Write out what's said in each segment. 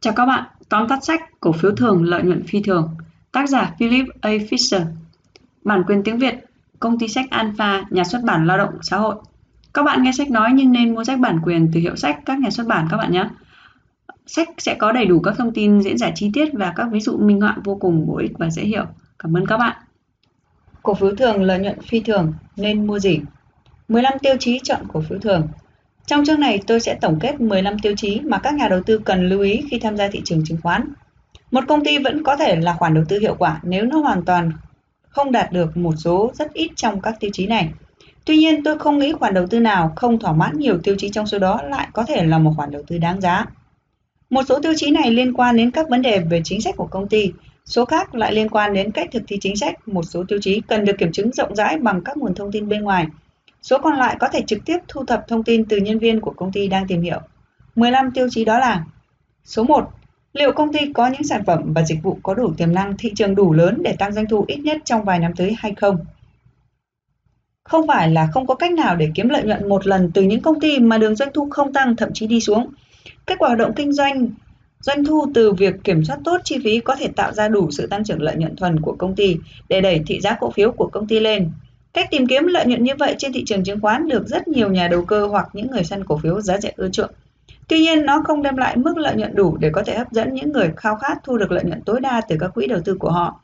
Chào các bạn, tóm tắt sách Cổ phiếu thường lợi nhuận phi thường. Tác giả Philip A. Fisher. Bản quyền tiếng Việt Công ty sách Alpha, nhà xuất bản lao động xã hội. Các bạn nghe sách nói nhưng nên mua sách bản quyền từ hiệu sách các nhà xuất bản các bạn nhé. Sách sẽ có đầy đủ các thông tin diễn giải chi tiết và các ví dụ minh họa vô cùng bổ ích và dễ hiểu. Cảm ơn các bạn. Cổ phiếu thường lợi nhuận phi thường nên mua gì? 15 tiêu chí chọn cổ phiếu thường trong chương này tôi sẽ tổng kết 15 tiêu chí mà các nhà đầu tư cần lưu ý khi tham gia thị trường chứng khoán. Một công ty vẫn có thể là khoản đầu tư hiệu quả nếu nó hoàn toàn không đạt được một số rất ít trong các tiêu chí này. Tuy nhiên, tôi không nghĩ khoản đầu tư nào không thỏa mãn nhiều tiêu chí trong số đó lại có thể là một khoản đầu tư đáng giá. Một số tiêu chí này liên quan đến các vấn đề về chính sách của công ty, số khác lại liên quan đến cách thực thi chính sách. Một số tiêu chí cần được kiểm chứng rộng rãi bằng các nguồn thông tin bên ngoài – Số còn lại có thể trực tiếp thu thập thông tin từ nhân viên của công ty đang tìm hiểu. 15 tiêu chí đó là Số 1. Liệu công ty có những sản phẩm và dịch vụ có đủ tiềm năng thị trường đủ lớn để tăng doanh thu ít nhất trong vài năm tới hay không? Không phải là không có cách nào để kiếm lợi nhuận một lần từ những công ty mà đường doanh thu không tăng, thậm chí đi xuống. Kết quả hoạt động kinh doanh Doanh thu từ việc kiểm soát tốt chi phí có thể tạo ra đủ sự tăng trưởng lợi nhuận thuần của công ty để đẩy thị giá cổ phiếu của công ty lên Cách tìm kiếm lợi nhuận như vậy trên thị trường chứng khoán được rất nhiều nhà đầu cơ hoặc những người săn cổ phiếu giá rẻ ưa chuộng. Tuy nhiên, nó không đem lại mức lợi nhuận đủ để có thể hấp dẫn những người khao khát thu được lợi nhuận tối đa từ các quỹ đầu tư của họ.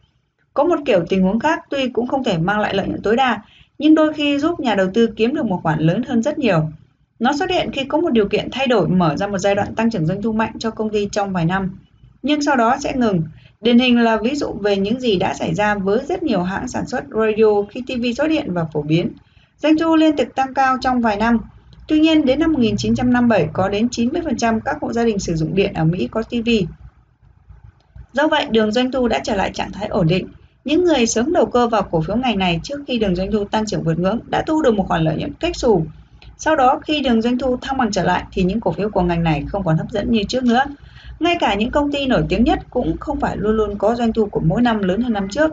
Có một kiểu tình huống khác tuy cũng không thể mang lại lợi nhuận tối đa, nhưng đôi khi giúp nhà đầu tư kiếm được một khoản lớn hơn rất nhiều. Nó xuất hiện khi có một điều kiện thay đổi mở ra một giai đoạn tăng trưởng doanh thu mạnh cho công ty trong vài năm, nhưng sau đó sẽ ngừng Điển hình là ví dụ về những gì đã xảy ra với rất nhiều hãng sản xuất radio khi TV xuất hiện và phổ biến. Doanh thu liên tục tăng cao trong vài năm. Tuy nhiên, đến năm 1957 có đến 90% các hộ gia đình sử dụng điện ở Mỹ có TV. Do vậy, đường doanh thu đã trở lại trạng thái ổn định. Những người sớm đầu cơ vào cổ phiếu ngành này trước khi đường doanh thu tăng trưởng vượt ngưỡng đã thu được một khoản lợi nhuận cách xù. Sau đó, khi đường doanh thu thăng bằng trở lại thì những cổ phiếu của ngành này không còn hấp dẫn như trước nữa ngay cả những công ty nổi tiếng nhất cũng không phải luôn luôn có doanh thu của mỗi năm lớn hơn năm trước.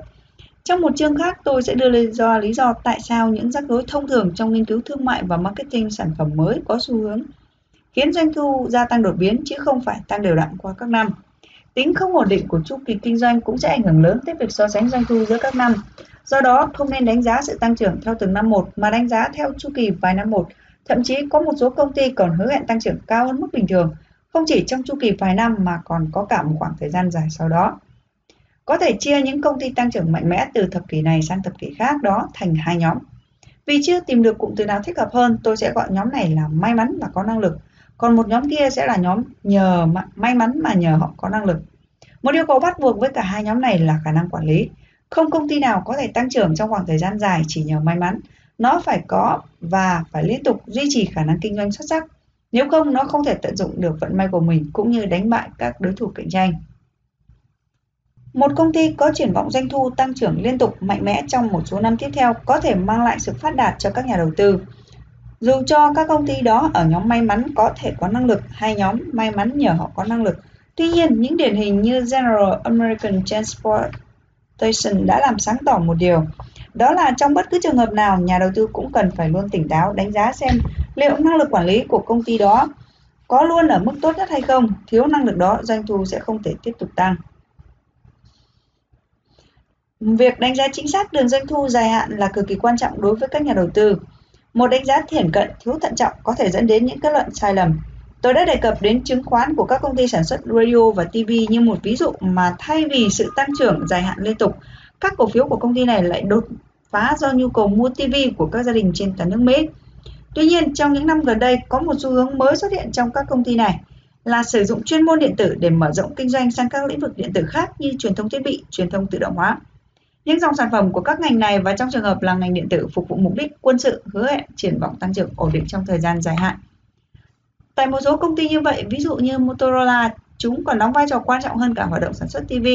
Trong một chương khác, tôi sẽ đưa lên do lý do tại sao những rắc rối thông thường trong nghiên cứu thương mại và marketing sản phẩm mới có xu hướng khiến doanh thu gia tăng đột biến chứ không phải tăng đều đặn qua các năm. Tính không ổn định của chu kỳ kinh doanh cũng sẽ ảnh hưởng lớn tới việc so sánh doanh thu giữa các năm. Do đó, không nên đánh giá sự tăng trưởng theo từng năm một mà đánh giá theo chu kỳ vài năm một. Thậm chí có một số công ty còn hứa hẹn tăng trưởng cao hơn mức bình thường không chỉ trong chu kỳ vài năm mà còn có cả một khoảng thời gian dài sau đó. Có thể chia những công ty tăng trưởng mạnh mẽ từ thập kỷ này sang thập kỷ khác đó thành hai nhóm. Vì chưa tìm được cụm từ nào thích hợp hơn, tôi sẽ gọi nhóm này là may mắn và có năng lực, còn một nhóm kia sẽ là nhóm nhờ may mắn mà nhờ họ có năng lực. Một yêu cầu bắt buộc với cả hai nhóm này là khả năng quản lý. Không công ty nào có thể tăng trưởng trong khoảng thời gian dài chỉ nhờ may mắn. Nó phải có và phải liên tục duy trì khả năng kinh doanh xuất sắc nếu không, nó không thể tận dụng được vận may của mình cũng như đánh bại các đối thủ cạnh tranh. Một công ty có triển vọng doanh thu tăng trưởng liên tục mạnh mẽ trong một số năm tiếp theo có thể mang lại sự phát đạt cho các nhà đầu tư. Dù cho các công ty đó ở nhóm may mắn có thể có năng lực hay nhóm may mắn nhờ họ có năng lực. Tuy nhiên, những điển hình như General American Transportation đã làm sáng tỏ một điều. Đó là trong bất cứ trường hợp nào, nhà đầu tư cũng cần phải luôn tỉnh táo đánh giá xem liệu năng lực quản lý của công ty đó có luôn ở mức tốt nhất hay không. Thiếu năng lực đó, doanh thu sẽ không thể tiếp tục tăng. Việc đánh giá chính xác đường doanh thu dài hạn là cực kỳ quan trọng đối với các nhà đầu tư. Một đánh giá thiển cận thiếu thận trọng có thể dẫn đến những kết luận sai lầm. Tôi đã đề cập đến chứng khoán của các công ty sản xuất radio và TV như một ví dụ mà thay vì sự tăng trưởng dài hạn liên tục, các cổ phiếu của công ty này lại đột phá do nhu cầu mua TV của các gia đình trên cả nước Mỹ. Tuy nhiên, trong những năm gần đây có một xu hướng mới xuất hiện trong các công ty này là sử dụng chuyên môn điện tử để mở rộng kinh doanh sang các lĩnh vực điện tử khác như truyền thông thiết bị, truyền thông tự động hóa. Những dòng sản phẩm của các ngành này và trong trường hợp là ngành điện tử phục vụ mục đích quân sự hứa hẹn triển vọng tăng trưởng ổn định trong thời gian dài hạn. Tại một số công ty như vậy, ví dụ như Motorola, chúng còn đóng vai trò quan trọng hơn cả hoạt động sản xuất TV.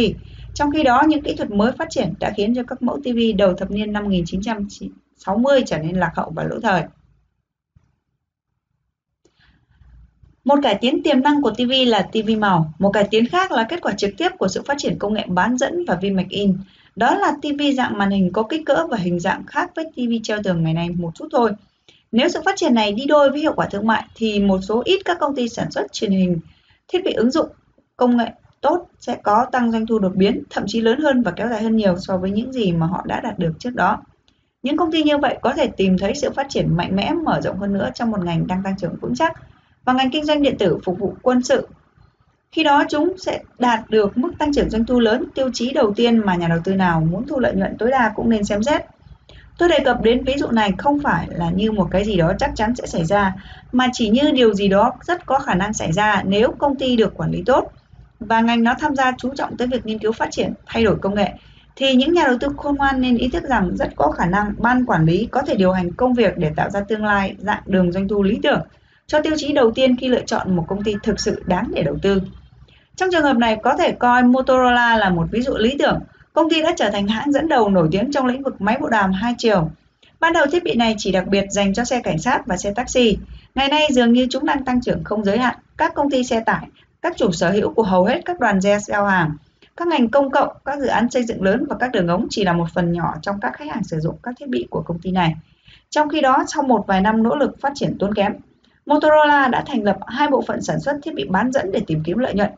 Trong khi đó, những kỹ thuật mới phát triển đã khiến cho các mẫu TV đầu thập niên năm 1960 trở nên lạc hậu và lỗi thời. Một cải tiến tiềm năng của TV là TV màu, một cải tiến khác là kết quả trực tiếp của sự phát triển công nghệ bán dẫn và vi mạch in. Đó là TV dạng màn hình có kích cỡ và hình dạng khác với TV treo tường ngày nay một chút thôi. Nếu sự phát triển này đi đôi với hiệu quả thương mại thì một số ít các công ty sản xuất truyền hình thiết bị ứng dụng công nghệ tốt sẽ có tăng doanh thu đột biến, thậm chí lớn hơn và kéo dài hơn nhiều so với những gì mà họ đã đạt được trước đó. Những công ty như vậy có thể tìm thấy sự phát triển mạnh mẽ mở rộng hơn nữa trong một ngành đang tăng trưởng vững chắc và ngành kinh doanh điện tử phục vụ quân sự. Khi đó chúng sẽ đạt được mức tăng trưởng doanh thu lớn, tiêu chí đầu tiên mà nhà đầu tư nào muốn thu lợi nhuận tối đa cũng nên xem xét. Tôi đề cập đến ví dụ này không phải là như một cái gì đó chắc chắn sẽ xảy ra, mà chỉ như điều gì đó rất có khả năng xảy ra nếu công ty được quản lý tốt và ngành nó tham gia chú trọng tới việc nghiên cứu phát triển, thay đổi công nghệ, thì những nhà đầu tư khôn ngoan nên ý thức rằng rất có khả năng ban quản lý có thể điều hành công việc để tạo ra tương lai dạng đường doanh thu lý tưởng cho tiêu chí đầu tiên khi lựa chọn một công ty thực sự đáng để đầu tư. Trong trường hợp này có thể coi Motorola là một ví dụ lý tưởng. Công ty đã trở thành hãng dẫn đầu nổi tiếng trong lĩnh vực máy bộ đàm hai chiều. Ban đầu thiết bị này chỉ đặc biệt dành cho xe cảnh sát và xe taxi. Ngày nay dường như chúng đang tăng trưởng không giới hạn. Các công ty xe tải, các chủ sở hữu của hầu hết các đoàn xe giao hàng, các ngành công cộng, các dự án xây dựng lớn và các đường ống chỉ là một phần nhỏ trong các khách hàng sử dụng các thiết bị của công ty này. Trong khi đó, sau một vài năm nỗ lực phát triển tốn kém, Motorola đã thành lập hai bộ phận sản xuất thiết bị bán dẫn để tìm kiếm lợi nhuận.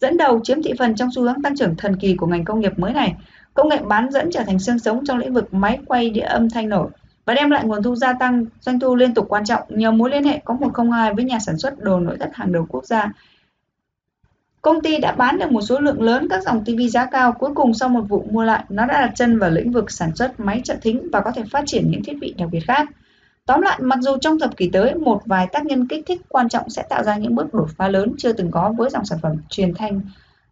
Dẫn đầu chiếm thị phần trong xu hướng tăng trưởng thần kỳ của ngành công nghiệp mới này, công nghệ bán dẫn trở thành xương sống trong lĩnh vực máy quay đĩa âm thanh nổi và đem lại nguồn thu gia tăng doanh thu liên tục quan trọng nhờ mối liên hệ có 102 với nhà sản xuất đồ nội thất hàng đầu quốc gia Công ty đã bán được một số lượng lớn các dòng TV giá cao, cuối cùng sau một vụ mua lại, nó đã đặt chân vào lĩnh vực sản xuất máy trợ thính và có thể phát triển những thiết bị đặc biệt khác. Tóm lại, mặc dù trong thập kỷ tới, một vài tác nhân kích thích quan trọng sẽ tạo ra những bước đột phá lớn chưa từng có với dòng sản phẩm truyền thanh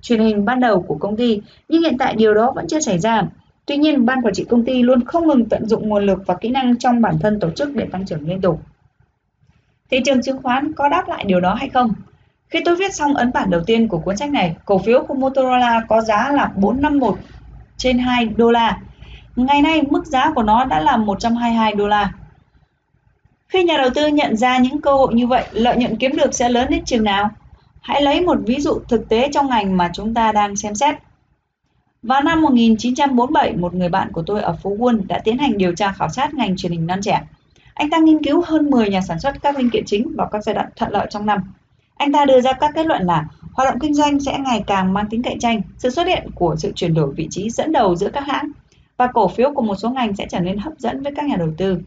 truyền hình ban đầu của công ty, nhưng hiện tại điều đó vẫn chưa xảy ra. Tuy nhiên, ban quản trị công ty luôn không ngừng tận dụng nguồn lực và kỹ năng trong bản thân tổ chức để tăng trưởng liên tục. Thị trường chứng khoán có đáp lại điều đó hay không? Khi tôi viết xong ấn bản đầu tiên của cuốn sách này, cổ phiếu của Motorola có giá là 451 trên 2 đô la. Ngày nay mức giá của nó đã là 122 đô la. Khi nhà đầu tư nhận ra những cơ hội như vậy, lợi nhuận kiếm được sẽ lớn đến chừng nào? Hãy lấy một ví dụ thực tế trong ngành mà chúng ta đang xem xét. Vào năm 1947, một người bạn của tôi ở Phú Quân đã tiến hành điều tra khảo sát ngành truyền hình non trẻ. Anh ta nghiên cứu hơn 10 nhà sản xuất các linh kiện chính vào các giai đoạn thuận lợi trong năm. Anh ta đưa ra các kết luận là hoạt động kinh doanh sẽ ngày càng mang tính cạnh tranh, sự xuất hiện của sự chuyển đổi vị trí dẫn đầu giữa các hãng và cổ phiếu của một số ngành sẽ trở nên hấp dẫn với các nhà đầu tư.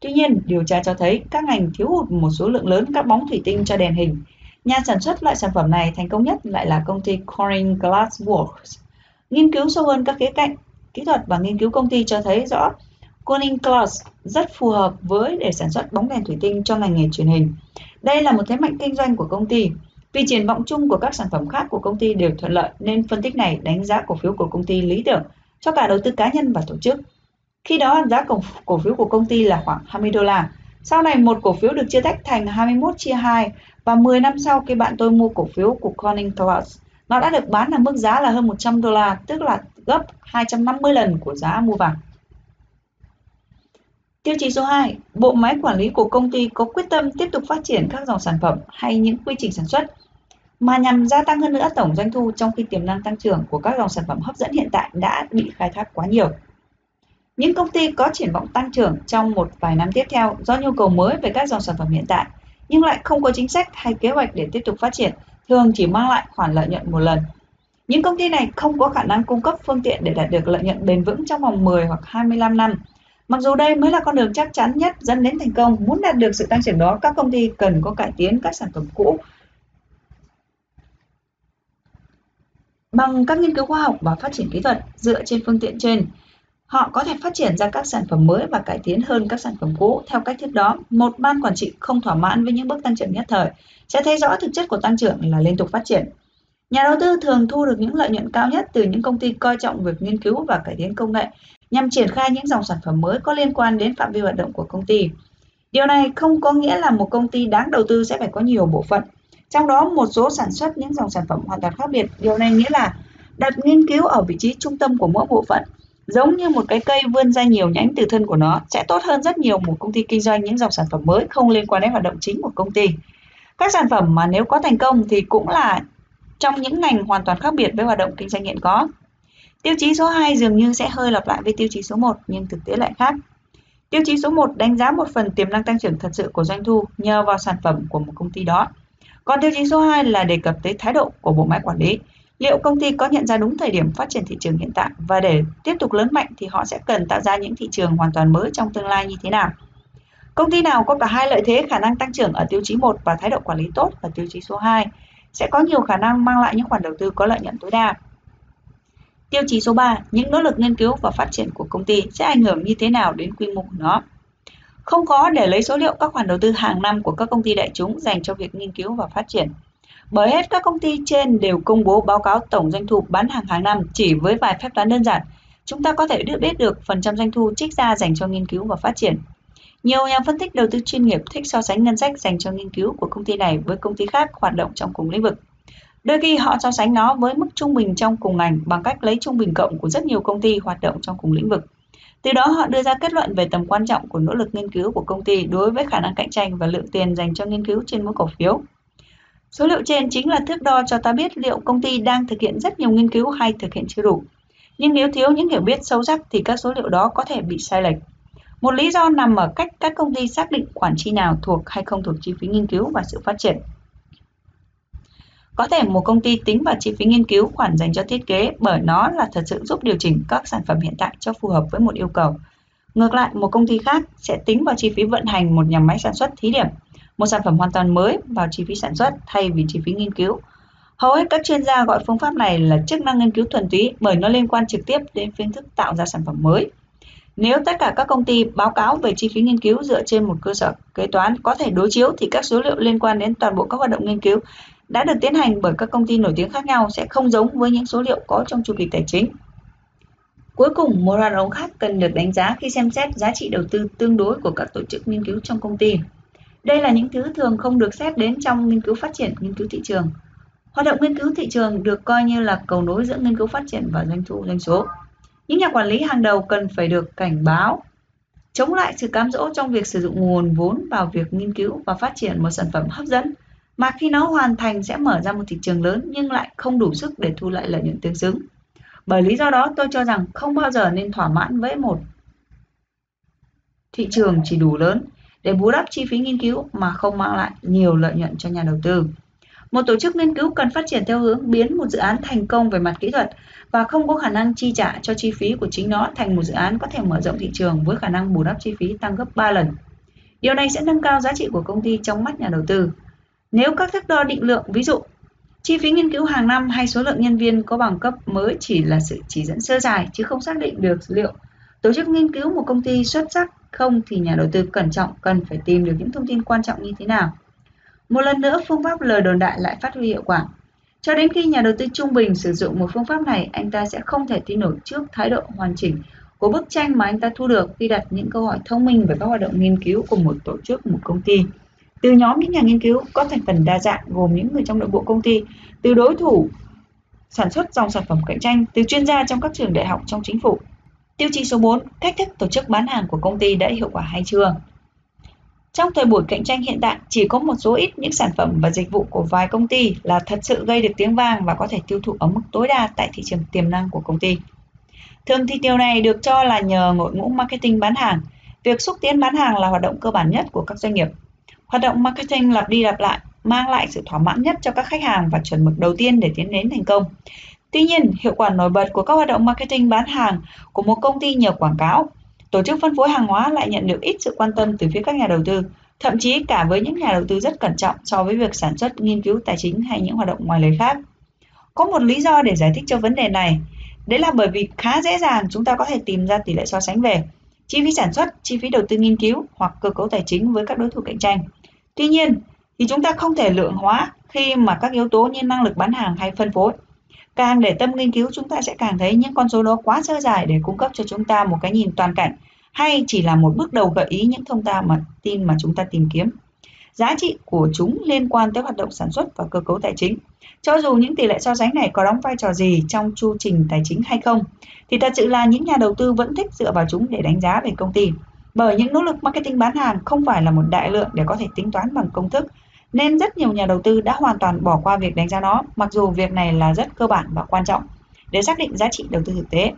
Tuy nhiên, điều tra cho thấy các ngành thiếu hụt một số lượng lớn các bóng thủy tinh cho đèn hình. Nhà sản xuất loại sản phẩm này thành công nhất lại là công ty Corning Glass Works. Nghiên cứu sâu hơn các khía cạnh kỹ thuật và nghiên cứu công ty cho thấy rõ Corning Glass rất phù hợp với để sản xuất bóng đèn thủy tinh cho ngành nghề truyền hình. Đây là một thế mạnh kinh doanh của công ty. Vì triển vọng chung của các sản phẩm khác của công ty đều thuận lợi nên phân tích này đánh giá cổ phiếu của công ty lý tưởng cho cả đầu tư cá nhân và tổ chức. Khi đó giá cổ, cổ phiếu của công ty là khoảng 20 đô la. Sau này một cổ phiếu được chia tách thành 21 chia 2 và 10 năm sau khi bạn tôi mua cổ phiếu của Corning Glass, nó đã được bán ở mức giá là hơn 100 đô la, tức là gấp 250 lần của giá mua vàng. Tiêu chí số 2, bộ máy quản lý của công ty có quyết tâm tiếp tục phát triển các dòng sản phẩm hay những quy trình sản xuất mà nhằm gia tăng hơn nữa tổng doanh thu trong khi tiềm năng tăng trưởng của các dòng sản phẩm hấp dẫn hiện tại đã bị khai thác quá nhiều. Những công ty có triển vọng tăng trưởng trong một vài năm tiếp theo do nhu cầu mới về các dòng sản phẩm hiện tại, nhưng lại không có chính sách hay kế hoạch để tiếp tục phát triển, thường chỉ mang lại khoản lợi nhuận một lần. Những công ty này không có khả năng cung cấp phương tiện để đạt được lợi nhuận bền vững trong vòng 10 hoặc 25 năm, Mặc dù đây mới là con đường chắc chắn nhất dẫn đến thành công, muốn đạt được sự tăng trưởng đó, các công ty cần có cải tiến các sản phẩm cũ bằng các nghiên cứu khoa học và phát triển kỹ thuật dựa trên phương tiện trên. Họ có thể phát triển ra các sản phẩm mới và cải tiến hơn các sản phẩm cũ. Theo cách thức đó, một ban quản trị không thỏa mãn với những bước tăng trưởng nhất thời sẽ thấy rõ thực chất của tăng trưởng là liên tục phát triển. Nhà đầu tư thường thu được những lợi nhuận cao nhất từ những công ty coi trọng việc nghiên cứu và cải tiến công nghệ nhằm triển khai những dòng sản phẩm mới có liên quan đến phạm vi hoạt động của công ty. Điều này không có nghĩa là một công ty đáng đầu tư sẽ phải có nhiều bộ phận, trong đó một số sản xuất những dòng sản phẩm hoàn toàn khác biệt. Điều này nghĩa là đặt nghiên cứu ở vị trí trung tâm của mỗi bộ phận, giống như một cái cây vươn ra nhiều nhánh từ thân của nó sẽ tốt hơn rất nhiều một công ty kinh doanh những dòng sản phẩm mới không liên quan đến hoạt động chính của công ty. Các sản phẩm mà nếu có thành công thì cũng là trong những ngành hoàn toàn khác biệt với hoạt động kinh doanh hiện có. Tiêu chí số 2 dường như sẽ hơi lặp lại với tiêu chí số 1 nhưng thực tế lại khác. Tiêu chí số 1 đánh giá một phần tiềm năng tăng trưởng thật sự của doanh thu nhờ vào sản phẩm của một công ty đó. Còn tiêu chí số 2 là đề cập tới thái độ của bộ máy quản lý. Liệu công ty có nhận ra đúng thời điểm phát triển thị trường hiện tại và để tiếp tục lớn mạnh thì họ sẽ cần tạo ra những thị trường hoàn toàn mới trong tương lai như thế nào? Công ty nào có cả hai lợi thế khả năng tăng trưởng ở tiêu chí 1 và thái độ quản lý tốt ở tiêu chí số 2 sẽ có nhiều khả năng mang lại những khoản đầu tư có lợi nhuận tối đa. Tiêu chí số 3, những nỗ lực nghiên cứu và phát triển của công ty sẽ ảnh hưởng như thế nào đến quy mô của nó. Không khó để lấy số liệu các khoản đầu tư hàng năm của các công ty đại chúng dành cho việc nghiên cứu và phát triển. Bởi hết các công ty trên đều công bố báo cáo tổng doanh thu bán hàng hàng năm chỉ với vài phép toán đơn giản. Chúng ta có thể biết được phần trăm doanh thu trích ra dành cho nghiên cứu và phát triển. Nhiều nhà phân tích đầu tư chuyên nghiệp thích so sánh ngân sách dành cho nghiên cứu của công ty này với công ty khác hoạt động trong cùng lĩnh vực. Đôi khi họ so sánh nó với mức trung bình trong cùng ngành bằng cách lấy trung bình cộng của rất nhiều công ty hoạt động trong cùng lĩnh vực. Từ đó, họ đưa ra kết luận về tầm quan trọng của nỗ lực nghiên cứu của công ty đối với khả năng cạnh tranh và lượng tiền dành cho nghiên cứu trên mỗi cổ phiếu. Số liệu trên chính là thước đo cho ta biết liệu công ty đang thực hiện rất nhiều nghiên cứu hay thực hiện chưa đủ. Nhưng nếu thiếu những hiểu biết sâu sắc thì các số liệu đó có thể bị sai lệch. Một lý do nằm ở cách các công ty xác định khoản chi nào thuộc hay không thuộc chi phí nghiên cứu và sự phát triển. Có thể một công ty tính vào chi phí nghiên cứu khoản dành cho thiết kế bởi nó là thật sự giúp điều chỉnh các sản phẩm hiện tại cho phù hợp với một yêu cầu. Ngược lại, một công ty khác sẽ tính vào chi phí vận hành một nhà máy sản xuất thí điểm, một sản phẩm hoàn toàn mới vào chi phí sản xuất thay vì chi phí nghiên cứu. Hầu hết các chuyên gia gọi phương pháp này là chức năng nghiên cứu thuần túy bởi nó liên quan trực tiếp đến phương thức tạo ra sản phẩm mới. Nếu tất cả các công ty báo cáo về chi phí nghiên cứu dựa trên một cơ sở kế toán có thể đối chiếu thì các số liệu liên quan đến toàn bộ các hoạt động nghiên cứu đã được tiến hành bởi các công ty nổi tiếng khác nhau sẽ không giống với những số liệu có trong chu kỳ tài chính. Cuối cùng, một hoạt động khác cần được đánh giá khi xem xét giá trị đầu tư tương đối của các tổ chức nghiên cứu trong công ty. Đây là những thứ thường không được xét đến trong nghiên cứu phát triển, nghiên cứu thị trường. Hoạt động nghiên cứu thị trường được coi như là cầu nối giữa nghiên cứu phát triển và doanh thu doanh số. Những nhà quản lý hàng đầu cần phải được cảnh báo, chống lại sự cám dỗ trong việc sử dụng nguồn vốn vào việc nghiên cứu và phát triển một sản phẩm hấp dẫn, mà khi nó hoàn thành sẽ mở ra một thị trường lớn nhưng lại không đủ sức để thu lại lợi nhuận tương xứng. Bởi lý do đó, tôi cho rằng không bao giờ nên thỏa mãn với một thị trường chỉ đủ lớn để bù đắp chi phí nghiên cứu mà không mang lại nhiều lợi nhuận cho nhà đầu tư. Một tổ chức nghiên cứu cần phát triển theo hướng biến một dự án thành công về mặt kỹ thuật và không có khả năng chi trả cho chi phí của chính nó thành một dự án có thể mở rộng thị trường với khả năng bù đắp chi phí tăng gấp 3 lần. Điều này sẽ nâng cao giá trị của công ty trong mắt nhà đầu tư. Nếu các thước đo định lượng, ví dụ chi phí nghiên cứu hàng năm hay số lượng nhân viên có bằng cấp mới chỉ là sự chỉ dẫn sơ dài chứ không xác định được liệu tổ chức nghiên cứu một công ty xuất sắc không thì nhà đầu tư cẩn trọng cần phải tìm được những thông tin quan trọng như thế nào. Một lần nữa, phương pháp lời đồn đại lại phát huy hiệu quả. Cho đến khi nhà đầu tư trung bình sử dụng một phương pháp này, anh ta sẽ không thể tin nổi trước thái độ hoàn chỉnh của bức tranh mà anh ta thu được khi đặt những câu hỏi thông minh về các hoạt động nghiên cứu của một tổ chức, một công ty. Từ nhóm những nhà nghiên cứu có thành phần đa dạng gồm những người trong nội bộ công ty, từ đối thủ sản xuất dòng sản phẩm cạnh tranh, từ chuyên gia trong các trường đại học trong chính phủ. Tiêu chí số 4, cách thức tổ chức bán hàng của công ty đã hiệu quả hay chưa? Trong thời buổi cạnh tranh hiện tại, chỉ có một số ít những sản phẩm và dịch vụ của vài công ty là thật sự gây được tiếng vang và có thể tiêu thụ ở mức tối đa tại thị trường tiềm năng của công ty. Thường thì điều này được cho là nhờ ngội ngũ marketing bán hàng. Việc xúc tiến bán hàng là hoạt động cơ bản nhất của các doanh nghiệp. Hoạt động marketing lặp đi lặp lại mang lại sự thỏa mãn nhất cho các khách hàng và chuẩn mực đầu tiên để tiến đến thành công. Tuy nhiên, hiệu quả nổi bật của các hoạt động marketing bán hàng của một công ty nhờ quảng cáo, tổ chức phân phối hàng hóa lại nhận được ít sự quan tâm từ phía các nhà đầu tư, thậm chí cả với những nhà đầu tư rất cẩn trọng so với việc sản xuất, nghiên cứu tài chính hay những hoạt động ngoài lề khác. Có một lý do để giải thích cho vấn đề này, đấy là bởi vì khá dễ dàng chúng ta có thể tìm ra tỷ lệ so sánh về chi phí sản xuất, chi phí đầu tư nghiên cứu hoặc cơ cấu tài chính với các đối thủ cạnh tranh. Tuy nhiên, thì chúng ta không thể lượng hóa khi mà các yếu tố như năng lực bán hàng hay phân phối. Càng để tâm nghiên cứu chúng ta sẽ càng thấy những con số đó quá sơ dài để cung cấp cho chúng ta một cái nhìn toàn cảnh hay chỉ là một bước đầu gợi ý những thông ta mà tin mà chúng ta tìm kiếm. Giá trị của chúng liên quan tới hoạt động sản xuất và cơ cấu tài chính. Cho dù những tỷ lệ so sánh này có đóng vai trò gì trong chu trình tài chính hay không, thì thật sự là những nhà đầu tư vẫn thích dựa vào chúng để đánh giá về công ty. Bởi những nỗ lực marketing bán hàng không phải là một đại lượng để có thể tính toán bằng công thức, nên rất nhiều nhà đầu tư đã hoàn toàn bỏ qua việc đánh giá nó, mặc dù việc này là rất cơ bản và quan trọng để xác định giá trị đầu tư thực tế.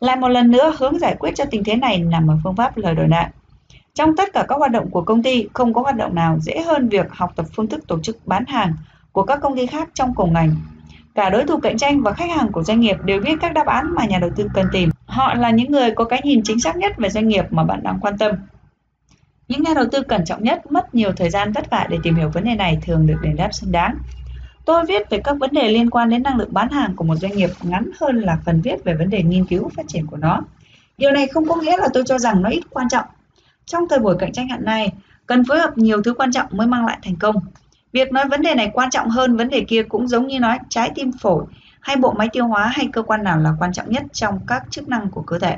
Lại một lần nữa, hướng giải quyết cho tình thế này nằm ở phương pháp lời đổi nợ. Trong tất cả các hoạt động của công ty, không có hoạt động nào dễ hơn việc học tập phương thức tổ chức bán hàng của các công ty khác trong cùng ngành. Cả đối thủ cạnh tranh và khách hàng của doanh nghiệp đều biết các đáp án mà nhà đầu tư cần tìm. Họ là những người có cái nhìn chính xác nhất về doanh nghiệp mà bạn đang quan tâm. Những nhà đầu tư cẩn trọng nhất mất nhiều thời gian vất vả để tìm hiểu vấn đề này thường được đền đáp xứng đáng. Tôi viết về các vấn đề liên quan đến năng lượng bán hàng của một doanh nghiệp ngắn hơn là phần viết về vấn đề nghiên cứu phát triển của nó. Điều này không có nghĩa là tôi cho rằng nó ít quan trọng. Trong thời buổi cạnh tranh hiện nay, cần phối hợp nhiều thứ quan trọng mới mang lại thành công. Việc nói vấn đề này quan trọng hơn vấn đề kia cũng giống như nói trái tim phổi hay bộ máy tiêu hóa hay cơ quan nào là quan trọng nhất trong các chức năng của cơ thể.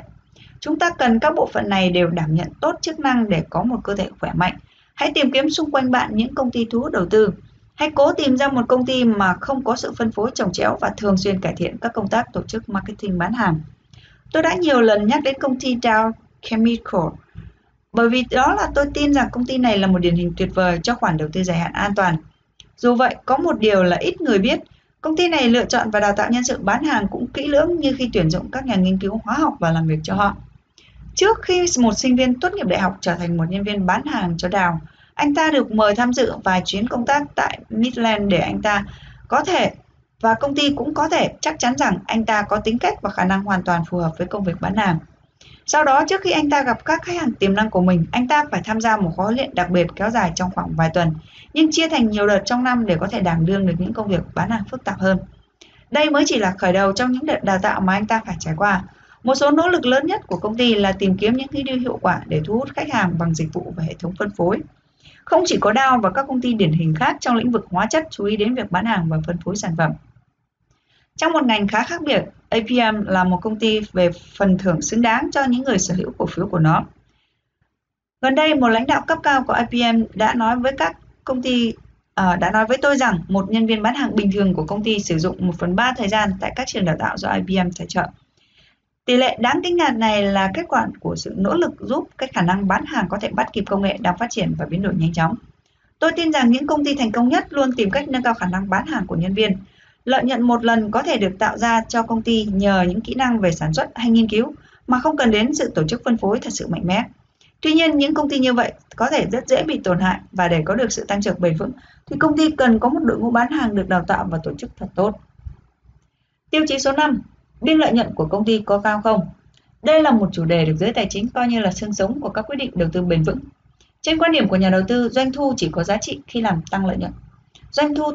Chúng ta cần các bộ phận này đều đảm nhận tốt chức năng để có một cơ thể khỏe mạnh. Hãy tìm kiếm xung quanh bạn những công ty thu hút đầu tư. Hãy cố tìm ra một công ty mà không có sự phân phối trồng chéo và thường xuyên cải thiện các công tác tổ chức marketing bán hàng. Tôi đã nhiều lần nhắc đến công ty Dow Chemical bởi vì đó là tôi tin rằng công ty này là một điển hình tuyệt vời cho khoản đầu tư dài hạn an toàn. Dù vậy, có một điều là ít người biết, công ty này lựa chọn và đào tạo nhân sự bán hàng cũng kỹ lưỡng như khi tuyển dụng các nhà nghiên cứu hóa học và làm việc cho họ. Trước khi một sinh viên tốt nghiệp đại học trở thành một nhân viên bán hàng cho Đào, anh ta được mời tham dự vài chuyến công tác tại Midland để anh ta có thể và công ty cũng có thể chắc chắn rằng anh ta có tính cách và khả năng hoàn toàn phù hợp với công việc bán hàng. Sau đó, trước khi anh ta gặp các khách hàng tiềm năng của mình, anh ta phải tham gia một khóa huấn luyện đặc biệt kéo dài trong khoảng vài tuần, nhưng chia thành nhiều đợt trong năm để có thể đảm đương được những công việc bán hàng phức tạp hơn. Đây mới chỉ là khởi đầu trong những đợt đào tạo mà anh ta phải trải qua. Một số nỗ lực lớn nhất của công ty là tìm kiếm những cái điều hiệu quả để thu hút khách hàng bằng dịch vụ và hệ thống phân phối. Không chỉ có Dow và các công ty điển hình khác trong lĩnh vực hóa chất chú ý đến việc bán hàng và phân phối sản phẩm. Trong một ngành khá khác biệt, APM là một công ty về phần thưởng xứng đáng cho những người sở hữu cổ phiếu của nó. Gần đây, một lãnh đạo cấp cao của IPM đã nói với các công ty uh, đã nói với tôi rằng một nhân viên bán hàng bình thường của công ty sử dụng 1 phần 3 thời gian tại các trường đào tạo do IBM tài trợ. Tỷ lệ đáng kinh ngạc này là kết quả của sự nỗ lực giúp các khả năng bán hàng có thể bắt kịp công nghệ đang phát triển và biến đổi nhanh chóng. Tôi tin rằng những công ty thành công nhất luôn tìm cách nâng cao khả năng bán hàng của nhân viên. Lợi nhuận một lần có thể được tạo ra cho công ty nhờ những kỹ năng về sản xuất hay nghiên cứu mà không cần đến sự tổ chức phân phối thật sự mạnh mẽ. Tuy nhiên, những công ty như vậy có thể rất dễ bị tổn hại và để có được sự tăng trưởng bền vững thì công ty cần có một đội ngũ bán hàng được đào tạo và tổ chức thật tốt. Tiêu chí số 5, biên lợi nhuận của công ty có cao không? Đây là một chủ đề được giới tài chính coi như là xương sống của các quyết định đầu tư bền vững. Trên quan điểm của nhà đầu tư, doanh thu chỉ có giá trị khi làm tăng lợi nhuận. Doanh thu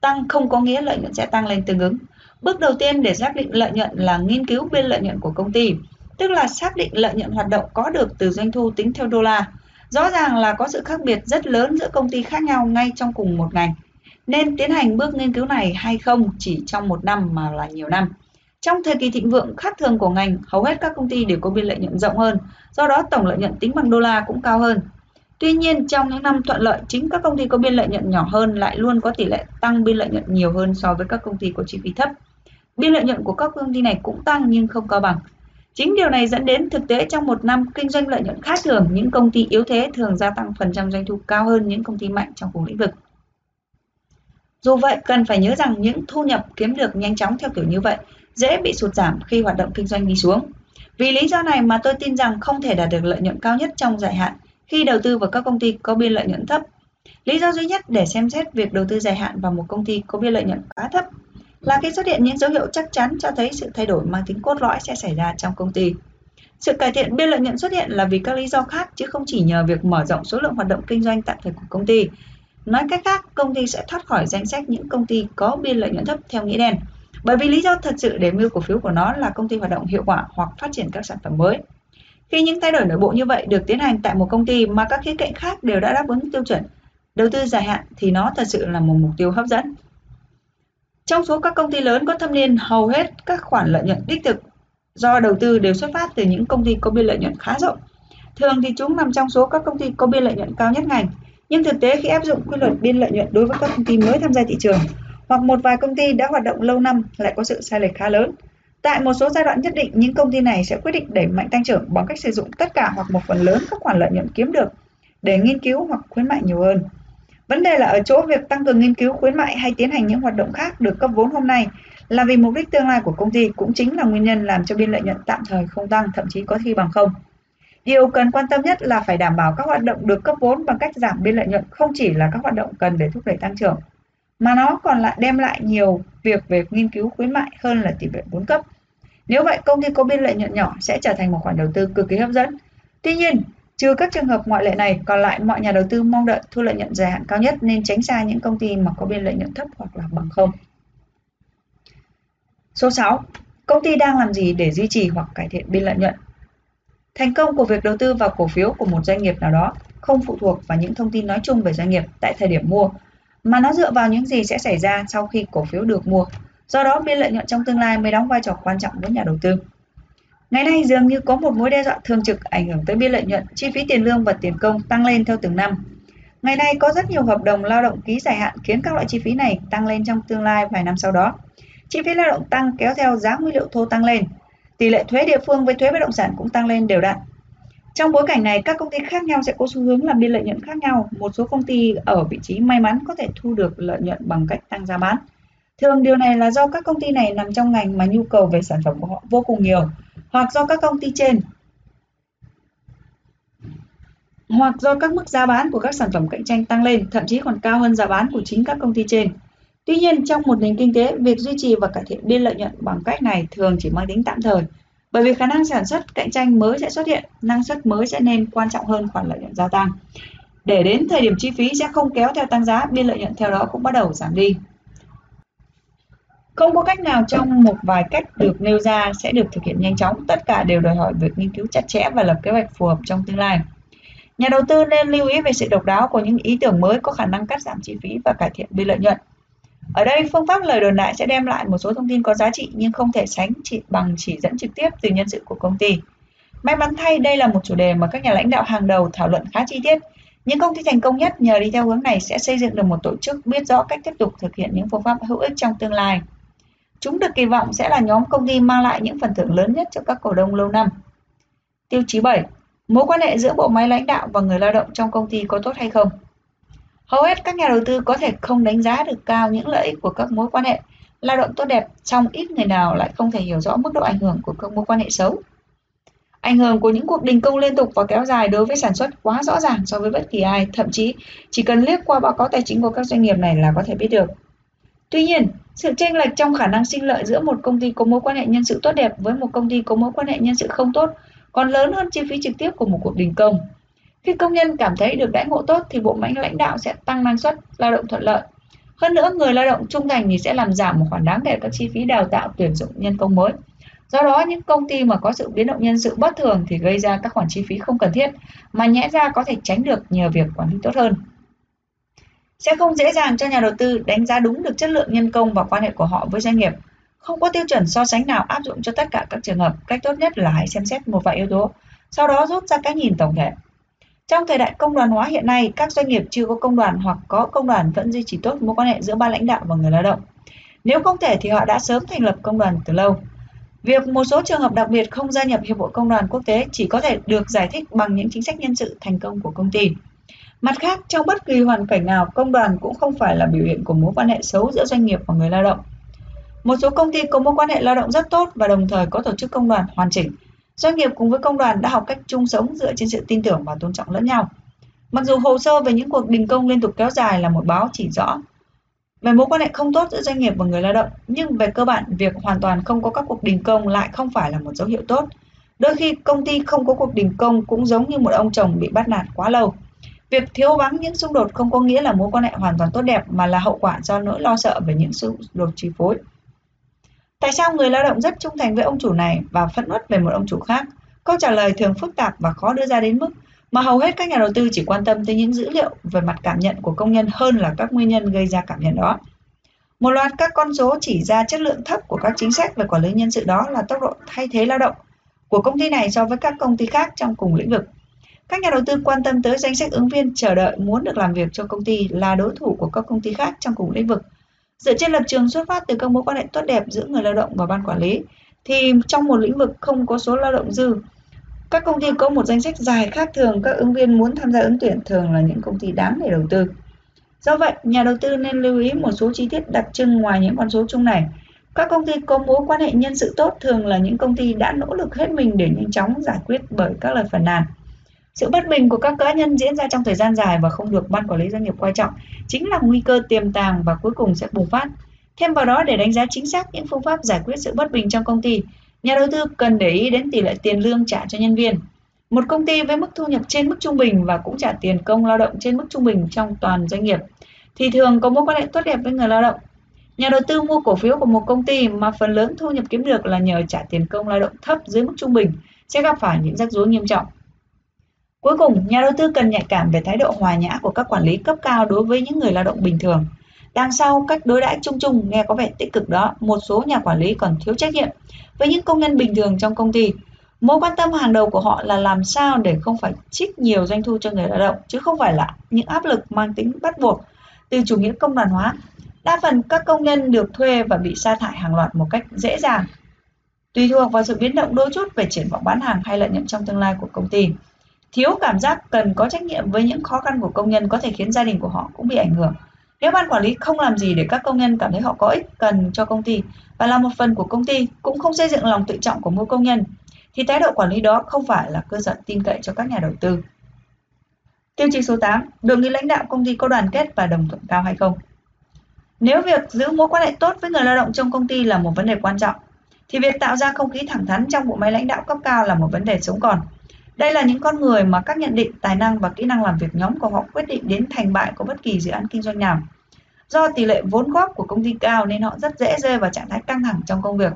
tăng không có nghĩa lợi nhuận sẽ tăng lên tương ứng. Bước đầu tiên để xác định lợi nhuận là nghiên cứu biên lợi nhuận của công ty, tức là xác định lợi nhuận hoạt động có được từ doanh thu tính theo đô la. Rõ ràng là có sự khác biệt rất lớn giữa công ty khác nhau ngay trong cùng một ngành. Nên tiến hành bước nghiên cứu này hay không chỉ trong một năm mà là nhiều năm. Trong thời kỳ thịnh vượng khác thường của ngành, hầu hết các công ty đều có biên lợi nhuận rộng hơn, do đó tổng lợi nhuận tính bằng đô la cũng cao hơn. Tuy nhiên, trong những năm thuận lợi, chính các công ty có biên lợi nhuận nhỏ hơn lại luôn có tỷ lệ tăng biên lợi nhuận nhiều hơn so với các công ty có chi phí thấp. Biên lợi nhuận của các công ty này cũng tăng nhưng không cao bằng. Chính điều này dẫn đến thực tế trong một năm kinh doanh lợi nhuận khác thường, những công ty yếu thế thường gia tăng phần trăm doanh thu cao hơn những công ty mạnh trong cùng lĩnh vực. Dù vậy, cần phải nhớ rằng những thu nhập kiếm được nhanh chóng theo kiểu như vậy dễ bị sụt giảm khi hoạt động kinh doanh đi xuống. Vì lý do này mà tôi tin rằng không thể đạt được lợi nhuận cao nhất trong dài hạn khi đầu tư vào các công ty có biên lợi nhuận thấp. Lý do duy nhất để xem xét việc đầu tư dài hạn vào một công ty có biên lợi nhuận quá thấp là khi xuất hiện những dấu hiệu chắc chắn cho thấy sự thay đổi mang tính cốt lõi sẽ xảy ra trong công ty. Sự cải thiện biên lợi nhuận xuất hiện là vì các lý do khác chứ không chỉ nhờ việc mở rộng số lượng hoạt động kinh doanh tạm thời của công ty. Nói cách khác, công ty sẽ thoát khỏi danh sách những công ty có biên lợi nhuận thấp theo nghĩa đen. Bởi vì lý do thật sự để mua cổ phiếu của nó là công ty hoạt động hiệu quả hoặc phát triển các sản phẩm mới. Khi những thay đổi nội bộ như vậy được tiến hành tại một công ty mà các khía cạnh khác đều đã đáp ứng tiêu chuẩn đầu tư dài hạn thì nó thật sự là một mục tiêu hấp dẫn. Trong số các công ty lớn có thâm niên, hầu hết các khoản lợi nhuận đích thực do đầu tư đều xuất phát từ những công ty có biên lợi nhuận khá rộng. Thường thì chúng nằm trong số các công ty có biên lợi nhuận cao nhất ngành. Nhưng thực tế khi áp dụng quy luật biên lợi nhuận đối với các công ty mới tham gia thị trường hoặc một vài công ty đã hoạt động lâu năm lại có sự sai lệch khá lớn. Tại một số giai đoạn nhất định, những công ty này sẽ quyết định đẩy mạnh tăng trưởng bằng cách sử dụng tất cả hoặc một phần lớn các khoản lợi nhuận kiếm được để nghiên cứu hoặc khuyến mại nhiều hơn. Vấn đề là ở chỗ việc tăng cường nghiên cứu khuyến mại hay tiến hành những hoạt động khác được cấp vốn hôm nay là vì mục đích tương lai của công ty cũng chính là nguyên nhân làm cho biên lợi nhuận tạm thời không tăng, thậm chí có khi bằng không. Điều cần quan tâm nhất là phải đảm bảo các hoạt động được cấp vốn bằng cách giảm biên lợi nhuận không chỉ là các hoạt động cần để thúc đẩy tăng trưởng, mà nó còn lại đem lại nhiều việc về nghiên cứu khuyến mại hơn là tỷ lệ vốn cấp. Nếu vậy, công ty có biên lợi nhuận nhỏ sẽ trở thành một khoản đầu tư cực kỳ hấp dẫn. Tuy nhiên, trừ các trường hợp ngoại lệ này, còn lại mọi nhà đầu tư mong đợi thu lợi nhuận dài hạn cao nhất nên tránh xa những công ty mà có biên lợi nhuận thấp hoặc là bằng không. Số 6. Công ty đang làm gì để duy trì hoặc cải thiện biên lợi nhuận? Thành công của việc đầu tư vào cổ phiếu của một doanh nghiệp nào đó không phụ thuộc vào những thông tin nói chung về doanh nghiệp tại thời điểm mua, mà nó dựa vào những gì sẽ xảy ra sau khi cổ phiếu được mua. Do đó, biên lợi nhuận trong tương lai mới đóng vai trò quan trọng với nhà đầu tư. Ngày nay dường như có một mối đe dọa thường trực ảnh hưởng tới biên lợi nhuận, chi phí tiền lương và tiền công tăng lên theo từng năm. Ngày nay có rất nhiều hợp đồng lao động ký dài hạn khiến các loại chi phí này tăng lên trong tương lai vài năm sau đó. Chi phí lao động tăng kéo theo giá nguyên liệu thô tăng lên. Tỷ lệ thuế địa phương với thuế bất động sản cũng tăng lên đều đặn. Trong bối cảnh này, các công ty khác nhau sẽ có xu hướng làm biên lợi nhuận khác nhau. Một số công ty ở vị trí may mắn có thể thu được lợi nhuận bằng cách tăng giá bán. Thường điều này là do các công ty này nằm trong ngành mà nhu cầu về sản phẩm của họ vô cùng nhiều, hoặc do các công ty trên hoặc do các mức giá bán của các sản phẩm cạnh tranh tăng lên, thậm chí còn cao hơn giá bán của chính các công ty trên. Tuy nhiên, trong một nền kinh tế, việc duy trì và cải thiện biên lợi nhuận bằng cách này thường chỉ mang tính tạm thời, bởi vì khả năng sản xuất cạnh tranh mới sẽ xuất hiện, năng suất mới sẽ nên quan trọng hơn khoản lợi nhuận gia tăng. Để đến thời điểm chi phí sẽ không kéo theo tăng giá, biên lợi nhuận theo đó cũng bắt đầu giảm đi. Không có cách nào trong một vài cách được nêu ra sẽ được thực hiện nhanh chóng, tất cả đều đòi hỏi việc nghiên cứu chặt chẽ và lập kế hoạch phù hợp trong tương lai. Nhà đầu tư nên lưu ý về sự độc đáo của những ý tưởng mới có khả năng cắt giảm chi phí và cải thiện biên lợi nhuận. Ở đây, phương pháp lời đồn đại sẽ đem lại một số thông tin có giá trị nhưng không thể sánh chỉ bằng chỉ dẫn trực tiếp từ nhân sự của công ty. May mắn thay, đây là một chủ đề mà các nhà lãnh đạo hàng đầu thảo luận khá chi tiết. Những công ty thành công nhất nhờ đi theo hướng này sẽ xây dựng được một tổ chức biết rõ cách tiếp tục thực hiện những phương pháp hữu ích trong tương lai. Chúng được kỳ vọng sẽ là nhóm công ty mang lại những phần thưởng lớn nhất cho các cổ đông lâu năm. Tiêu chí 7. Mối quan hệ giữa bộ máy lãnh đạo và người lao động trong công ty có tốt hay không? Hầu hết các nhà đầu tư có thể không đánh giá được cao những lợi ích của các mối quan hệ lao động tốt đẹp, trong ít người nào lại không thể hiểu rõ mức độ ảnh hưởng của các mối quan hệ xấu. Ảnh hưởng của những cuộc đình công liên tục và kéo dài đối với sản xuất quá rõ ràng so với bất kỳ ai, thậm chí chỉ cần liếc qua báo cáo tài chính của các doanh nghiệp này là có thể biết được. Tuy nhiên, sự chênh lệch trong khả năng sinh lợi giữa một công ty có mối quan hệ nhân sự tốt đẹp với một công ty có mối quan hệ nhân sự không tốt còn lớn hơn chi phí trực tiếp của một cuộc đình công. Khi công nhân cảm thấy được đãi ngộ tốt thì bộ máy lãnh đạo sẽ tăng năng suất, lao động thuận lợi. Hơn nữa, người lao động trung thành thì sẽ làm giảm một khoản đáng kể các chi phí đào tạo tuyển dụng nhân công mới. Do đó, những công ty mà có sự biến động nhân sự bất thường thì gây ra các khoản chi phí không cần thiết, mà nhẽ ra có thể tránh được nhờ việc quản lý tốt hơn. Sẽ không dễ dàng cho nhà đầu tư đánh giá đúng được chất lượng nhân công và quan hệ của họ với doanh nghiệp. Không có tiêu chuẩn so sánh nào áp dụng cho tất cả các trường hợp, cách tốt nhất là hãy xem xét một vài yếu tố, sau đó rút ra cái nhìn tổng thể. Trong thời đại công đoàn hóa hiện nay, các doanh nghiệp chưa có công đoàn hoặc có công đoàn vẫn duy trì tốt mối quan hệ giữa ba lãnh đạo và người lao động. Nếu không thể thì họ đã sớm thành lập công đoàn từ lâu. Việc một số trường hợp đặc biệt không gia nhập Hiệp hội Công đoàn Quốc tế chỉ có thể được giải thích bằng những chính sách nhân sự thành công của công ty. Mặt khác, trong bất kỳ hoàn cảnh nào, công đoàn cũng không phải là biểu hiện của mối quan hệ xấu giữa doanh nghiệp và người lao động. Một số công ty có mối quan hệ lao động rất tốt và đồng thời có tổ chức công đoàn hoàn chỉnh. Doanh nghiệp cùng với công đoàn đã học cách chung sống dựa trên sự tin tưởng và tôn trọng lẫn nhau. Mặc dù hồ sơ về những cuộc đình công liên tục kéo dài là một báo chỉ rõ về mối quan hệ không tốt giữa doanh nghiệp và người lao động, nhưng về cơ bản việc hoàn toàn không có các cuộc đình công lại không phải là một dấu hiệu tốt. Đôi khi công ty không có cuộc đình công cũng giống như một ông chồng bị bắt nạt quá lâu. Việc thiếu vắng những xung đột không có nghĩa là mối quan hệ hoàn toàn tốt đẹp mà là hậu quả do nỗi lo sợ về những xung đột chi phối. Tại sao người lao động rất trung thành với ông chủ này và phẫn uất về một ông chủ khác? Câu trả lời thường phức tạp và khó đưa ra đến mức mà hầu hết các nhà đầu tư chỉ quan tâm tới những dữ liệu về mặt cảm nhận của công nhân hơn là các nguyên nhân gây ra cảm nhận đó. Một loạt các con số chỉ ra chất lượng thấp của các chính sách về quản lý nhân sự đó là tốc độ thay thế lao động của công ty này so với các công ty khác trong cùng lĩnh vực. Các nhà đầu tư quan tâm tới danh sách ứng viên chờ đợi muốn được làm việc cho công ty là đối thủ của các công ty khác trong cùng lĩnh vực. Dựa trên lập trường xuất phát từ các mối quan hệ tốt đẹp giữa người lao động và ban quản lý, thì trong một lĩnh vực không có số lao động dư, các công ty có một danh sách dài khác thường các ứng viên muốn tham gia ứng tuyển thường là những công ty đáng để đầu tư. Do vậy, nhà đầu tư nên lưu ý một số chi tiết đặc trưng ngoài những con số chung này. Các công ty có mối quan hệ nhân sự tốt thường là những công ty đã nỗ lực hết mình để nhanh chóng giải quyết bởi các lời phản nàn. Sự bất bình của các cá nhân diễn ra trong thời gian dài và không được ban quản lý doanh nghiệp quan trọng chính là nguy cơ tiềm tàng và cuối cùng sẽ bùng phát. Thêm vào đó để đánh giá chính xác những phương pháp giải quyết sự bất bình trong công ty, nhà đầu tư cần để ý đến tỷ lệ tiền lương trả cho nhân viên. Một công ty với mức thu nhập trên mức trung bình và cũng trả tiền công lao động trên mức trung bình trong toàn doanh nghiệp thì thường có mối quan hệ tốt đẹp với người lao động. Nhà đầu tư mua cổ phiếu của một công ty mà phần lớn thu nhập kiếm được là nhờ trả tiền công lao động thấp dưới mức trung bình sẽ gặp phải những rắc rối nghiêm trọng. Cuối cùng, nhà đầu tư cần nhạy cảm về thái độ hòa nhã của các quản lý cấp cao đối với những người lao động bình thường. Đằng sau cách đối đãi chung chung nghe có vẻ tích cực đó, một số nhà quản lý còn thiếu trách nhiệm với những công nhân bình thường trong công ty. Mối quan tâm hàng đầu của họ là làm sao để không phải trích nhiều doanh thu cho người lao động, chứ không phải là những áp lực mang tính bắt buộc từ chủ nghĩa công đoàn hóa. Đa phần các công nhân được thuê và bị sa thải hàng loạt một cách dễ dàng. Tùy thuộc vào sự biến động đôi chút về triển vọng bán hàng hay lợi nhuận trong tương lai của công ty. Thiếu cảm giác cần có trách nhiệm với những khó khăn của công nhân có thể khiến gia đình của họ cũng bị ảnh hưởng. Nếu ban quản lý không làm gì để các công nhân cảm thấy họ có ích cần cho công ty và là một phần của công ty, cũng không xây dựng lòng tự trọng của mỗi công nhân, thì thái độ quản lý đó không phải là cơ sở tin cậy cho các nhà đầu tư. Tiêu chí số 8, đội ngũ lãnh đạo công ty có đoàn kết và đồng thuận cao hay không? Nếu việc giữ mối quan hệ tốt với người lao động trong công ty là một vấn đề quan trọng, thì việc tạo ra không khí thẳng thắn trong bộ máy lãnh đạo cấp cao là một vấn đề sống còn. Đây là những con người mà các nhận định, tài năng và kỹ năng làm việc nhóm của họ quyết định đến thành bại của bất kỳ dự án kinh doanh nào. Do tỷ lệ vốn góp của công ty cao nên họ rất dễ rơi vào trạng thái căng thẳng trong công việc.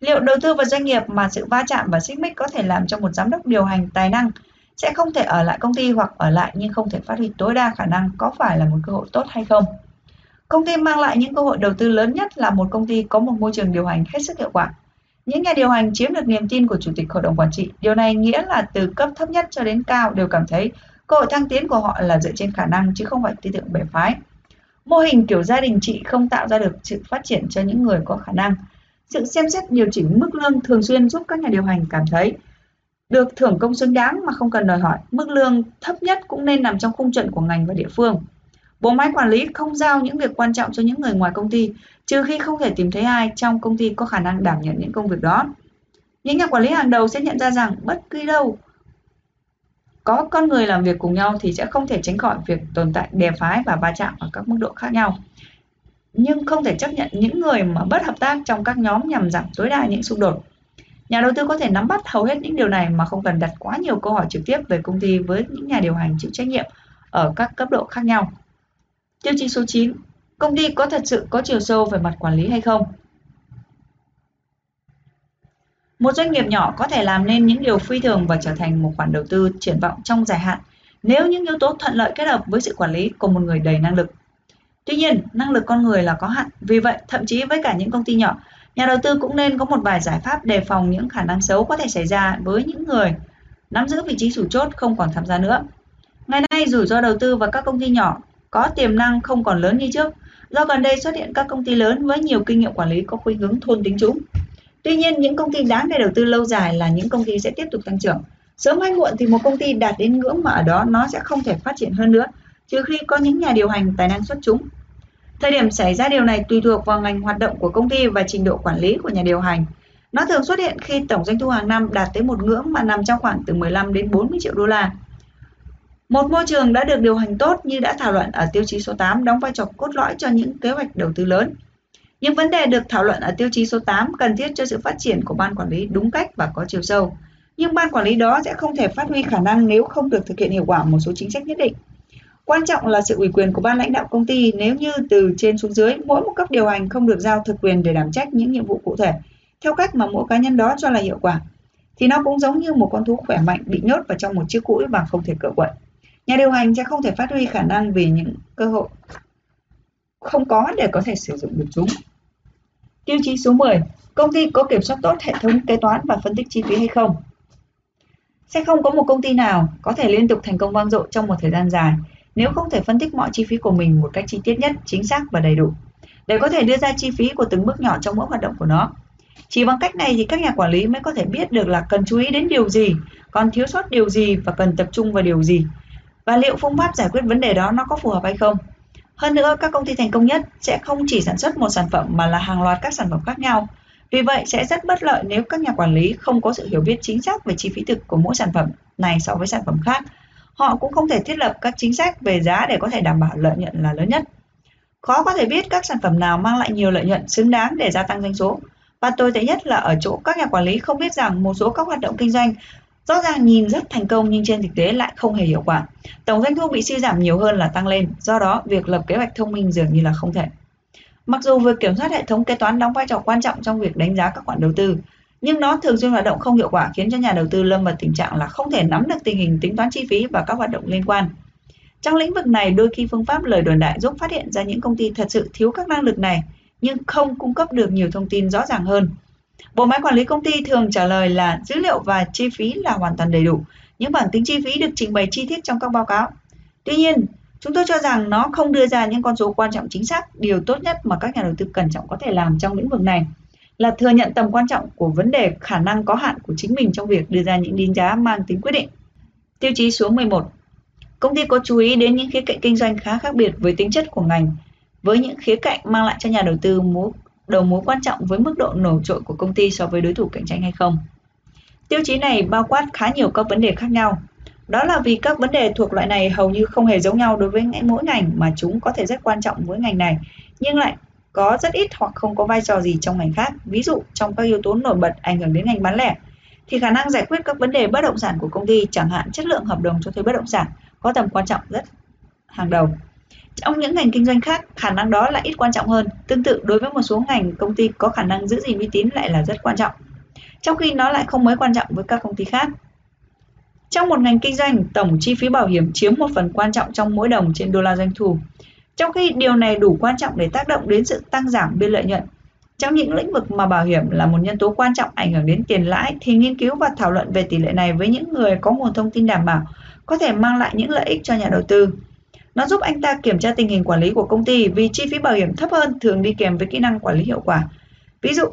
Liệu đầu tư vào doanh nghiệp mà sự va chạm và xích mích có thể làm cho một giám đốc điều hành tài năng sẽ không thể ở lại công ty hoặc ở lại nhưng không thể phát huy tối đa khả năng có phải là một cơ hội tốt hay không? Công ty mang lại những cơ hội đầu tư lớn nhất là một công ty có một môi trường điều hành hết sức hiệu quả. Những nhà điều hành chiếm được niềm tin của chủ tịch hội đồng quản trị. Điều này nghĩa là từ cấp thấp nhất cho đến cao đều cảm thấy cơ hội thăng tiến của họ là dựa trên khả năng chứ không phải tư tưởng bè phái. Mô hình kiểu gia đình trị không tạo ra được sự phát triển cho những người có khả năng. Sự xem xét điều chỉnh mức lương thường xuyên giúp các nhà điều hành cảm thấy được thưởng công xứng đáng mà không cần đòi hỏi. Mức lương thấp nhất cũng nên nằm trong khung chuẩn của ngành và địa phương. Bộ máy quản lý không giao những việc quan trọng cho những người ngoài công ty, trừ khi không thể tìm thấy ai trong công ty có khả năng đảm nhận những công việc đó. Những nhà quản lý hàng đầu sẽ nhận ra rằng bất cứ đâu có con người làm việc cùng nhau thì sẽ không thể tránh khỏi việc tồn tại bè phái và va chạm ở các mức độ khác nhau. Nhưng không thể chấp nhận những người mà bất hợp tác trong các nhóm nhằm giảm tối đa những xung đột. Nhà đầu tư có thể nắm bắt hầu hết những điều này mà không cần đặt quá nhiều câu hỏi trực tiếp về công ty với những nhà điều hành chịu trách nhiệm ở các cấp độ khác nhau. Tiêu chí số 9. Công ty có thật sự có chiều sâu về mặt quản lý hay không? Một doanh nghiệp nhỏ có thể làm nên những điều phi thường và trở thành một khoản đầu tư triển vọng trong dài hạn nếu những yếu tố thuận lợi kết hợp với sự quản lý của một người đầy năng lực. Tuy nhiên, năng lực con người là có hạn, vì vậy thậm chí với cả những công ty nhỏ, nhà đầu tư cũng nên có một vài giải pháp đề phòng những khả năng xấu có thể xảy ra với những người nắm giữ vị trí chủ chốt không còn tham gia nữa. Ngày nay, rủi ro đầu tư vào các công ty nhỏ có tiềm năng không còn lớn như trước, do gần đây xuất hiện các công ty lớn với nhiều kinh nghiệm quản lý có khuynh hướng thôn tính chúng. Tuy nhiên, những công ty đáng để đầu tư lâu dài là những công ty sẽ tiếp tục tăng trưởng. Sớm hay muộn thì một công ty đạt đến ngưỡng mà ở đó nó sẽ không thể phát triển hơn nữa, trừ khi có những nhà điều hành tài năng xuất chúng. Thời điểm xảy ra điều này tùy thuộc vào ngành hoạt động của công ty và trình độ quản lý của nhà điều hành. Nó thường xuất hiện khi tổng doanh thu hàng năm đạt tới một ngưỡng mà nằm trong khoảng từ 15 đến 40 triệu đô la. Một môi trường đã được điều hành tốt như đã thảo luận ở tiêu chí số 8 đóng vai trò cốt lõi cho những kế hoạch đầu tư lớn. Những vấn đề được thảo luận ở tiêu chí số 8 cần thiết cho sự phát triển của ban quản lý đúng cách và có chiều sâu. Nhưng ban quản lý đó sẽ không thể phát huy khả năng nếu không được thực hiện hiệu quả một số chính sách nhất định. Quan trọng là sự ủy quyền của ban lãnh đạo công ty nếu như từ trên xuống dưới, mỗi một cấp điều hành không được giao thực quyền để đảm trách những nhiệm vụ cụ thể, theo cách mà mỗi cá nhân đó cho là hiệu quả thì nó cũng giống như một con thú khỏe mạnh bị nhốt vào trong một chiếc cũi mà không thể cựa quậy. Nhà điều hành sẽ không thể phát huy khả năng vì những cơ hội không có để có thể sử dụng được chúng. Tiêu chí số 10. Công ty có kiểm soát tốt hệ thống kế toán và phân tích chi phí hay không? Sẽ không có một công ty nào có thể liên tục thành công vang dội trong một thời gian dài nếu không thể phân tích mọi chi phí của mình một cách chi tiết nhất, chính xác và đầy đủ để có thể đưa ra chi phí của từng bước nhỏ trong mỗi hoạt động của nó. Chỉ bằng cách này thì các nhà quản lý mới có thể biết được là cần chú ý đến điều gì, còn thiếu sót điều gì và cần tập trung vào điều gì. Và liệu phương pháp giải quyết vấn đề đó nó có phù hợp hay không? Hơn nữa, các công ty thành công nhất sẽ không chỉ sản xuất một sản phẩm mà là hàng loạt các sản phẩm khác nhau. Vì vậy sẽ rất bất lợi nếu các nhà quản lý không có sự hiểu biết chính xác về chi phí thực của mỗi sản phẩm này so với sản phẩm khác. Họ cũng không thể thiết lập các chính sách về giá để có thể đảm bảo lợi nhuận là lớn nhất. Khó có thể biết các sản phẩm nào mang lại nhiều lợi nhuận xứng đáng để gia tăng doanh số. Và tồi tệ nhất là ở chỗ các nhà quản lý không biết rằng một số các hoạt động kinh doanh rõ ràng nhìn rất thành công nhưng trên thực tế lại không hề hiệu quả. Tổng doanh thu bị suy giảm nhiều hơn là tăng lên, do đó việc lập kế hoạch thông minh dường như là không thể. Mặc dù việc kiểm soát hệ thống kế toán đóng vai trò quan trọng trong việc đánh giá các khoản đầu tư, nhưng nó thường xuyên hoạt động không hiệu quả khiến cho nhà đầu tư lâm vào tình trạng là không thể nắm được tình hình tính toán chi phí và các hoạt động liên quan. Trong lĩnh vực này, đôi khi phương pháp lời đồn đại giúp phát hiện ra những công ty thật sự thiếu các năng lực này, nhưng không cung cấp được nhiều thông tin rõ ràng hơn. Bộ máy quản lý công ty thường trả lời là dữ liệu và chi phí là hoàn toàn đầy đủ. Những bảng tính chi phí được trình bày chi tiết trong các báo cáo. Tuy nhiên, chúng tôi cho rằng nó không đưa ra những con số quan trọng chính xác. Điều tốt nhất mà các nhà đầu tư cẩn trọng có thể làm trong lĩnh vực này là thừa nhận tầm quan trọng của vấn đề khả năng có hạn của chính mình trong việc đưa ra những đánh giá mang tính quyết định. Tiêu chí số 11. Công ty có chú ý đến những khía cạnh kinh doanh khá khác biệt với tính chất của ngành, với những khía cạnh mang lại cho nhà đầu tư mối đầu mối quan trọng với mức độ nổi trội của công ty so với đối thủ cạnh tranh hay không. Tiêu chí này bao quát khá nhiều các vấn đề khác nhau. Đó là vì các vấn đề thuộc loại này hầu như không hề giống nhau đối với mỗi ngành mà chúng có thể rất quan trọng với ngành này, nhưng lại có rất ít hoặc không có vai trò gì trong ngành khác. Ví dụ, trong các yếu tố nổi bật ảnh hưởng đến ngành bán lẻ, thì khả năng giải quyết các vấn đề bất động sản của công ty, chẳng hạn chất lượng hợp đồng cho thuê bất động sản, có tầm quan trọng rất hàng đầu. Trong những ngành kinh doanh khác, khả năng đó lại ít quan trọng hơn. Tương tự đối với một số ngành công ty có khả năng giữ gìn uy tín lại là rất quan trọng. Trong khi nó lại không mấy quan trọng với các công ty khác. Trong một ngành kinh doanh, tổng chi phí bảo hiểm chiếm một phần quan trọng trong mỗi đồng trên đô la doanh thu. Trong khi điều này đủ quan trọng để tác động đến sự tăng giảm biên lợi nhuận. Trong những lĩnh vực mà bảo hiểm là một nhân tố quan trọng ảnh hưởng đến tiền lãi thì nghiên cứu và thảo luận về tỷ lệ này với những người có nguồn thông tin đảm bảo có thể mang lại những lợi ích cho nhà đầu tư. Nó giúp anh ta kiểm tra tình hình quản lý của công ty vì chi phí bảo hiểm thấp hơn thường đi kèm với kỹ năng quản lý hiệu quả. Ví dụ,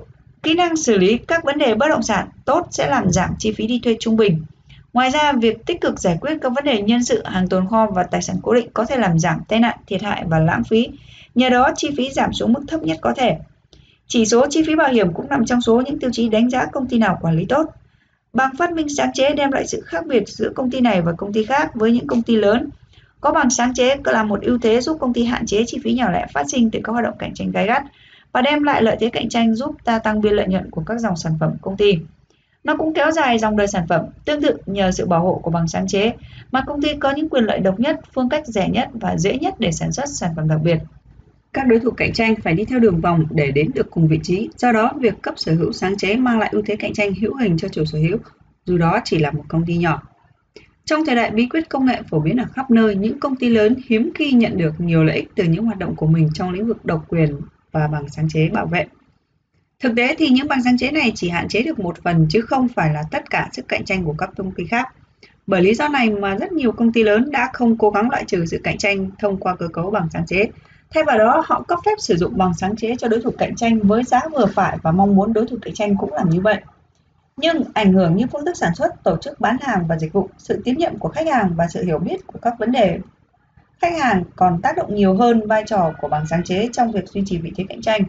kỹ năng xử lý các vấn đề bất động sản tốt sẽ làm giảm chi phí đi thuê trung bình. Ngoài ra, việc tích cực giải quyết các vấn đề nhân sự, hàng tồn kho và tài sản cố định có thể làm giảm tai nạn, thiệt hại và lãng phí. Nhờ đó, chi phí giảm xuống mức thấp nhất có thể. Chỉ số chi phí bảo hiểm cũng nằm trong số những tiêu chí đánh giá công ty nào quản lý tốt. Bằng phát minh sáng chế đem lại sự khác biệt giữa công ty này và công ty khác với những công ty lớn có bằng sáng chế là một ưu thế giúp công ty hạn chế chi phí nhỏ lẻ phát sinh từ các hoạt động cạnh tranh gay gắt và đem lại lợi thế cạnh tranh giúp ta tăng biên lợi nhuận của các dòng sản phẩm công ty. Nó cũng kéo dài dòng đời sản phẩm, tương tự nhờ sự bảo hộ của bằng sáng chế mà công ty có những quyền lợi độc nhất, phương cách rẻ nhất và dễ nhất để sản xuất sản phẩm đặc biệt. Các đối thủ cạnh tranh phải đi theo đường vòng để đến được cùng vị trí, do đó việc cấp sở hữu sáng chế mang lại ưu thế cạnh tranh hữu hình cho chủ sở hữu, dù đó chỉ là một công ty nhỏ. Trong thời đại bí quyết công nghệ phổ biến ở khắp nơi, những công ty lớn hiếm khi nhận được nhiều lợi ích từ những hoạt động của mình trong lĩnh vực độc quyền và bằng sáng chế bảo vệ. Thực tế thì những bằng sáng chế này chỉ hạn chế được một phần chứ không phải là tất cả sức cạnh tranh của các công ty khác. Bởi lý do này mà rất nhiều công ty lớn đã không cố gắng loại trừ sự cạnh tranh thông qua cơ cấu bằng sáng chế. Thay vào đó, họ cấp phép sử dụng bằng sáng chế cho đối thủ cạnh tranh với giá vừa phải và mong muốn đối thủ cạnh tranh cũng làm như vậy. Nhưng ảnh hưởng như phương thức sản xuất, tổ chức bán hàng và dịch vụ, sự tín nhiệm của khách hàng và sự hiểu biết của các vấn đề khách hàng còn tác động nhiều hơn vai trò của bằng sáng chế trong việc duy trì vị thế cạnh tranh.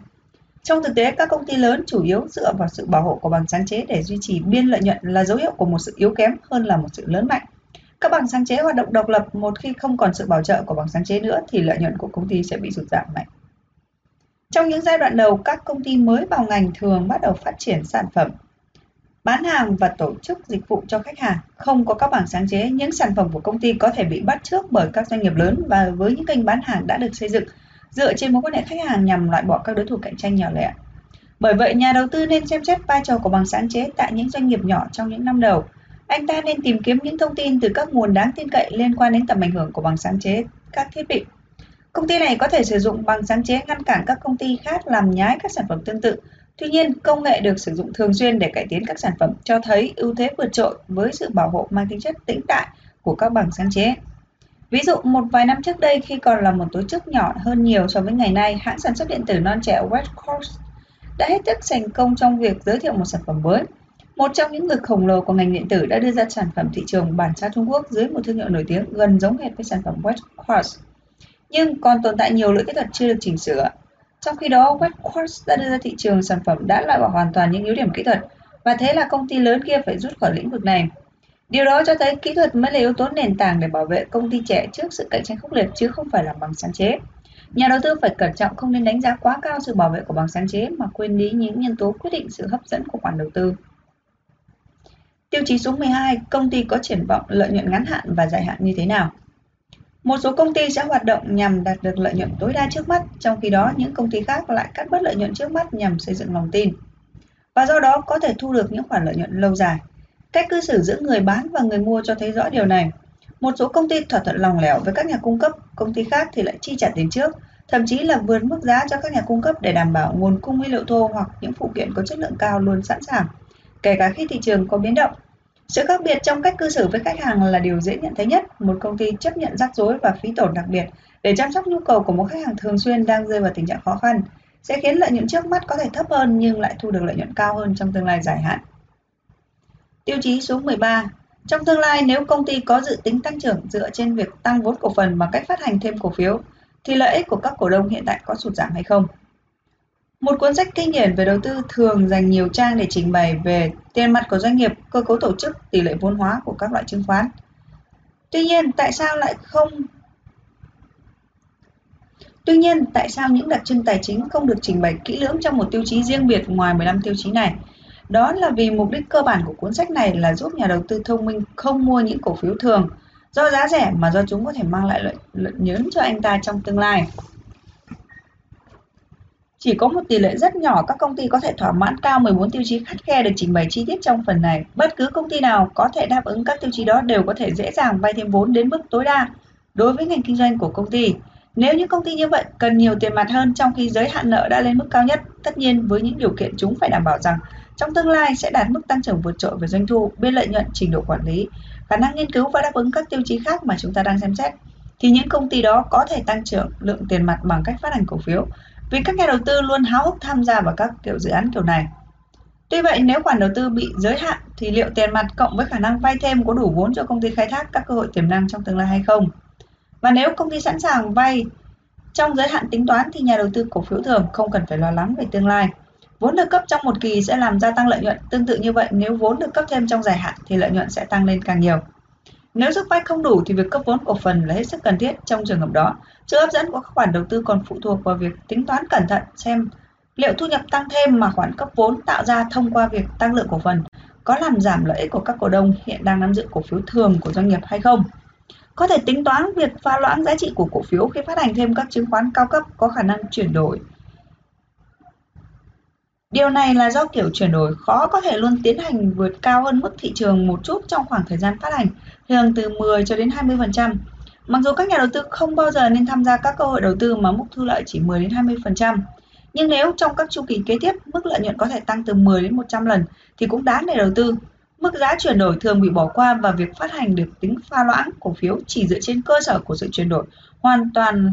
Trong thực tế, các công ty lớn chủ yếu dựa vào sự bảo hộ của bằng sáng chế để duy trì biên lợi nhuận là dấu hiệu của một sự yếu kém hơn là một sự lớn mạnh. Các bằng sáng chế hoạt động độc lập một khi không còn sự bảo trợ của bằng sáng chế nữa thì lợi nhuận của công ty sẽ bị sụt giảm mạnh. Trong những giai đoạn đầu, các công ty mới vào ngành thường bắt đầu phát triển sản phẩm bán hàng và tổ chức dịch vụ cho khách hàng. Không có các bảng sáng chế, những sản phẩm của công ty có thể bị bắt trước bởi các doanh nghiệp lớn và với những kênh bán hàng đã được xây dựng, dựa trên mối quan hệ khách hàng nhằm loại bỏ các đối thủ cạnh tranh nhỏ lẻ. Bởi vậy, nhà đầu tư nên xem xét vai trò của bằng sáng chế tại những doanh nghiệp nhỏ trong những năm đầu. Anh ta nên tìm kiếm những thông tin từ các nguồn đáng tin cậy liên quan đến tầm ảnh hưởng của bằng sáng chế, các thiết bị. Công ty này có thể sử dụng bằng sáng chế ngăn cản các công ty khác làm nhái các sản phẩm tương tự Tuy nhiên, công nghệ được sử dụng thường xuyên để cải tiến các sản phẩm cho thấy ưu thế vượt trội với sự bảo hộ mang tính chất tĩnh tại của các bằng sáng chế. Ví dụ, một vài năm trước đây khi còn là một tổ chức nhỏ hơn nhiều so với ngày nay, hãng sản xuất điện tử non trẻ Westcoast đã hết sức thành công trong việc giới thiệu một sản phẩm mới. Một trong những lực khổng lồ của ngành điện tử đã đưa ra sản phẩm thị trường bản sao Trung Quốc dưới một thương hiệu nổi tiếng gần giống hệt với sản phẩm Westcoast. Nhưng còn tồn tại nhiều lỗi kỹ thuật chưa được chỉnh sửa trong khi đó, Westquartz đã đưa ra thị trường sản phẩm đã loại bỏ hoàn toàn những yếu điểm kỹ thuật và thế là công ty lớn kia phải rút khỏi lĩnh vực này. Điều đó cho thấy kỹ thuật mới là yếu tố nền tảng để bảo vệ công ty trẻ trước sự cạnh tranh khốc liệt chứ không phải là bằng sáng chế. Nhà đầu tư phải cẩn trọng không nên đánh giá quá cao sự bảo vệ của bằng sáng chế mà quên đi những nhân tố quyết định sự hấp dẫn của khoản đầu tư. Tiêu chí số 12, công ty có triển vọng lợi nhuận ngắn hạn và dài hạn như thế nào? Một số công ty sẽ hoạt động nhằm đạt được lợi nhuận tối đa trước mắt, trong khi đó những công ty khác lại cắt bớt lợi nhuận trước mắt nhằm xây dựng lòng tin. Và do đó có thể thu được những khoản lợi nhuận lâu dài. Cách cư xử giữa người bán và người mua cho thấy rõ điều này. Một số công ty thỏa thuận lòng lẻo với các nhà cung cấp, công ty khác thì lại chi trả tiền trước, thậm chí là vượt mức giá cho các nhà cung cấp để đảm bảo nguồn cung nguyên liệu thô hoặc những phụ kiện có chất lượng cao luôn sẵn sàng, kể cả khi thị trường có biến động. Sự khác biệt trong cách cư xử với khách hàng là điều dễ nhận thấy nhất. Một công ty chấp nhận rắc rối và phí tổn đặc biệt để chăm sóc nhu cầu của một khách hàng thường xuyên đang rơi vào tình trạng khó khăn sẽ khiến lợi nhuận trước mắt có thể thấp hơn nhưng lại thu được lợi nhuận cao hơn trong tương lai dài hạn. Tiêu chí số 13. Trong tương lai, nếu công ty có dự tính tăng trưởng dựa trên việc tăng vốn cổ phần bằng cách phát hành thêm cổ phiếu, thì lợi ích của các cổ đông hiện tại có sụt giảm hay không? Một cuốn sách kinh điển về đầu tư thường dành nhiều trang để trình bày về tiền mặt của doanh nghiệp, cơ cấu tổ chức, tỷ lệ vốn hóa của các loại chứng khoán. Tuy nhiên, tại sao lại không Tuy nhiên, tại sao những đặc trưng tài chính không được trình bày kỹ lưỡng trong một tiêu chí riêng biệt ngoài 15 tiêu chí này? Đó là vì mục đích cơ bản của cuốn sách này là giúp nhà đầu tư thông minh không mua những cổ phiếu thường do giá rẻ mà do chúng có thể mang lại lợi nhuận lớn cho anh ta trong tương lai. Chỉ có một tỷ lệ rất nhỏ các công ty có thể thỏa mãn cao 14 tiêu chí khắt khe được trình bày chi tiết trong phần này. Bất cứ công ty nào có thể đáp ứng các tiêu chí đó đều có thể dễ dàng vay thêm vốn đến mức tối đa đối với ngành kinh doanh của công ty. Nếu những công ty như vậy cần nhiều tiền mặt hơn trong khi giới hạn nợ đã lên mức cao nhất, tất nhiên với những điều kiện chúng phải đảm bảo rằng trong tương lai sẽ đạt mức tăng trưởng vượt trội về doanh thu, biên lợi nhuận, trình độ quản lý, khả năng nghiên cứu và đáp ứng các tiêu chí khác mà chúng ta đang xem xét, thì những công ty đó có thể tăng trưởng lượng tiền mặt bằng cách phát hành cổ phiếu, vì các nhà đầu tư luôn háo hức tham gia vào các kiểu dự án kiểu này. Tuy vậy, nếu khoản đầu tư bị giới hạn thì liệu tiền mặt cộng với khả năng vay thêm có đủ vốn cho công ty khai thác các cơ hội tiềm năng trong tương lai hay không? Và nếu công ty sẵn sàng vay trong giới hạn tính toán thì nhà đầu tư cổ phiếu thường không cần phải lo lắng về tương lai. Vốn được cấp trong một kỳ sẽ làm gia tăng lợi nhuận, tương tự như vậy nếu vốn được cấp thêm trong dài hạn thì lợi nhuận sẽ tăng lên càng nhiều. Nếu sức vay không đủ thì việc cấp vốn cổ phần là hết sức cần thiết trong trường hợp đó. Sự hấp dẫn của các khoản đầu tư còn phụ thuộc vào việc tính toán cẩn thận xem liệu thu nhập tăng thêm mà khoản cấp vốn tạo ra thông qua việc tăng lượng cổ phần có làm giảm lợi ích của các cổ đông hiện đang nắm giữ cổ phiếu thường của doanh nghiệp hay không. Có thể tính toán việc pha loãng giá trị của cổ phiếu khi phát hành thêm các chứng khoán cao cấp có khả năng chuyển đổi Điều này là do kiểu chuyển đổi khó có thể luôn tiến hành vượt cao hơn mức thị trường một chút trong khoảng thời gian phát hành, thường từ 10 cho đến 20%. Mặc dù các nhà đầu tư không bao giờ nên tham gia các cơ hội đầu tư mà mức thu lợi chỉ 10 đến 20%, nhưng nếu trong các chu kỳ kế tiếp mức lợi nhuận có thể tăng từ 10 đến 100 lần thì cũng đáng để đầu tư. Mức giá chuyển đổi thường bị bỏ qua và việc phát hành được tính pha loãng cổ phiếu chỉ dựa trên cơ sở của sự chuyển đổi hoàn toàn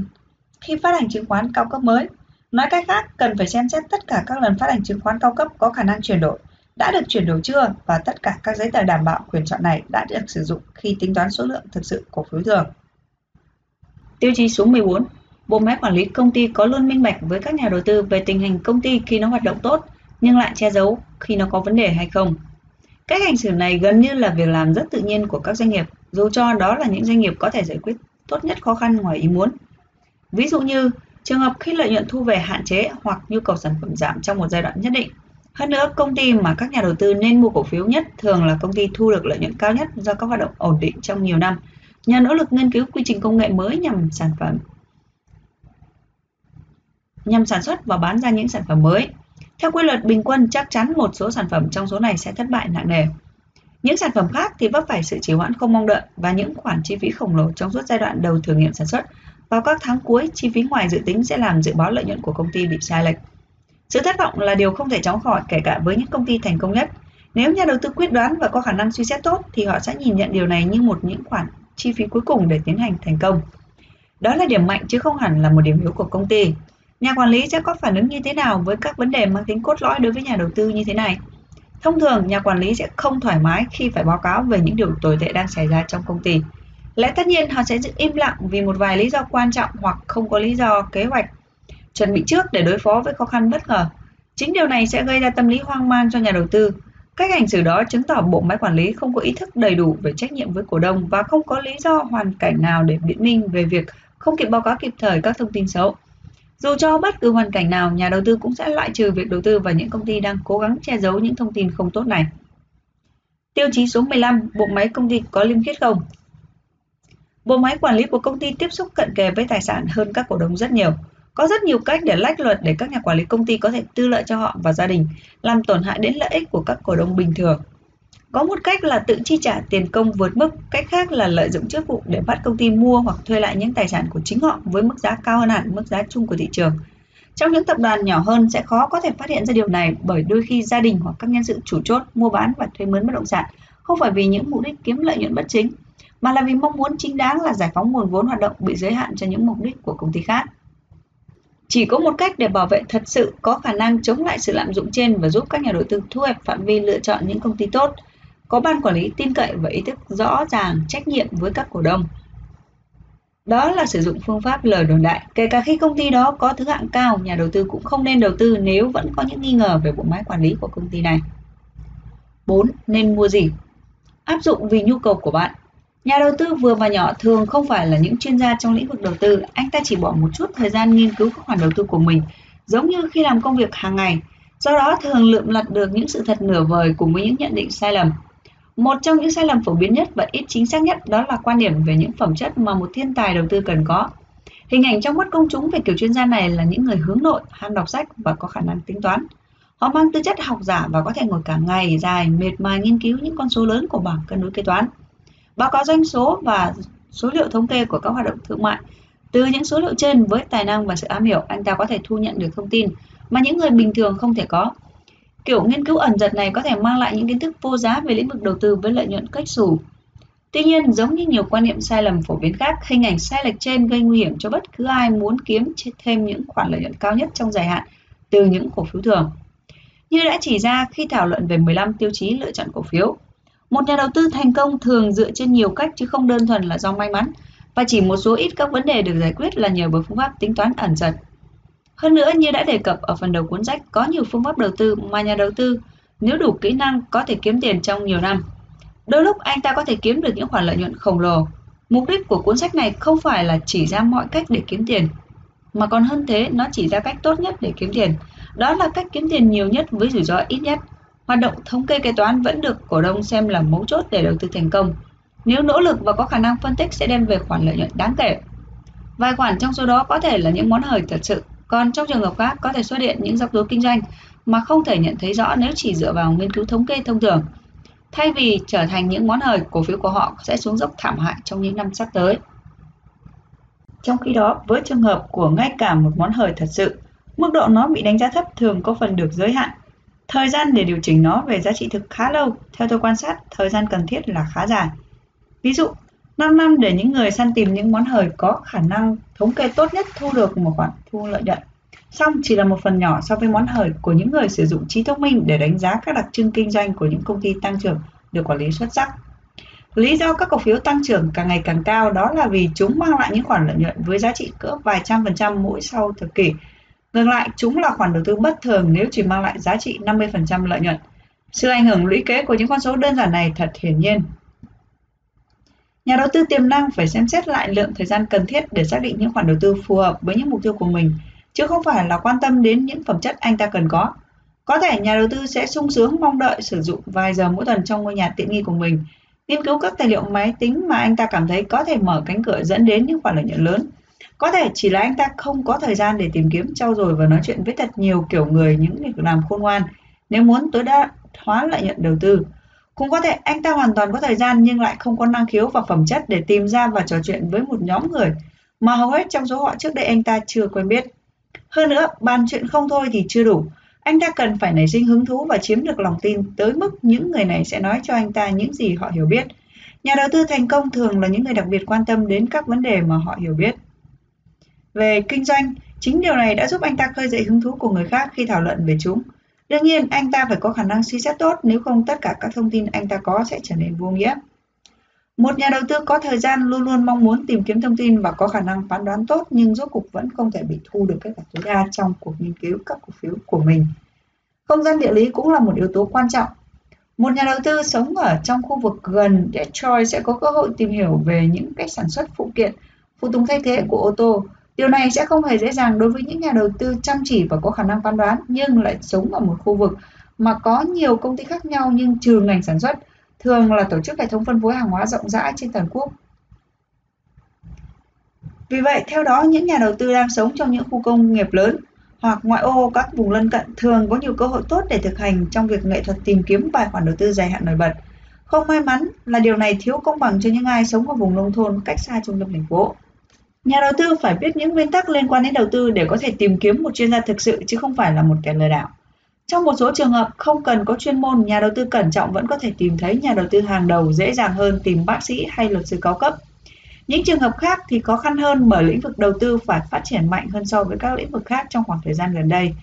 khi phát hành chứng khoán cao cấp mới. Nói cách khác, cần phải xem xét tất cả các lần phát hành chứng khoán cao cấp có khả năng chuyển đổi đã được chuyển đổi chưa và tất cả các giấy tờ đảm bảo quyền chọn này đã được sử dụng khi tính toán số lượng thực sự cổ phiếu thường. Tiêu chí số 14. Bộ máy quản lý công ty có luôn minh bạch với các nhà đầu tư về tình hình công ty khi nó hoạt động tốt nhưng lại che giấu khi nó có vấn đề hay không. Cách hành xử này gần như là việc làm rất tự nhiên của các doanh nghiệp, dù cho đó là những doanh nghiệp có thể giải quyết tốt nhất khó khăn ngoài ý muốn. Ví dụ như Trường hợp khi lợi nhuận thu về hạn chế hoặc nhu cầu sản phẩm giảm trong một giai đoạn nhất định. Hơn nữa, công ty mà các nhà đầu tư nên mua cổ phiếu nhất thường là công ty thu được lợi nhuận cao nhất do các hoạt động ổn định trong nhiều năm, nhờ nỗ lực nghiên cứu quy trình công nghệ mới nhằm sản phẩm nhằm sản xuất và bán ra những sản phẩm mới. Theo quy luật bình quân, chắc chắn một số sản phẩm trong số này sẽ thất bại nặng nề. Những sản phẩm khác thì vấp phải sự trì hoãn không mong đợi và những khoản chi phí khổng lồ trong suốt giai đoạn đầu thử nghiệm sản xuất vào các tháng cuối, chi phí ngoài dự tính sẽ làm dự báo lợi nhuận của công ty bị sai lệch. Sự thất vọng là điều không thể tránh khỏi kể cả với những công ty thành công nhất. Nếu nhà đầu tư quyết đoán và có khả năng suy xét tốt thì họ sẽ nhìn nhận điều này như một những khoản chi phí cuối cùng để tiến hành thành công. Đó là điểm mạnh chứ không hẳn là một điểm yếu của công ty. Nhà quản lý sẽ có phản ứng như thế nào với các vấn đề mang tính cốt lõi đối với nhà đầu tư như thế này? Thông thường, nhà quản lý sẽ không thoải mái khi phải báo cáo về những điều tồi tệ đang xảy ra trong công ty. Lẽ tất nhiên họ sẽ giữ im lặng vì một vài lý do quan trọng hoặc không có lý do kế hoạch. chuẩn bị trước để đối phó với khó khăn bất ngờ. Chính điều này sẽ gây ra tâm lý hoang mang cho nhà đầu tư. Cách hành xử đó chứng tỏ bộ máy quản lý không có ý thức đầy đủ về trách nhiệm với cổ đông và không có lý do hoàn cảnh nào để biện minh về việc không kịp báo cáo kịp thời các thông tin xấu. Dù cho bất cứ hoàn cảnh nào, nhà đầu tư cũng sẽ loại trừ việc đầu tư vào những công ty đang cố gắng che giấu những thông tin không tốt này. Tiêu chí số 15, bộ máy công ty có liêm khiết không? Bộ máy quản lý của công ty tiếp xúc cận kề với tài sản hơn các cổ đông rất nhiều. Có rất nhiều cách để lách luật để các nhà quản lý công ty có thể tư lợi cho họ và gia đình, làm tổn hại đến lợi ích của các cổ đông bình thường. Có một cách là tự chi trả tiền công vượt mức, cách khác là lợi dụng chức vụ để bắt công ty mua hoặc thuê lại những tài sản của chính họ với mức giá cao hơn hẳn mức giá chung của thị trường. Trong những tập đoàn nhỏ hơn sẽ khó có thể phát hiện ra điều này bởi đôi khi gia đình hoặc các nhân sự chủ chốt mua bán và thuê mướn bất động sản không phải vì những mục đích kiếm lợi nhuận bất chính, mà là vì mong muốn chính đáng là giải phóng nguồn vốn hoạt động bị giới hạn cho những mục đích của công ty khác. Chỉ có một cách để bảo vệ thật sự có khả năng chống lại sự lạm dụng trên và giúp các nhà đầu tư thu hẹp phạm vi lựa chọn những công ty tốt, có ban quản lý tin cậy và ý thức rõ ràng trách nhiệm với các cổ đông. Đó là sử dụng phương pháp lời đồn đại. Kể cả khi công ty đó có thứ hạng cao, nhà đầu tư cũng không nên đầu tư nếu vẫn có những nghi ngờ về bộ máy quản lý của công ty này. 4. Nên mua gì? Áp dụng vì nhu cầu của bạn. Nhà đầu tư vừa và nhỏ thường không phải là những chuyên gia trong lĩnh vực đầu tư, anh ta chỉ bỏ một chút thời gian nghiên cứu các khoản đầu tư của mình, giống như khi làm công việc hàng ngày. Do đó thường lượm lặt được những sự thật nửa vời cùng với những nhận định sai lầm. Một trong những sai lầm phổ biến nhất và ít chính xác nhất đó là quan điểm về những phẩm chất mà một thiên tài đầu tư cần có. Hình ảnh trong mắt công chúng về kiểu chuyên gia này là những người hướng nội, ham đọc sách và có khả năng tính toán. Họ mang tư chất học giả và có thể ngồi cả ngày dài mệt mài nghiên cứu những con số lớn của bảng cân đối kế toán. Báo cáo doanh số và số liệu thống kê của các hoạt động thương mại. Từ những số liệu trên với tài năng và sự am hiểu, anh ta có thể thu nhận được thông tin mà những người bình thường không thể có. Kiểu nghiên cứu ẩn giật này có thể mang lại những kiến thức vô giá về lĩnh vực đầu tư với lợi nhuận cách xù. Tuy nhiên, giống như nhiều quan niệm sai lầm phổ biến khác, hình ảnh sai lệch trên gây nguy hiểm cho bất cứ ai muốn kiếm thêm những khoản lợi nhuận cao nhất trong dài hạn từ những cổ phiếu thường. Như đã chỉ ra khi thảo luận về 15 tiêu chí lựa chọn cổ phiếu, một nhà đầu tư thành công thường dựa trên nhiều cách chứ không đơn thuần là do may mắn và chỉ một số ít các vấn đề được giải quyết là nhờ bởi phương pháp tính toán ẩn giật. Hơn nữa, như đã đề cập ở phần đầu cuốn sách, có nhiều phương pháp đầu tư mà nhà đầu tư nếu đủ kỹ năng có thể kiếm tiền trong nhiều năm. Đôi lúc anh ta có thể kiếm được những khoản lợi nhuận khổng lồ. Mục đích của cuốn sách này không phải là chỉ ra mọi cách để kiếm tiền, mà còn hơn thế, nó chỉ ra cách tốt nhất để kiếm tiền. Đó là cách kiếm tiền nhiều nhất với rủi ro ít nhất. Hoạt động thống kê kế toán vẫn được cổ đông xem là mấu chốt để đầu tư thành công. Nếu nỗ lực và có khả năng phân tích sẽ đem về khoản lợi nhuận đáng kể. Vài khoản trong số đó có thể là những món hời thật sự, còn trong trường hợp khác có thể xuất hiện những rắc rối kinh doanh mà không thể nhận thấy rõ nếu chỉ dựa vào nghiên cứu thống kê thông thường. Thay vì trở thành những món hời, cổ phiếu của họ sẽ xuống dốc thảm hại trong những năm sắp tới. Trong khi đó, với trường hợp của ngay cả một món hời thật sự, mức độ nó bị đánh giá thấp thường có phần được giới hạn Thời gian để điều chỉnh nó về giá trị thực khá lâu, theo tôi quan sát, thời gian cần thiết là khá dài. Ví dụ, 5 năm để những người săn tìm những món hời có khả năng thống kê tốt nhất thu được một khoản thu lợi nhuận. Song chỉ là một phần nhỏ so với món hời của những người sử dụng trí thông minh để đánh giá các đặc trưng kinh doanh của những công ty tăng trưởng được quản lý xuất sắc. Lý do các cổ phiếu tăng trưởng càng ngày càng cao đó là vì chúng mang lại những khoản lợi nhuận với giá trị cỡ vài trăm phần trăm mỗi sau thập kỷ Ngược lại, chúng là khoản đầu tư bất thường nếu chỉ mang lại giá trị 50% lợi nhuận. Sự ảnh hưởng lũy kế của những con số đơn giản này thật hiển nhiên. Nhà đầu tư tiềm năng phải xem xét lại lượng thời gian cần thiết để xác định những khoản đầu tư phù hợp với những mục tiêu của mình, chứ không phải là quan tâm đến những phẩm chất anh ta cần có. Có thể nhà đầu tư sẽ sung sướng mong đợi sử dụng vài giờ mỗi tuần trong ngôi nhà tiện nghi của mình, nghiên cứu các tài liệu máy tính mà anh ta cảm thấy có thể mở cánh cửa dẫn đến những khoản lợi nhuận lớn có thể chỉ là anh ta không có thời gian để tìm kiếm trau dồi và nói chuyện với thật nhiều kiểu người những việc làm khôn ngoan nếu muốn tối đa hóa lợi nhuận đầu tư. Cũng có thể anh ta hoàn toàn có thời gian nhưng lại không có năng khiếu và phẩm chất để tìm ra và trò chuyện với một nhóm người mà hầu hết trong số họ trước đây anh ta chưa quen biết. Hơn nữa, bàn chuyện không thôi thì chưa đủ. Anh ta cần phải nảy sinh hứng thú và chiếm được lòng tin tới mức những người này sẽ nói cho anh ta những gì họ hiểu biết. Nhà đầu tư thành công thường là những người đặc biệt quan tâm đến các vấn đề mà họ hiểu biết về kinh doanh. Chính điều này đã giúp anh ta khơi dậy hứng thú của người khác khi thảo luận về chúng. Đương nhiên, anh ta phải có khả năng suy xét tốt, nếu không tất cả các thông tin anh ta có sẽ trở nên vô nghĩa. Một nhà đầu tư có thời gian luôn luôn mong muốn tìm kiếm thông tin và có khả năng phán đoán tốt nhưng rốt cục vẫn không thể bị thu được kết quả tối đa trong cuộc nghiên cứu các cổ phiếu của mình. Không gian địa lý cũng là một yếu tố quan trọng. Một nhà đầu tư sống ở trong khu vực gần Detroit sẽ có cơ hội tìm hiểu về những cách sản xuất phụ kiện, phụ tùng thay thế của ô tô. Điều này sẽ không hề dễ dàng đối với những nhà đầu tư chăm chỉ và có khả năng phán đoán nhưng lại sống ở một khu vực mà có nhiều công ty khác nhau nhưng trừ ngành sản xuất, thường là tổ chức hệ thống phân phối hàng hóa rộng rãi trên toàn quốc. Vì vậy, theo đó, những nhà đầu tư đang sống trong những khu công nghiệp lớn hoặc ngoại ô các vùng lân cận thường có nhiều cơ hội tốt để thực hành trong việc nghệ thuật tìm kiếm tài khoản đầu tư dài hạn nổi bật. Không may mắn là điều này thiếu công bằng cho những ai sống ở vùng nông thôn cách xa trung tâm thành phố. Nhà đầu tư phải biết những nguyên tắc liên quan đến đầu tư để có thể tìm kiếm một chuyên gia thực sự chứ không phải là một kẻ lừa đảo. Trong một số trường hợp không cần có chuyên môn, nhà đầu tư cẩn trọng vẫn có thể tìm thấy nhà đầu tư hàng đầu dễ dàng hơn tìm bác sĩ hay luật sư cao cấp. Những trường hợp khác thì khó khăn hơn bởi lĩnh vực đầu tư phải phát triển mạnh hơn so với các lĩnh vực khác trong khoảng thời gian gần đây.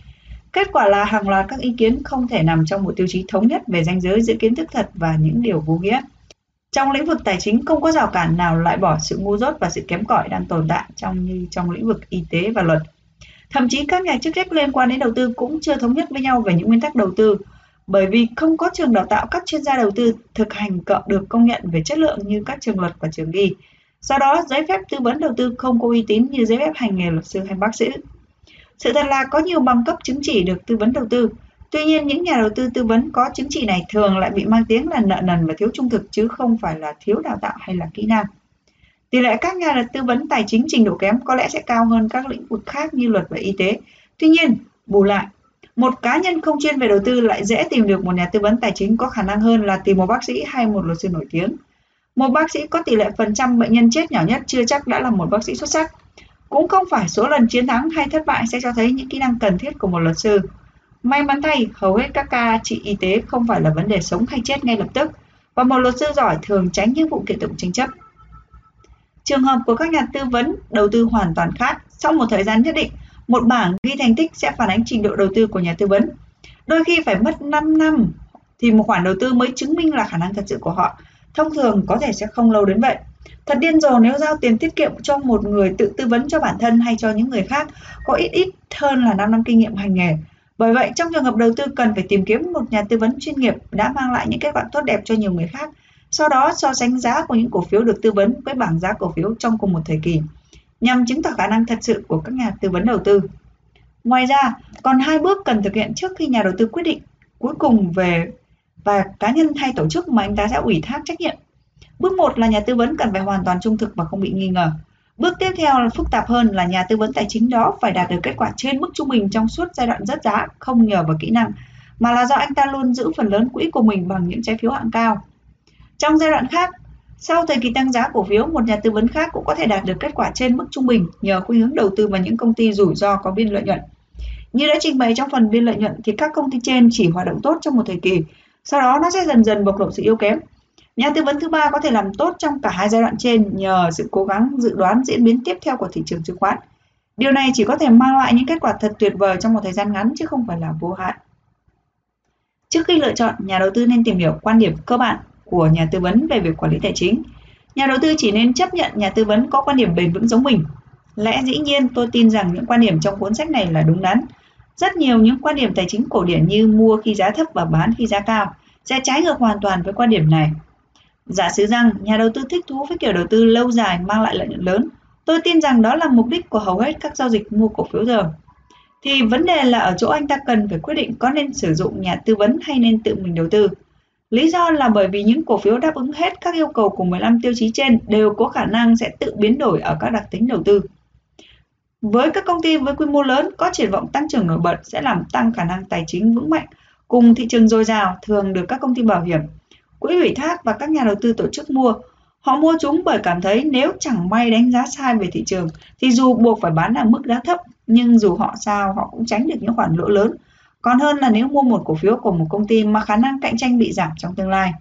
Kết quả là hàng loạt các ý kiến không thể nằm trong một tiêu chí thống nhất về ranh giới giữa kiến thức thật và những điều vô nghĩa. Trong lĩnh vực tài chính không có rào cản nào loại bỏ sự ngu dốt và sự kém cỏi đang tồn tại trong như trong lĩnh vực y tế và luật. Thậm chí các nhà chức trách liên quan đến đầu tư cũng chưa thống nhất với nhau về những nguyên tắc đầu tư, bởi vì không có trường đào tạo các chuyên gia đầu tư thực hành cọ được công nhận về chất lượng như các trường luật và trường y. Do đó, giấy phép tư vấn đầu tư không có uy tín như giấy phép hành nghề luật sư hay bác sĩ. Sự thật là có nhiều bằng cấp chứng chỉ được tư vấn đầu tư. Tuy nhiên, những nhà đầu tư tư vấn có chứng chỉ này thường lại bị mang tiếng là nợ nần và thiếu trung thực chứ không phải là thiếu đào tạo hay là kỹ năng. Tỷ lệ các nhà tư vấn tài chính trình độ kém có lẽ sẽ cao hơn các lĩnh vực khác như luật và y tế. Tuy nhiên, bù lại, một cá nhân không chuyên về đầu tư lại dễ tìm được một nhà tư vấn tài chính có khả năng hơn là tìm một bác sĩ hay một luật sư nổi tiếng. Một bác sĩ có tỷ lệ phần trăm bệnh nhân chết nhỏ nhất chưa chắc đã là một bác sĩ xuất sắc. Cũng không phải số lần chiến thắng hay thất bại sẽ cho thấy những kỹ năng cần thiết của một luật sư. May mắn thay, hầu hết các ca trị y tế không phải là vấn đề sống hay chết ngay lập tức, và một luật sư giỏi thường tránh những vụ kiện tụng tranh chấp. Trường hợp của các nhà tư vấn đầu tư hoàn toàn khác. Sau một thời gian nhất định, một bảng ghi thành tích sẽ phản ánh trình độ đầu tư của nhà tư vấn. Đôi khi phải mất 5 năm thì một khoản đầu tư mới chứng minh là khả năng thật sự của họ. Thông thường có thể sẽ không lâu đến vậy. Thật điên rồ nếu giao tiền tiết kiệm cho một người tự tư vấn cho bản thân hay cho những người khác có ít ít hơn là 5 năm kinh nghiệm hành nghề. Bởi vậy, trong trường hợp đầu tư cần phải tìm kiếm một nhà tư vấn chuyên nghiệp đã mang lại những kết quả tốt đẹp cho nhiều người khác sau đó so sánh giá của những cổ phiếu được tư vấn với bảng giá cổ phiếu trong cùng một thời kỳ, nhằm chứng tỏ khả năng thật sự của các nhà tư vấn đầu tư. Ngoài ra, còn hai bước cần thực hiện trước khi nhà đầu tư quyết định cuối cùng về và cá nhân hay tổ chức mà anh ta sẽ ủy thác trách nhiệm. Bước 1 là nhà tư vấn cần phải hoàn toàn trung thực và không bị nghi ngờ. Bước tiếp theo là phức tạp hơn là nhà tư vấn tài chính đó phải đạt được kết quả trên mức trung bình trong suốt giai đoạn rất giá, không nhờ vào kỹ năng, mà là do anh ta luôn giữ phần lớn quỹ của mình bằng những trái phiếu hạng cao. Trong giai đoạn khác, sau thời kỳ tăng giá cổ phiếu, một nhà tư vấn khác cũng có thể đạt được kết quả trên mức trung bình nhờ khuynh hướng đầu tư vào những công ty rủi ro có biên lợi nhuận. Như đã trình bày trong phần biên lợi nhuận thì các công ty trên chỉ hoạt động tốt trong một thời kỳ, sau đó nó sẽ dần dần bộc lộ sự yếu kém. Nhà tư vấn thứ ba có thể làm tốt trong cả hai giai đoạn trên nhờ sự cố gắng dự đoán diễn biến tiếp theo của thị trường chứng khoán. Điều này chỉ có thể mang lại những kết quả thật tuyệt vời trong một thời gian ngắn chứ không phải là vô hạn. Trước khi lựa chọn, nhà đầu tư nên tìm hiểu quan điểm cơ bản của nhà tư vấn về việc quản lý tài chính. Nhà đầu tư chỉ nên chấp nhận nhà tư vấn có quan điểm bền vững giống mình. Lẽ dĩ nhiên tôi tin rằng những quan điểm trong cuốn sách này là đúng đắn. Rất nhiều những quan điểm tài chính cổ điển như mua khi giá thấp và bán khi giá cao sẽ trái ngược hoàn toàn với quan điểm này. Giả sử rằng nhà đầu tư thích thú với kiểu đầu tư lâu dài mang lại lợi nhuận lớn, tôi tin rằng đó là mục đích của hầu hết các giao dịch mua cổ phiếu giờ. Thì vấn đề là ở chỗ anh ta cần phải quyết định có nên sử dụng nhà tư vấn hay nên tự mình đầu tư. Lý do là bởi vì những cổ phiếu đáp ứng hết các yêu cầu của 15 tiêu chí trên đều có khả năng sẽ tự biến đổi ở các đặc tính đầu tư. Với các công ty với quy mô lớn có triển vọng tăng trưởng nổi bật sẽ làm tăng khả năng tài chính vững mạnh cùng thị trường dồi dào thường được các công ty bảo hiểm, quỹ ủy thác và các nhà đầu tư tổ chức mua. Họ mua chúng bởi cảm thấy nếu chẳng may đánh giá sai về thị trường thì dù buộc phải bán ở mức giá thấp nhưng dù họ sao họ cũng tránh được những khoản lỗ lớn còn hơn là nếu mua một cổ phiếu của một công ty mà khả năng cạnh tranh bị giảm trong tương lai.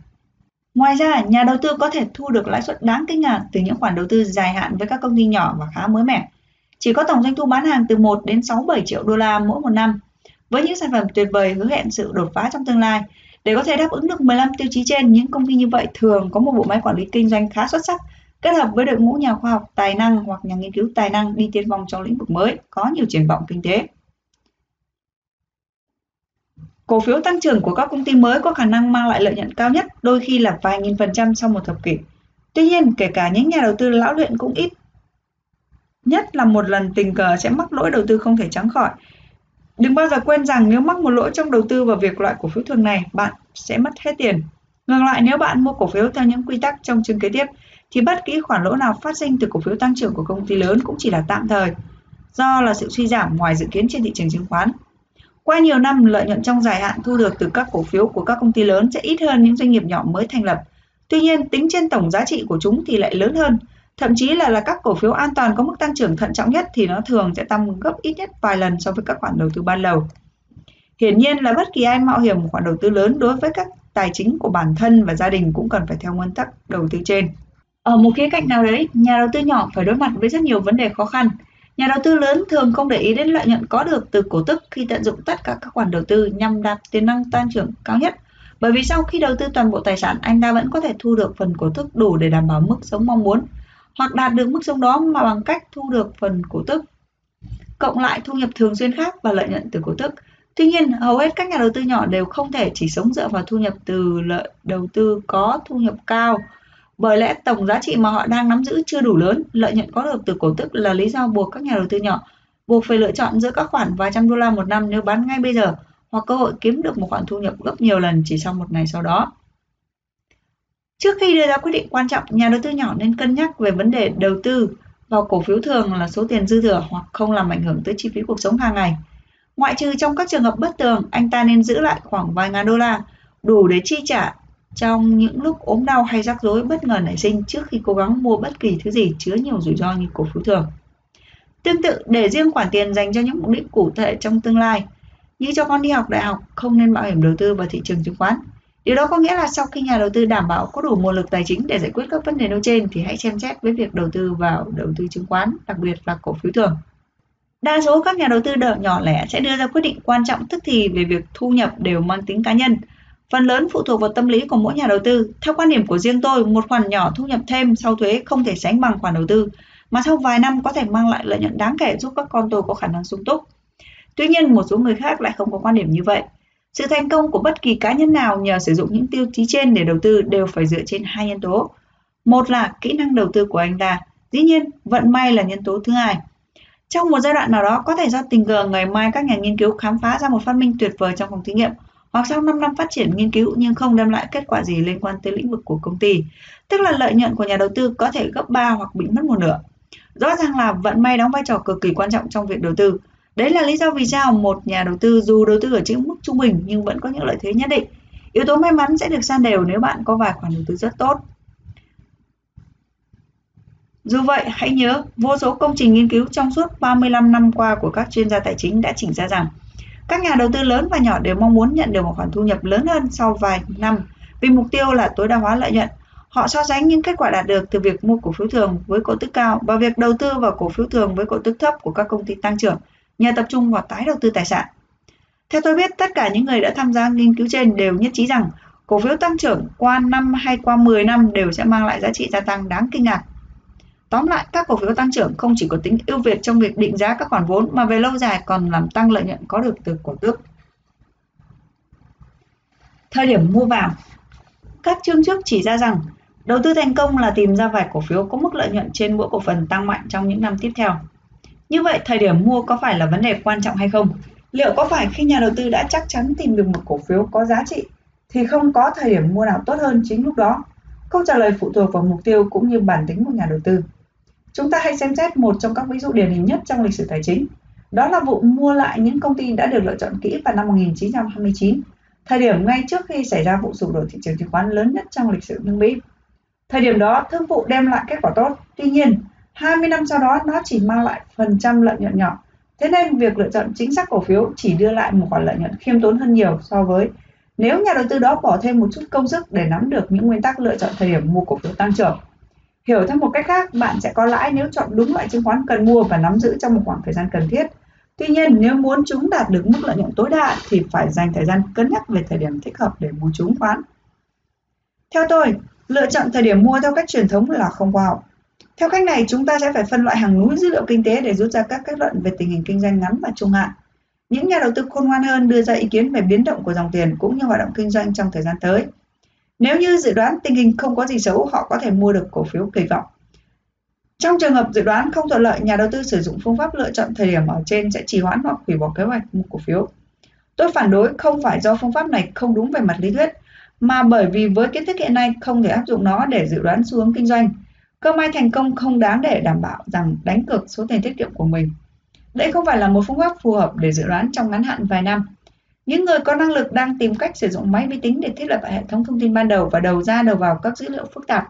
Ngoài ra, nhà đầu tư có thể thu được lãi suất đáng kinh ngạc từ những khoản đầu tư dài hạn với các công ty nhỏ và khá mới mẻ. Chỉ có tổng doanh thu bán hàng từ 1 đến 6 7 triệu đô la mỗi một năm. Với những sản phẩm tuyệt vời hứa hẹn sự đột phá trong tương lai, để có thể đáp ứng được 15 tiêu chí trên, những công ty như vậy thường có một bộ máy quản lý kinh doanh khá xuất sắc, kết hợp với đội ngũ nhà khoa học tài năng hoặc nhà nghiên cứu tài năng đi tiên phong trong lĩnh vực mới, có nhiều triển vọng kinh tế. Cổ phiếu tăng trưởng của các công ty mới có khả năng mang lại lợi nhuận cao nhất, đôi khi là vài nghìn phần trăm sau một thập kỷ. Tuy nhiên, kể cả những nhà đầu tư lão luyện cũng ít nhất là một lần tình cờ sẽ mắc lỗi đầu tư không thể tránh khỏi. Đừng bao giờ quên rằng nếu mắc một lỗi trong đầu tư vào việc loại cổ phiếu thường này, bạn sẽ mất hết tiền. Ngược lại, nếu bạn mua cổ phiếu theo những quy tắc trong chương kế tiếp, thì bất kỳ khoản lỗ nào phát sinh từ cổ phiếu tăng trưởng của công ty lớn cũng chỉ là tạm thời, do là sự suy giảm ngoài dự kiến trên thị trường chứng khoán. Qua nhiều năm, lợi nhuận trong dài hạn thu được từ các cổ phiếu của các công ty lớn sẽ ít hơn những doanh nghiệp nhỏ mới thành lập. Tuy nhiên, tính trên tổng giá trị của chúng thì lại lớn hơn. Thậm chí là là các cổ phiếu an toàn có mức tăng trưởng thận trọng nhất thì nó thường sẽ tăng gấp ít nhất vài lần so với các khoản đầu tư ban đầu. Hiển nhiên là bất kỳ ai mạo hiểm một khoản đầu tư lớn đối với các tài chính của bản thân và gia đình cũng cần phải theo nguyên tắc đầu tư trên. Ở một khía cạnh nào đấy, nhà đầu tư nhỏ phải đối mặt với rất nhiều vấn đề khó khăn. Nhà đầu tư lớn thường không để ý đến lợi nhuận có được từ cổ tức khi tận dụng tất cả các khoản đầu tư nhằm đạt tiềm năng tăng trưởng cao nhất. Bởi vì sau khi đầu tư toàn bộ tài sản, anh ta vẫn có thể thu được phần cổ tức đủ để đảm bảo mức sống mong muốn, hoặc đạt được mức sống đó mà bằng cách thu được phần cổ tức. Cộng lại thu nhập thường xuyên khác và lợi nhuận từ cổ tức. Tuy nhiên, hầu hết các nhà đầu tư nhỏ đều không thể chỉ sống dựa vào thu nhập từ lợi đầu tư có thu nhập cao bởi lẽ tổng giá trị mà họ đang nắm giữ chưa đủ lớn, lợi nhuận có được từ cổ tức là lý do buộc các nhà đầu tư nhỏ buộc phải lựa chọn giữa các khoản vài trăm đô la một năm nếu bán ngay bây giờ hoặc cơ hội kiếm được một khoản thu nhập gấp nhiều lần chỉ sau một ngày sau đó. Trước khi đưa ra quyết định quan trọng, nhà đầu tư nhỏ nên cân nhắc về vấn đề đầu tư vào cổ phiếu thường là số tiền dư thừa hoặc không làm ảnh hưởng tới chi phí cuộc sống hàng ngày. Ngoại trừ trong các trường hợp bất tường, anh ta nên giữ lại khoảng vài ngàn đô la đủ để chi trả trong những lúc ốm đau hay rắc rối bất ngờ nảy sinh trước khi cố gắng mua bất kỳ thứ gì chứa nhiều rủi ro như cổ phiếu thường. Tương tự, để riêng khoản tiền dành cho những mục đích cụ thể trong tương lai, như cho con đi học đại học không nên mạo hiểm đầu tư vào thị trường chứng khoán. Điều đó có nghĩa là sau khi nhà đầu tư đảm bảo có đủ nguồn lực tài chính để giải quyết các vấn đề nêu trên thì hãy xem xét với việc đầu tư vào đầu tư chứng khoán, đặc biệt là cổ phiếu thường. Đa số các nhà đầu tư đợt nhỏ lẻ sẽ đưa ra quyết định quan trọng tức thì về việc thu nhập đều mang tính cá nhân, Phần lớn phụ thuộc vào tâm lý của mỗi nhà đầu tư. Theo quan điểm của riêng tôi, một khoản nhỏ thu nhập thêm sau thuế không thể sánh bằng khoản đầu tư, mà sau vài năm có thể mang lại lợi nhuận đáng kể giúp các con tôi có khả năng sung túc. Tuy nhiên, một số người khác lại không có quan điểm như vậy. Sự thành công của bất kỳ cá nhân nào nhờ sử dụng những tiêu chí trên để đầu tư đều phải dựa trên hai nhân tố. Một là kỹ năng đầu tư của anh ta, dĩ nhiên vận may là nhân tố thứ hai. Trong một giai đoạn nào đó, có thể do tình cờ ngày mai các nhà nghiên cứu khám phá ra một phát minh tuyệt vời trong phòng thí nghiệm, hoặc sau 5 năm phát triển nghiên cứu nhưng không đem lại kết quả gì liên quan tới lĩnh vực của công ty. Tức là lợi nhuận của nhà đầu tư có thể gấp 3 hoặc bị mất một nửa. Rõ ràng là vận may đóng vai trò cực kỳ quan trọng trong việc đầu tư. Đấy là lý do vì sao một nhà đầu tư dù đầu tư ở trên mức trung bình nhưng vẫn có những lợi thế nhất định. Yếu tố may mắn sẽ được san đều nếu bạn có vài khoản đầu tư rất tốt. Dù vậy, hãy nhớ, vô số công trình nghiên cứu trong suốt 35 năm qua của các chuyên gia tài chính đã chỉ ra rằng các nhà đầu tư lớn và nhỏ đều mong muốn nhận được một khoản thu nhập lớn hơn sau vài năm vì mục tiêu là tối đa hóa lợi nhuận. Họ so sánh những kết quả đạt được từ việc mua cổ phiếu thường với cổ tức cao và việc đầu tư vào cổ phiếu thường với cổ tức thấp của các công ty tăng trưởng nhờ tập trung vào tái đầu tư tài sản. Theo tôi biết, tất cả những người đã tham gia nghiên cứu trên đều nhất trí rằng cổ phiếu tăng trưởng qua năm hay qua 10 năm đều sẽ mang lại giá trị gia tăng đáng kinh ngạc Tóm lại, các cổ phiếu tăng trưởng không chỉ có tính ưu việt trong việc định giá các khoản vốn mà về lâu dài còn làm tăng lợi nhuận có được từ cổ tức. Thời điểm mua vào Các chương trước chỉ ra rằng đầu tư thành công là tìm ra vài cổ phiếu có mức lợi nhuận trên mỗi cổ phần tăng mạnh trong những năm tiếp theo. Như vậy, thời điểm mua có phải là vấn đề quan trọng hay không? Liệu có phải khi nhà đầu tư đã chắc chắn tìm được một cổ phiếu có giá trị thì không có thời điểm mua nào tốt hơn chính lúc đó? Câu trả lời phụ thuộc vào mục tiêu cũng như bản tính của nhà đầu tư. Chúng ta hãy xem xét một trong các ví dụ điển hình nhất trong lịch sử tài chính. Đó là vụ mua lại những công ty đã được lựa chọn kỹ vào năm 1929, thời điểm ngay trước khi xảy ra vụ sụp đổ thị trường chứng khoán lớn nhất trong lịch sử nước Mỹ. Thời điểm đó, thương vụ đem lại kết quả tốt. Tuy nhiên, 20 năm sau đó nó chỉ mang lại phần trăm lợi nhuận nhỏ. Thế nên việc lựa chọn chính xác cổ phiếu chỉ đưa lại một khoản lợi nhuận khiêm tốn hơn nhiều so với nếu nhà đầu tư đó bỏ thêm một chút công sức để nắm được những nguyên tắc lựa chọn thời điểm mua cổ phiếu tăng trưởng. Hiểu theo một cách khác, bạn sẽ có lãi nếu chọn đúng loại chứng khoán cần mua và nắm giữ trong một khoảng thời gian cần thiết. Tuy nhiên, nếu muốn chúng đạt được mức lợi nhuận tối đa thì phải dành thời gian cân nhắc về thời điểm thích hợp để mua chứng khoán. Theo tôi, lựa chọn thời điểm mua theo cách truyền thống là không khoa học. Theo cách này, chúng ta sẽ phải phân loại hàng núi dữ liệu kinh tế để rút ra các kết luận về tình hình kinh doanh ngắn và trung hạn. Những nhà đầu tư khôn ngoan hơn đưa ra ý kiến về biến động của dòng tiền cũng như hoạt động kinh doanh trong thời gian tới. Nếu như dự đoán tình hình không có gì xấu, họ có thể mua được cổ phiếu kỳ vọng. Trong trường hợp dự đoán không thuận lợi, nhà đầu tư sử dụng phương pháp lựa chọn thời điểm ở trên sẽ trì hoãn hoặc hủy bỏ kế hoạch mua cổ phiếu. Tôi phản đối không phải do phương pháp này không đúng về mặt lý thuyết, mà bởi vì với kiến thức hiện nay không thể áp dụng nó để dự đoán xu hướng kinh doanh. Cơ may thành công không đáng để đảm bảo rằng đánh cược số tiền tiết kiệm của mình. Đây không phải là một phương pháp phù hợp để dự đoán trong ngắn hạn vài năm. Những người có năng lực đang tìm cách sử dụng máy vi tính để thiết lập hệ thống thông tin ban đầu và đầu ra đầu vào các dữ liệu phức tạp.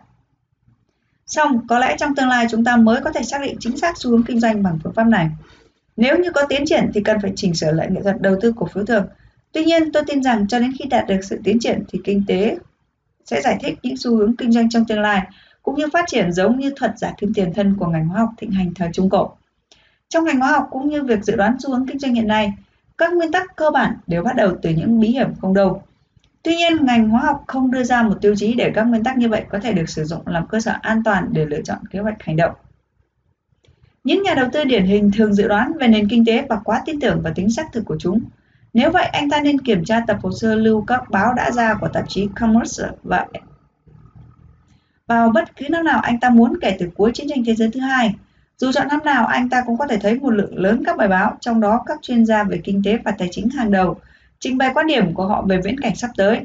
Xong, có lẽ trong tương lai chúng ta mới có thể xác định chính xác xu hướng kinh doanh bằng phương pháp này. Nếu như có tiến triển thì cần phải chỉnh sửa lại nghệ thuật đầu tư cổ phiếu thường. Tuy nhiên, tôi tin rằng cho đến khi đạt được sự tiến triển thì kinh tế sẽ giải thích những xu hướng kinh doanh trong tương lai cũng như phát triển giống như thuật giả kim tiền thân của ngành hóa học thịnh hành thời Trung Cổ. Trong ngành hóa học cũng như việc dự đoán xu hướng kinh doanh hiện nay, các nguyên tắc cơ bản đều bắt đầu từ những bí hiểm không đâu. Tuy nhiên, ngành hóa học không đưa ra một tiêu chí để các nguyên tắc như vậy có thể được sử dụng làm cơ sở an toàn để lựa chọn kế hoạch hành động. Những nhà đầu tư điển hình thường dự đoán về nền kinh tế và quá tin tưởng vào tính xác thực của chúng. Nếu vậy, anh ta nên kiểm tra tập hồ sơ lưu các báo đã ra của tạp chí Commerce và vào bất cứ năm nào anh ta muốn kể từ cuối chiến tranh thế giới thứ hai. Dù chọn năm nào, anh ta cũng có thể thấy một lượng lớn các bài báo, trong đó các chuyên gia về kinh tế và tài chính hàng đầu, trình bày quan điểm của họ về viễn cảnh sắp tới.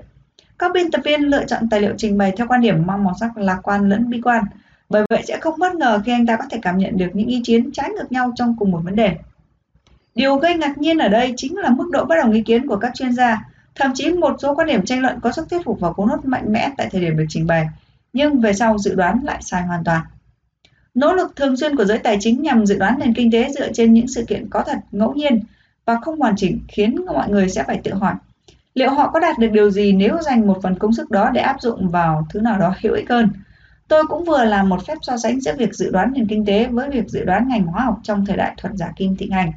Các biên tập viên lựa chọn tài liệu trình bày theo quan điểm mang màu sắc lạc quan lẫn bi quan, bởi vậy sẽ không bất ngờ khi anh ta có thể cảm nhận được những ý kiến trái ngược nhau trong cùng một vấn đề. Điều gây ngạc nhiên ở đây chính là mức độ bất đồng ý kiến của các chuyên gia, thậm chí một số quan điểm tranh luận có sức thuyết phục và cuốn hút mạnh mẽ tại thời điểm được trình bày, nhưng về sau dự đoán lại sai hoàn toàn. Nỗ lực thường xuyên của giới tài chính nhằm dự đoán nền kinh tế dựa trên những sự kiện có thật ngẫu nhiên và không hoàn chỉnh khiến mọi người sẽ phải tự hỏi liệu họ có đạt được điều gì nếu dành một phần công sức đó để áp dụng vào thứ nào đó hữu ích hơn. Tôi cũng vừa làm một phép so sánh giữa việc dự đoán nền kinh tế với việc dự đoán ngành hóa học trong thời đại thuật giả kim thịnh hành.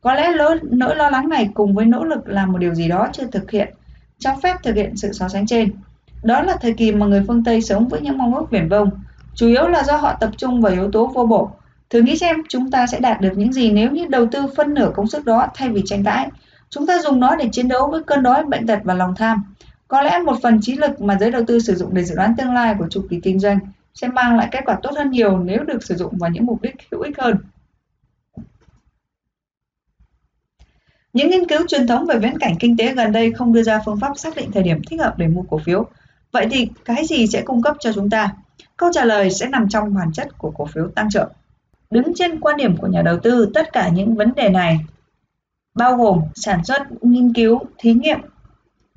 Có lẽ lỗi, nỗi lo lắng này cùng với nỗ lực làm một điều gì đó chưa thực hiện, cho phép thực hiện sự so sánh trên. Đó là thời kỳ mà người phương Tây sống với những mong ước viển vông, chủ yếu là do họ tập trung vào yếu tố vô bổ. Thử nghĩ xem chúng ta sẽ đạt được những gì nếu như đầu tư phân nửa công sức đó thay vì tranh cãi. Chúng ta dùng nó để chiến đấu với cơn đói, bệnh tật và lòng tham. Có lẽ một phần trí lực mà giới đầu tư sử dụng để dự đoán tương lai của chu kỳ kinh doanh sẽ mang lại kết quả tốt hơn nhiều nếu được sử dụng vào những mục đích hữu ích hơn. Những nghiên cứu truyền thống về viễn cảnh kinh tế gần đây không đưa ra phương pháp xác định thời điểm thích hợp để mua cổ phiếu. Vậy thì cái gì sẽ cung cấp cho chúng ta? Câu trả lời sẽ nằm trong bản chất của cổ phiếu tăng trưởng. Đứng trên quan điểm của nhà đầu tư, tất cả những vấn đề này bao gồm sản xuất, nghiên cứu, thí nghiệm,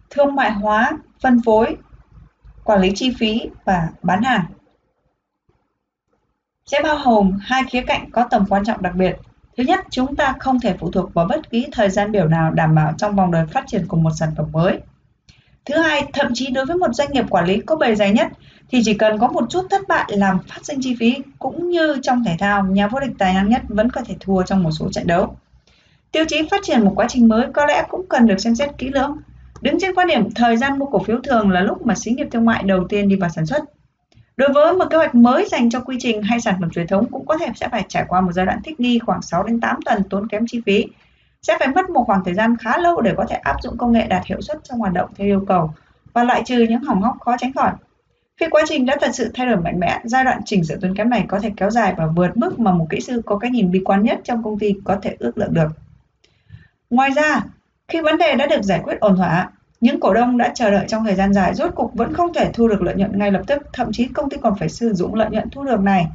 thương mại hóa, phân phối, quản lý chi phí và bán hàng. Sẽ bao gồm hai khía cạnh có tầm quan trọng đặc biệt. Thứ nhất, chúng ta không thể phụ thuộc vào bất kỳ thời gian biểu nào đảm bảo trong vòng đời phát triển của một sản phẩm mới. Thứ hai, thậm chí đối với một doanh nghiệp quản lý có bề dày nhất thì chỉ cần có một chút thất bại làm phát sinh chi phí cũng như trong thể thao, nhà vô địch tài năng nhất vẫn có thể thua trong một số trận đấu. Tiêu chí phát triển một quá trình mới có lẽ cũng cần được xem xét kỹ lưỡng. Đứng trên quan điểm thời gian mua cổ phiếu thường là lúc mà xí nghiệp thương mại đầu tiên đi vào sản xuất. Đối với một kế hoạch mới dành cho quy trình hay sản phẩm truyền thống cũng có thể sẽ phải trải qua một giai đoạn thích nghi khoảng 6 đến 8 tuần tốn kém chi phí. Sẽ phải mất một khoảng thời gian khá lâu để có thể áp dụng công nghệ đạt hiệu suất trong hoạt động theo yêu cầu và loại trừ những hỏng hóc khó tránh khỏi. Khi quá trình đã thật sự thay đổi mạnh mẽ, giai đoạn chỉnh sửa tốn kém này có thể kéo dài và vượt mức mà một kỹ sư có cái nhìn bi quan nhất trong công ty có thể ước lượng được. Ngoài ra, khi vấn đề đã được giải quyết ổn thỏa, những cổ đông đã chờ đợi trong thời gian dài rốt cục vẫn không thể thu được lợi nhuận ngay lập tức, thậm chí công ty còn phải sử dụng lợi nhuận thu được này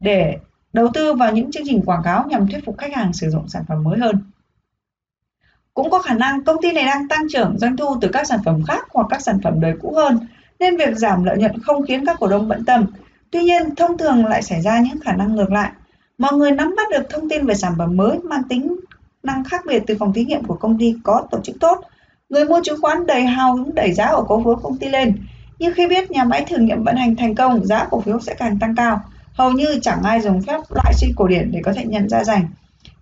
để đầu tư vào những chương trình quảng cáo nhằm thuyết phục khách hàng sử dụng sản phẩm mới hơn. Cũng có khả năng công ty này đang tăng trưởng doanh thu từ các sản phẩm khác hoặc các sản phẩm đời cũ hơn, nên việc giảm lợi nhuận không khiến các cổ đông bận tâm. Tuy nhiên, thông thường lại xảy ra những khả năng ngược lại. Mọi người nắm bắt được thông tin về sản phẩm mới mang tính năng khác biệt từ phòng thí nghiệm của công ty có tổ chức tốt. Người mua chứng khoán đầy hào hứng đẩy giá của cổ phiếu công ty lên. Nhưng khi biết nhà máy thử nghiệm vận hành thành công, giá cổ phiếu sẽ càng tăng cao. Hầu như chẳng ai dùng phép loại suy cổ điển để có thể nhận ra rằng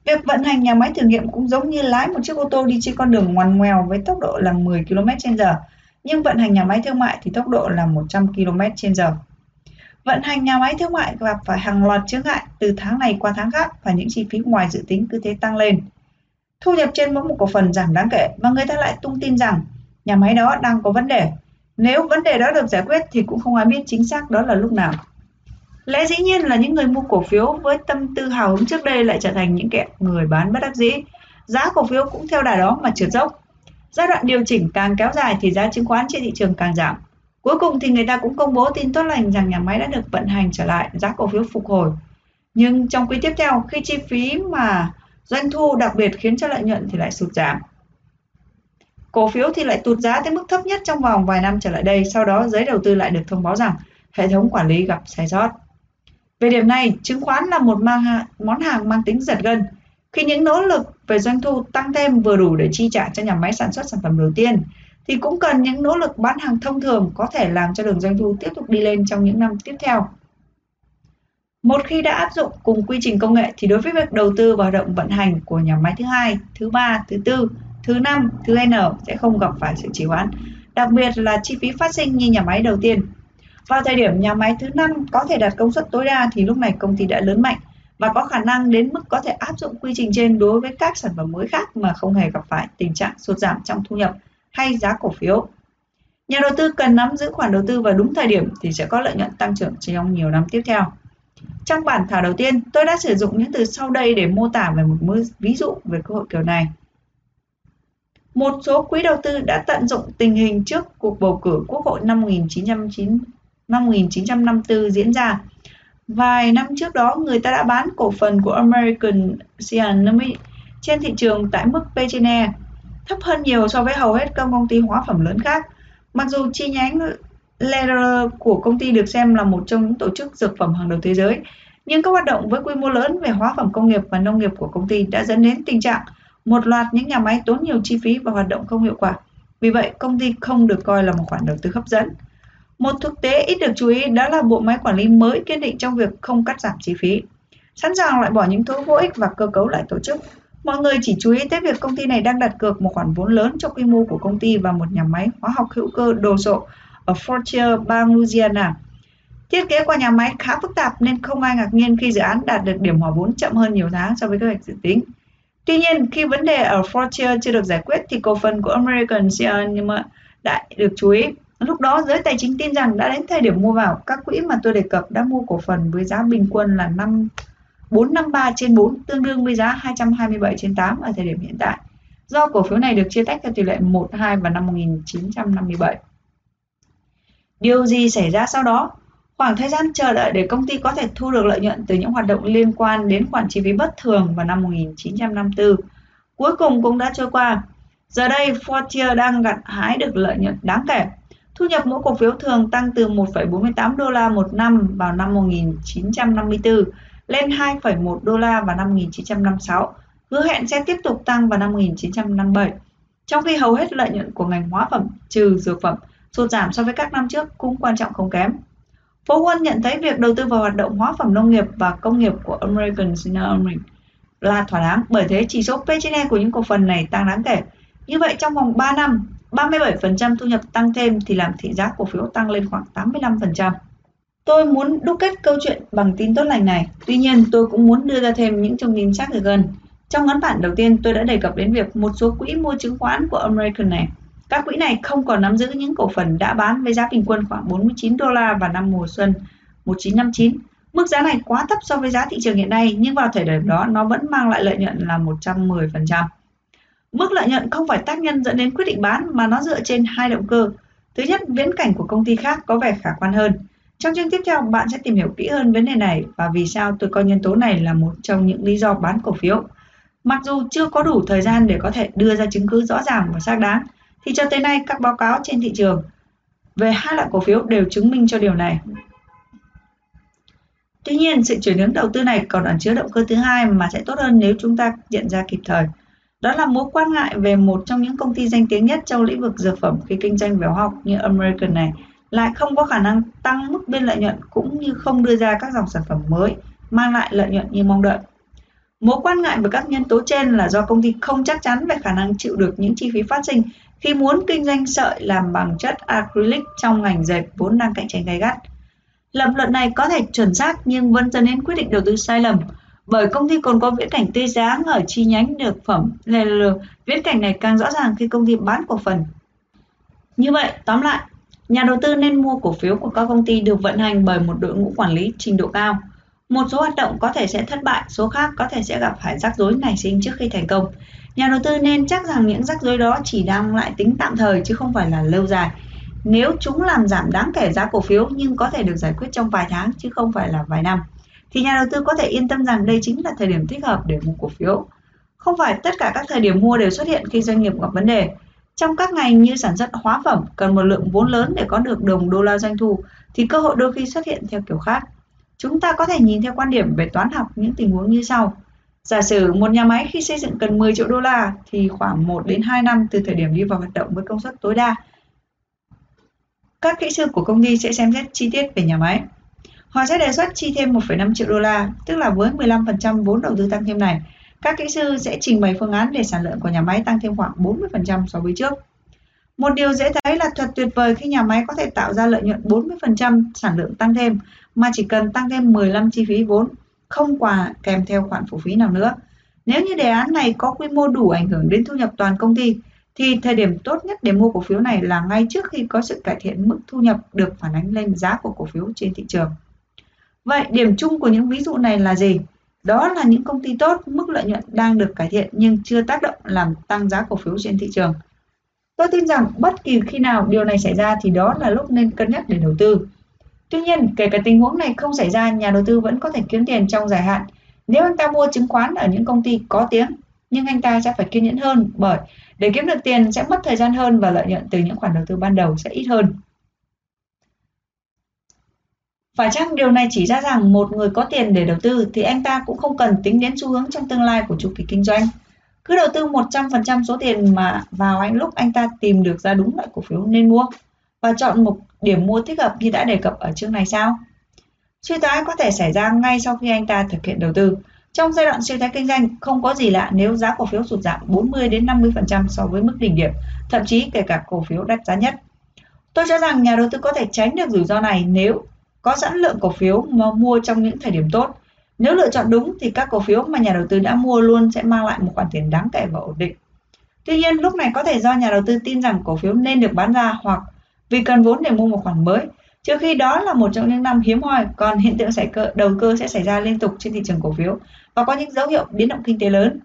Việc vận hành nhà máy thử nghiệm cũng giống như lái một chiếc ô tô đi trên con đường ngoằn ngoèo với tốc độ là 10 km/h, nhưng vận hành nhà máy thương mại thì tốc độ là 100 km/h. Vận hành nhà máy thương mại gặp phải hàng loạt chướng ngại từ tháng này qua tháng khác và những chi phí ngoài dự tính cứ thế tăng lên. Thu nhập trên mỗi một cổ phần giảm đáng kể và người ta lại tung tin rằng nhà máy đó đang có vấn đề. Nếu vấn đề đó được giải quyết thì cũng không ai biết chính xác đó là lúc nào. Lẽ dĩ nhiên là những người mua cổ phiếu với tâm tư hào hứng trước đây lại trở thành những kẻ người bán bất đắc dĩ. Giá cổ phiếu cũng theo đà đó mà trượt dốc. Giai đoạn điều chỉnh càng kéo dài thì giá chứng khoán trên thị trường càng giảm. Cuối cùng thì người ta cũng công bố tin tốt lành rằng nhà máy đã được vận hành trở lại, giá cổ phiếu phục hồi. Nhưng trong quý tiếp theo, khi chi phí mà doanh thu đặc biệt khiến cho lợi nhuận thì lại sụt giảm. Cổ phiếu thì lại tụt giá tới mức thấp nhất trong vòng vài năm trở lại đây, sau đó giới đầu tư lại được thông báo rằng hệ thống quản lý gặp sai sót. Về điểm này, chứng khoán là một mang món hàng mang tính giật gân. Khi những nỗ lực về doanh thu tăng thêm vừa đủ để chi trả cho nhà máy sản xuất sản phẩm đầu tiên, thì cũng cần những nỗ lực bán hàng thông thường có thể làm cho đường doanh thu tiếp tục đi lên trong những năm tiếp theo. Một khi đã áp dụng cùng quy trình công nghệ thì đối với việc đầu tư vào động vận hành của nhà máy thứ hai, thứ ba, thứ tư, thứ năm, thứ n sẽ không gặp phải sự trì hoãn, đặc biệt là chi phí phát sinh như nhà máy đầu tiên. Vào thời điểm nhà máy thứ năm có thể đạt công suất tối đa thì lúc này công ty đã lớn mạnh và có khả năng đến mức có thể áp dụng quy trình trên đối với các sản phẩm mới khác mà không hề gặp phải tình trạng sụt giảm trong thu nhập hay giá cổ phiếu. Nhà đầu tư cần nắm giữ khoản đầu tư vào đúng thời điểm thì sẽ có lợi nhuận tăng trưởng trong nhiều năm tiếp theo. Trong bản thảo đầu tiên, tôi đã sử dụng những từ sau đây để mô tả về một ví dụ về cơ hội kiểu này. Một số quỹ đầu tư đã tận dụng tình hình trước cuộc bầu cử Quốc hội năm 1999 năm 1954 diễn ra. Vài năm trước đó, người ta đã bán cổ phần của American Cyanomic trên thị trường tại mức P/E thấp hơn nhiều so với hầu hết các công ty hóa phẩm lớn khác. Mặc dù chi nhánh Lederer của công ty được xem là một trong những tổ chức dược phẩm hàng đầu thế giới, nhưng các hoạt động với quy mô lớn về hóa phẩm công nghiệp và nông nghiệp của công ty đã dẫn đến tình trạng một loạt những nhà máy tốn nhiều chi phí và hoạt động không hiệu quả. Vì vậy, công ty không được coi là một khoản đầu tư hấp dẫn. Một thực tế ít được chú ý đó là bộ máy quản lý mới kiên định trong việc không cắt giảm chi phí, sẵn sàng loại bỏ những thứ vô ích và cơ cấu lại tổ chức. Mọi người chỉ chú ý tới việc công ty này đang đặt cược một khoản vốn lớn cho quy mô của công ty và một nhà máy hóa học hữu cơ đồ sộ ở Fortier, bang Louisiana. Thiết kế của nhà máy khá phức tạp nên không ai ngạc nhiên khi dự án đạt được điểm hòa vốn chậm hơn nhiều tháng so với kế hoạch dự tính. Tuy nhiên, khi vấn đề ở Fortier chưa được giải quyết thì cổ phần của American Cyanide đã được chú ý. Lúc đó, giới tài chính tin rằng đã đến thời điểm mua vào, các quỹ mà tôi đề cập đã mua cổ phần với giá bình quân là 5 453 trên 4 tương đương với giá 227 trên 8 ở thời điểm hiện tại. Do cổ phiếu này được chia tách theo tỷ lệ 1, 2 vào năm 1957. Điều gì xảy ra sau đó? Khoảng thời gian chờ đợi để công ty có thể thu được lợi nhuận từ những hoạt động liên quan đến khoản chi phí bất thường vào năm 1954 cuối cùng cũng đã trôi qua. Giờ đây, Fortier đang gặt hái được lợi nhuận đáng kể. Thu nhập mỗi cổ phiếu thường tăng từ 1,48 đô la một năm vào năm 1954 lên 2,1 đô la vào năm 1956, hứa hẹn sẽ tiếp tục tăng vào năm 1957. Trong khi hầu hết lợi nhuận của ngành hóa phẩm trừ dược phẩm sụt giảm so với các năm trước cũng quan trọng không kém. Phố Wall nhận thấy việc đầu tư vào hoạt động hóa phẩm nông nghiệp và công nghiệp của American Cinnamon là thỏa đáng bởi thế chỉ số P/E của những cổ phần này tăng đáng kể. Như vậy trong vòng 3 năm, 37% thu nhập tăng thêm thì làm thị giá cổ phiếu tăng lên khoảng 85%. Tôi muốn đúc kết câu chuyện bằng tin tốt lành này, tuy nhiên tôi cũng muốn đưa ra thêm những thông tin sát thực gần. Trong ngắn bản đầu tiên, tôi đã đề cập đến việc một số quỹ mua chứng khoán của American này. Các quỹ này không còn nắm giữ những cổ phần đã bán với giá bình quân khoảng 49 đô la vào năm mùa xuân 1959. Mức giá này quá thấp so với giá thị trường hiện nay, nhưng vào thời điểm đó nó vẫn mang lại lợi nhuận là 110%. Mức lợi nhuận không phải tác nhân dẫn đến quyết định bán mà nó dựa trên hai động cơ. Thứ nhất, viễn cảnh của công ty khác có vẻ khả quan hơn. Trong chương tiếp theo, bạn sẽ tìm hiểu kỹ hơn vấn đề này và vì sao tôi coi nhân tố này là một trong những lý do bán cổ phiếu. Mặc dù chưa có đủ thời gian để có thể đưa ra chứng cứ rõ ràng và xác đáng, thì cho tới nay các báo cáo trên thị trường về hai loại cổ phiếu đều chứng minh cho điều này. Tuy nhiên, sự chuyển hướng đầu tư này còn ẩn chứa động cơ thứ hai mà sẽ tốt hơn nếu chúng ta nhận ra kịp thời. Đó là mối quan ngại về một trong những công ty danh tiếng nhất trong lĩnh vực dược phẩm khi kinh doanh về hóa học như American này lại không có khả năng tăng mức biên lợi nhuận cũng như không đưa ra các dòng sản phẩm mới, mang lại lợi nhuận như mong đợi. Mối quan ngại về các nhân tố trên là do công ty không chắc chắn về khả năng chịu được những chi phí phát sinh khi muốn kinh doanh sợi làm bằng chất acrylic trong ngành dệt vốn đang cạnh tranh gay gắt. Lập luận này có thể chuẩn xác nhưng vẫn dẫn đến quyết định đầu tư sai lầm bởi công ty còn có viễn cảnh tươi sáng ở chi nhánh dược phẩm LL. Viễn cảnh này càng rõ ràng khi công ty bán cổ phần. Như vậy, tóm lại, nhà đầu tư nên mua cổ phiếu của các công ty được vận hành bởi một đội ngũ quản lý trình độ cao. Một số hoạt động có thể sẽ thất bại, số khác có thể sẽ gặp phải rắc rối nảy sinh trước khi thành công. Nhà đầu tư nên chắc rằng những rắc rối đó chỉ đang lại tính tạm thời chứ không phải là lâu dài. Nếu chúng làm giảm đáng kể giá cổ phiếu nhưng có thể được giải quyết trong vài tháng chứ không phải là vài năm, thì nhà đầu tư có thể yên tâm rằng đây chính là thời điểm thích hợp để mua cổ phiếu. Không phải tất cả các thời điểm mua đều xuất hiện khi doanh nghiệp gặp vấn đề. Trong các ngành như sản xuất hóa phẩm, cần một lượng vốn lớn để có được đồng đô la doanh thu, thì cơ hội đôi khi xuất hiện theo kiểu khác. Chúng ta có thể nhìn theo quan điểm về toán học những tình huống như sau. Giả sử một nhà máy khi xây dựng cần 10 triệu đô la thì khoảng 1 đến 2 năm từ thời điểm đi vào hoạt động với công suất tối đa. Các kỹ sư của công ty sẽ xem xét chi tiết về nhà máy. Họ sẽ đề xuất chi thêm 1,5 triệu đô la, tức là với 15% vốn đầu tư tăng thêm này, các kỹ sư sẽ trình bày phương án để sản lượng của nhà máy tăng thêm khoảng 40% so với trước. Một điều dễ thấy là thật tuyệt vời khi nhà máy có thể tạo ra lợi nhuận 40% sản lượng tăng thêm mà chỉ cần tăng thêm 15 chi phí vốn, không quà kèm theo khoản phụ phí nào nữa. Nếu như đề án này có quy mô đủ ảnh hưởng đến thu nhập toàn công ty, thì thời điểm tốt nhất để mua cổ phiếu này là ngay trước khi có sự cải thiện mức thu nhập được phản ánh lên giá của cổ phiếu trên thị trường. Vậy điểm chung của những ví dụ này là gì? Đó là những công ty tốt, mức lợi nhuận đang được cải thiện nhưng chưa tác động làm tăng giá cổ phiếu trên thị trường. Tôi tin rằng bất kỳ khi nào điều này xảy ra thì đó là lúc nên cân nhắc để đầu tư. Tuy nhiên, kể cả tình huống này không xảy ra, nhà đầu tư vẫn có thể kiếm tiền trong dài hạn nếu anh ta mua chứng khoán ở những công ty có tiếng, nhưng anh ta sẽ phải kiên nhẫn hơn bởi để kiếm được tiền sẽ mất thời gian hơn và lợi nhuận từ những khoản đầu tư ban đầu sẽ ít hơn. Phải chăng điều này chỉ ra rằng một người có tiền để đầu tư thì anh ta cũng không cần tính đến xu hướng trong tương lai của chu kỳ kinh doanh? Cứ đầu tư 100% số tiền mà vào anh lúc anh ta tìm được ra đúng loại cổ phiếu nên mua và chọn một điểm mua thích hợp như đã đề cập ở chương này sao? Suy thoái có thể xảy ra ngay sau khi anh ta thực hiện đầu tư. Trong giai đoạn suy thoái kinh doanh, không có gì lạ nếu giá cổ phiếu sụt giảm 40 đến 50% so với mức đỉnh điểm, thậm chí kể cả cổ phiếu đắt giá nhất. Tôi cho rằng nhà đầu tư có thể tránh được rủi ro này nếu có sẵn lượng cổ phiếu mà mua trong những thời điểm tốt. Nếu lựa chọn đúng thì các cổ phiếu mà nhà đầu tư đã mua luôn sẽ mang lại một khoản tiền đáng kể và ổn định. Tuy nhiên, lúc này có thể do nhà đầu tư tin rằng cổ phiếu nên được bán ra hoặc vì cần vốn để mua một khoản mới. Trước khi đó là một trong những năm hiếm hoi, còn hiện tượng xảy cơ, đầu cơ sẽ xảy ra liên tục trên thị trường cổ phiếu và có những dấu hiệu biến động kinh tế lớn.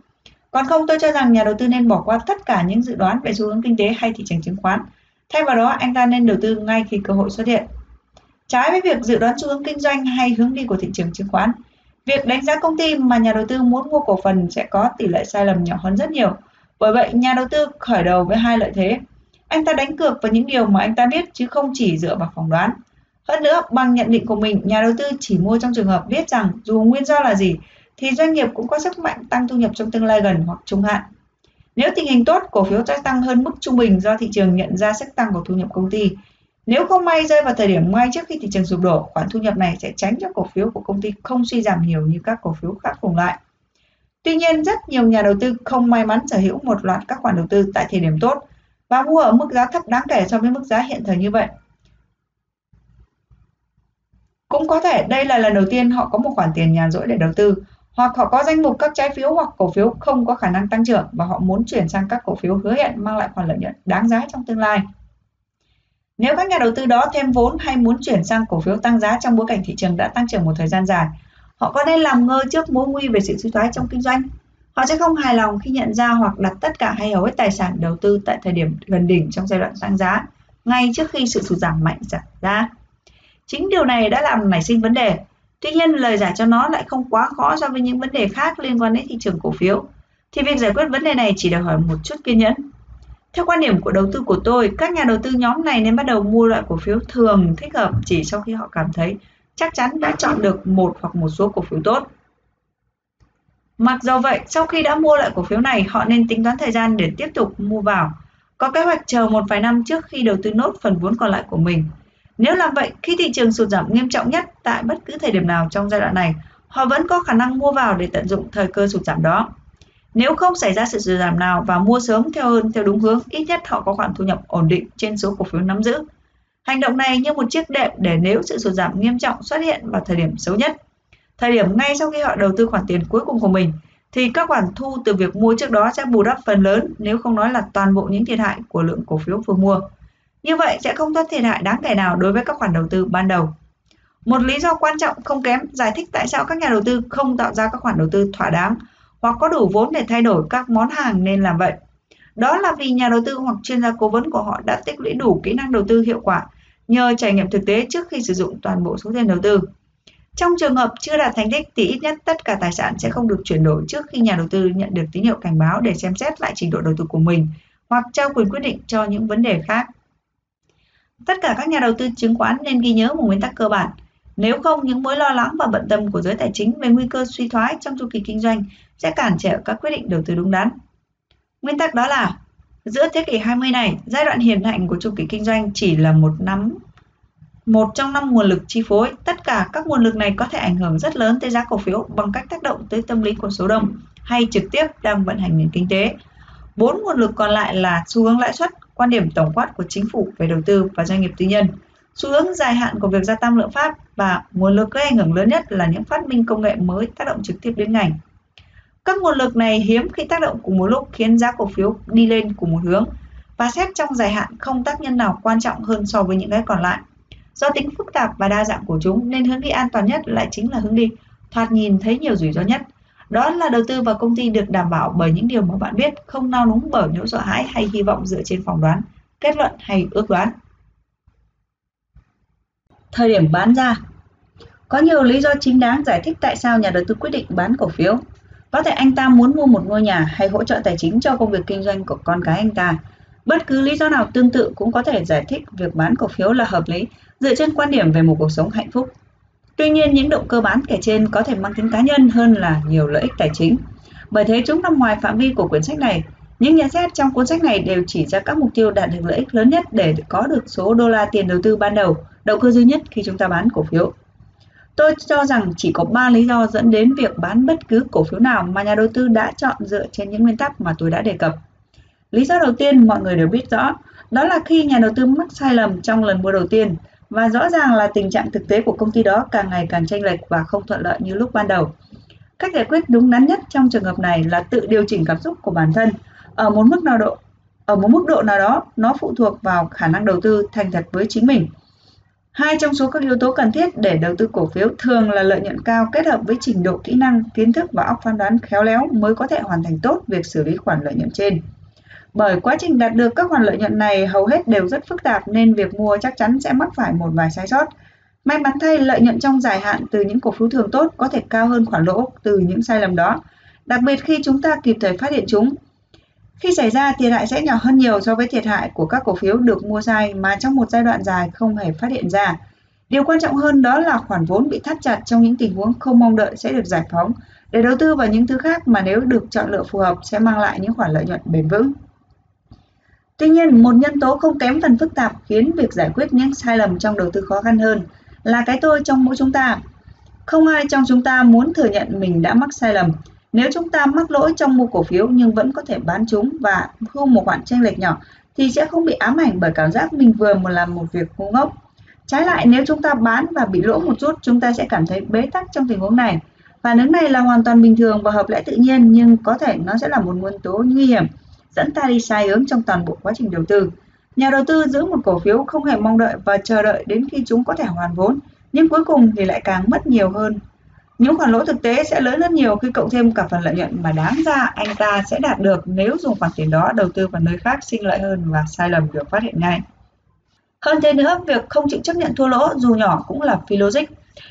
Còn không, tôi cho rằng nhà đầu tư nên bỏ qua tất cả những dự đoán về xu hướng kinh tế hay thị trường chứng khoán. Thay vào đó, anh ta nên đầu tư ngay khi cơ hội xuất hiện. Trái với việc dự đoán xu hướng kinh doanh hay hướng đi của thị trường chứng khoán, việc đánh giá công ty mà nhà đầu tư muốn mua cổ phần sẽ có tỷ lệ sai lầm nhỏ hơn rất nhiều. Bởi vậy, nhà đầu tư khởi đầu với hai lợi thế. Anh ta đánh cược vào những điều mà anh ta biết chứ không chỉ dựa vào phỏng đoán. Hơn nữa, bằng nhận định của mình, nhà đầu tư chỉ mua trong trường hợp biết rằng dù nguyên do là gì, thì doanh nghiệp cũng có sức mạnh tăng thu nhập trong tương lai gần hoặc trung hạn. Nếu tình hình tốt, cổ phiếu sẽ tăng hơn mức trung bình do thị trường nhận ra sức tăng của thu nhập công ty. Nếu không may rơi vào thời điểm ngay trước khi thị trường sụp đổ, khoản thu nhập này sẽ tránh cho cổ phiếu của công ty không suy giảm nhiều như các cổ phiếu khác cùng loại. Tuy nhiên, rất nhiều nhà đầu tư không may mắn sở hữu một loạt các khoản đầu tư tại thời điểm tốt và mua ở mức giá thấp đáng kể so với mức giá hiện thời như vậy. Cũng có thể đây là lần đầu tiên họ có một khoản tiền nhàn rỗi để đầu tư, hoặc họ có danh mục các trái phiếu hoặc cổ phiếu không có khả năng tăng trưởng và họ muốn chuyển sang các cổ phiếu hứa hẹn mang lại khoản lợi nhuận đáng giá trong tương lai. Nếu các nhà đầu tư đó thêm vốn hay muốn chuyển sang cổ phiếu tăng giá trong bối cảnh thị trường đã tăng trưởng một thời gian dài, họ có nên làm ngơ trước mối nguy về sự suy thoái trong kinh doanh? Họ sẽ không hài lòng khi nhận ra hoặc đặt tất cả hay hầu hết tài sản đầu tư tại thời điểm gần đỉnh trong giai đoạn tăng giá, ngay trước khi sự sụt giảm mạnh xảy ra. Chính điều này đã làm nảy sinh vấn đề. Tuy nhiên, lời giải cho nó lại không quá khó so với những vấn đề khác liên quan đến thị trường cổ phiếu. Thì việc giải quyết vấn đề này chỉ đòi hỏi một chút kiên nhẫn. Theo quan điểm của đầu tư của tôi, các nhà đầu tư nhóm này nên bắt đầu mua loại cổ phiếu thường thích hợp chỉ sau khi họ cảm thấy chắc chắn đã chọn được một hoặc một số cổ phiếu tốt. Mặc dù vậy, sau khi đã mua loại cổ phiếu này, họ nên tính toán thời gian để tiếp tục mua vào. Có kế hoạch chờ một vài năm trước khi đầu tư nốt phần vốn còn lại của mình. Nếu làm vậy, khi thị trường sụt giảm nghiêm trọng nhất tại bất cứ thời điểm nào trong giai đoạn này, họ vẫn có khả năng mua vào để tận dụng thời cơ sụt giảm đó. Nếu không xảy ra sự sụt giảm nào và mua sớm theo hơn theo đúng hướng, ít nhất họ có khoản thu nhập ổn định trên số cổ phiếu nắm giữ. Hành động này như một chiếc đệm để nếu sự sụt giảm nghiêm trọng xuất hiện vào thời điểm xấu nhất, thời điểm ngay sau khi họ đầu tư khoản tiền cuối cùng của mình, thì các khoản thu từ việc mua trước đó sẽ bù đắp phần lớn nếu không nói là toàn bộ những thiệt hại của lượng cổ phiếu vừa mua. Như vậy sẽ không thoát thiệt hại đáng kể nào đối với các khoản đầu tư ban đầu. Một lý do quan trọng không kém giải thích tại sao các nhà đầu tư không tạo ra các khoản đầu tư thỏa đáng hoặc có đủ vốn để thay đổi các món hàng nên làm vậy. Đó là vì nhà đầu tư hoặc chuyên gia cố vấn của họ đã tích lũy đủ kỹ năng đầu tư hiệu quả nhờ trải nghiệm thực tế trước khi sử dụng toàn bộ số tiền đầu tư. Trong trường hợp chưa đạt thành tích thì ít nhất tất cả tài sản sẽ không được chuyển đổi trước khi nhà đầu tư nhận được tín hiệu cảnh báo để xem xét lại trình độ đầu tư của mình hoặc trao quyền quyết định cho những vấn đề khác. Tất cả các nhà đầu tư chứng khoán nên ghi nhớ một nguyên tắc cơ bản. Nếu không, những mối lo lắng và bận tâm của giới tài chính về nguy cơ suy thoái trong chu kỳ kinh doanh sẽ cản trở các quyết định đầu tư đúng đắn. Nguyên tắc đó là giữa thế kỷ 20 này, giai đoạn hiện hạnh của chu kỳ kinh doanh chỉ là một năm một trong năm nguồn lực chi phối. Tất cả các nguồn lực này có thể ảnh hưởng rất lớn tới giá cổ phiếu bằng cách tác động tới tâm lý của số đông hay trực tiếp đang vận hành nền kinh tế. Bốn nguồn lực còn lại là xu hướng lãi suất, quan điểm tổng quát của chính phủ về đầu tư và doanh nghiệp tư nhân, xu hướng dài hạn của việc gia tăng lượng phát và nguồn lực gây ảnh hưởng lớn nhất là những phát minh công nghệ mới tác động trực tiếp đến ngành. Các nguồn lực này hiếm khi tác động cùng một lúc khiến giá cổ phiếu đi lên cùng một hướng và xét trong dài hạn không tác nhân nào quan trọng hơn so với những cái còn lại. Do tính phức tạp và đa dạng của chúng nên hướng đi an toàn nhất lại chính là hướng đi thoạt nhìn thấy nhiều rủi ro nhất. Đó là đầu tư vào công ty được đảm bảo bởi những điều mà bạn biết, không nao núng bởi nỗi sợ hãi hay hy vọng dựa trên phỏng đoán, kết luận hay ước đoán. Thời điểm bán ra Có nhiều lý do chính đáng giải thích tại sao nhà đầu tư quyết định bán cổ phiếu. Có thể anh ta muốn mua một ngôi nhà hay hỗ trợ tài chính cho công việc kinh doanh của con cái anh ta. Bất cứ lý do nào tương tự cũng có thể giải thích việc bán cổ phiếu là hợp lý dựa trên quan điểm về một cuộc sống hạnh phúc. Tuy nhiên, những động cơ bán kể trên có thể mang tính cá nhân hơn là nhiều lợi ích tài chính. Bởi thế chúng nằm ngoài phạm vi của quyển sách này. Những nhận xét trong cuốn sách này đều chỉ ra các mục tiêu đạt được lợi ích lớn nhất để có được số đô la tiền đầu tư ban đầu, động cơ duy nhất khi chúng ta bán cổ phiếu. Tôi cho rằng chỉ có 3 lý do dẫn đến việc bán bất cứ cổ phiếu nào mà nhà đầu tư đã chọn dựa trên những nguyên tắc mà tôi đã đề cập. Lý do đầu tiên mọi người đều biết rõ, đó là khi nhà đầu tư mắc sai lầm trong lần mua đầu tiên và rõ ràng là tình trạng thực tế của công ty đó càng ngày càng chênh lệch và không thuận lợi như lúc ban đầu. Cách giải quyết đúng đắn nhất trong trường hợp này là tự điều chỉnh cảm xúc của bản thân ở một mức nào độ ở một mức độ nào đó nó phụ thuộc vào khả năng đầu tư thành thật với chính mình. Hai trong số các yếu tố cần thiết để đầu tư cổ phiếu thường là lợi nhuận cao kết hợp với trình độ kỹ năng, kiến thức và óc phán đoán khéo léo mới có thể hoàn thành tốt việc xử lý khoản lợi nhuận trên. Bởi quá trình đạt được các khoản lợi nhuận này hầu hết đều rất phức tạp nên việc mua chắc chắn sẽ mắc phải một vài sai sót. May mắn thay, lợi nhuận trong dài hạn từ những cổ phiếu thường tốt có thể cao hơn khoản lỗ từ những sai lầm đó, đặc biệt khi chúng ta kịp thời phát hiện chúng. Khi xảy ra, thiệt hại sẽ nhỏ hơn nhiều so với thiệt hại của các cổ phiếu được mua sai mà trong một giai đoạn dài không hề phát hiện ra. Điều quan trọng hơn đó là khoản vốn bị thắt chặt trong những tình huống không mong đợi sẽ được giải phóng để đầu tư vào những thứ khác mà nếu được chọn lựa phù hợp sẽ mang lại những khoản lợi nhuận bền vững. Tuy nhiên, một nhân tố không kém phần phức tạp khiến việc giải quyết những sai lầm trong đầu tư khó khăn hơn là cái tôi trong mỗi chúng ta. Không ai trong chúng ta muốn thừa nhận mình đã mắc sai lầm. Nếu chúng ta mắc lỗi trong mua cổ phiếu nhưng vẫn có thể bán chúng và thu một khoản chênh lệch nhỏ thì sẽ không bị ám ảnh bởi cảm giác mình vừa một làm một việc ngu ngốc. Trái lại nếu chúng ta bán và bị lỗ một chút, chúng ta sẽ cảm thấy bế tắc trong tình huống này. Phản ứng này là hoàn toàn bình thường và hợp lẽ tự nhiên nhưng có thể nó sẽ là một nguyên tố nguy hiểm dẫn ta đi sai hướng trong toàn bộ quá trình đầu tư. Nhà đầu tư giữ một cổ phiếu không hề mong đợi và chờ đợi đến khi chúng có thể hoàn vốn, nhưng cuối cùng thì lại càng mất nhiều hơn. Những khoản lỗ thực tế sẽ lớn hơn nhiều khi cộng thêm cả phần lợi nhuận mà đáng ra anh ta sẽ đạt được nếu dùng khoản tiền đó đầu tư vào nơi khác sinh lợi hơn và sai lầm được phát hiện ngay. Hơn thế nữa, việc không chịu chấp nhận thua lỗ dù nhỏ cũng là phi logic.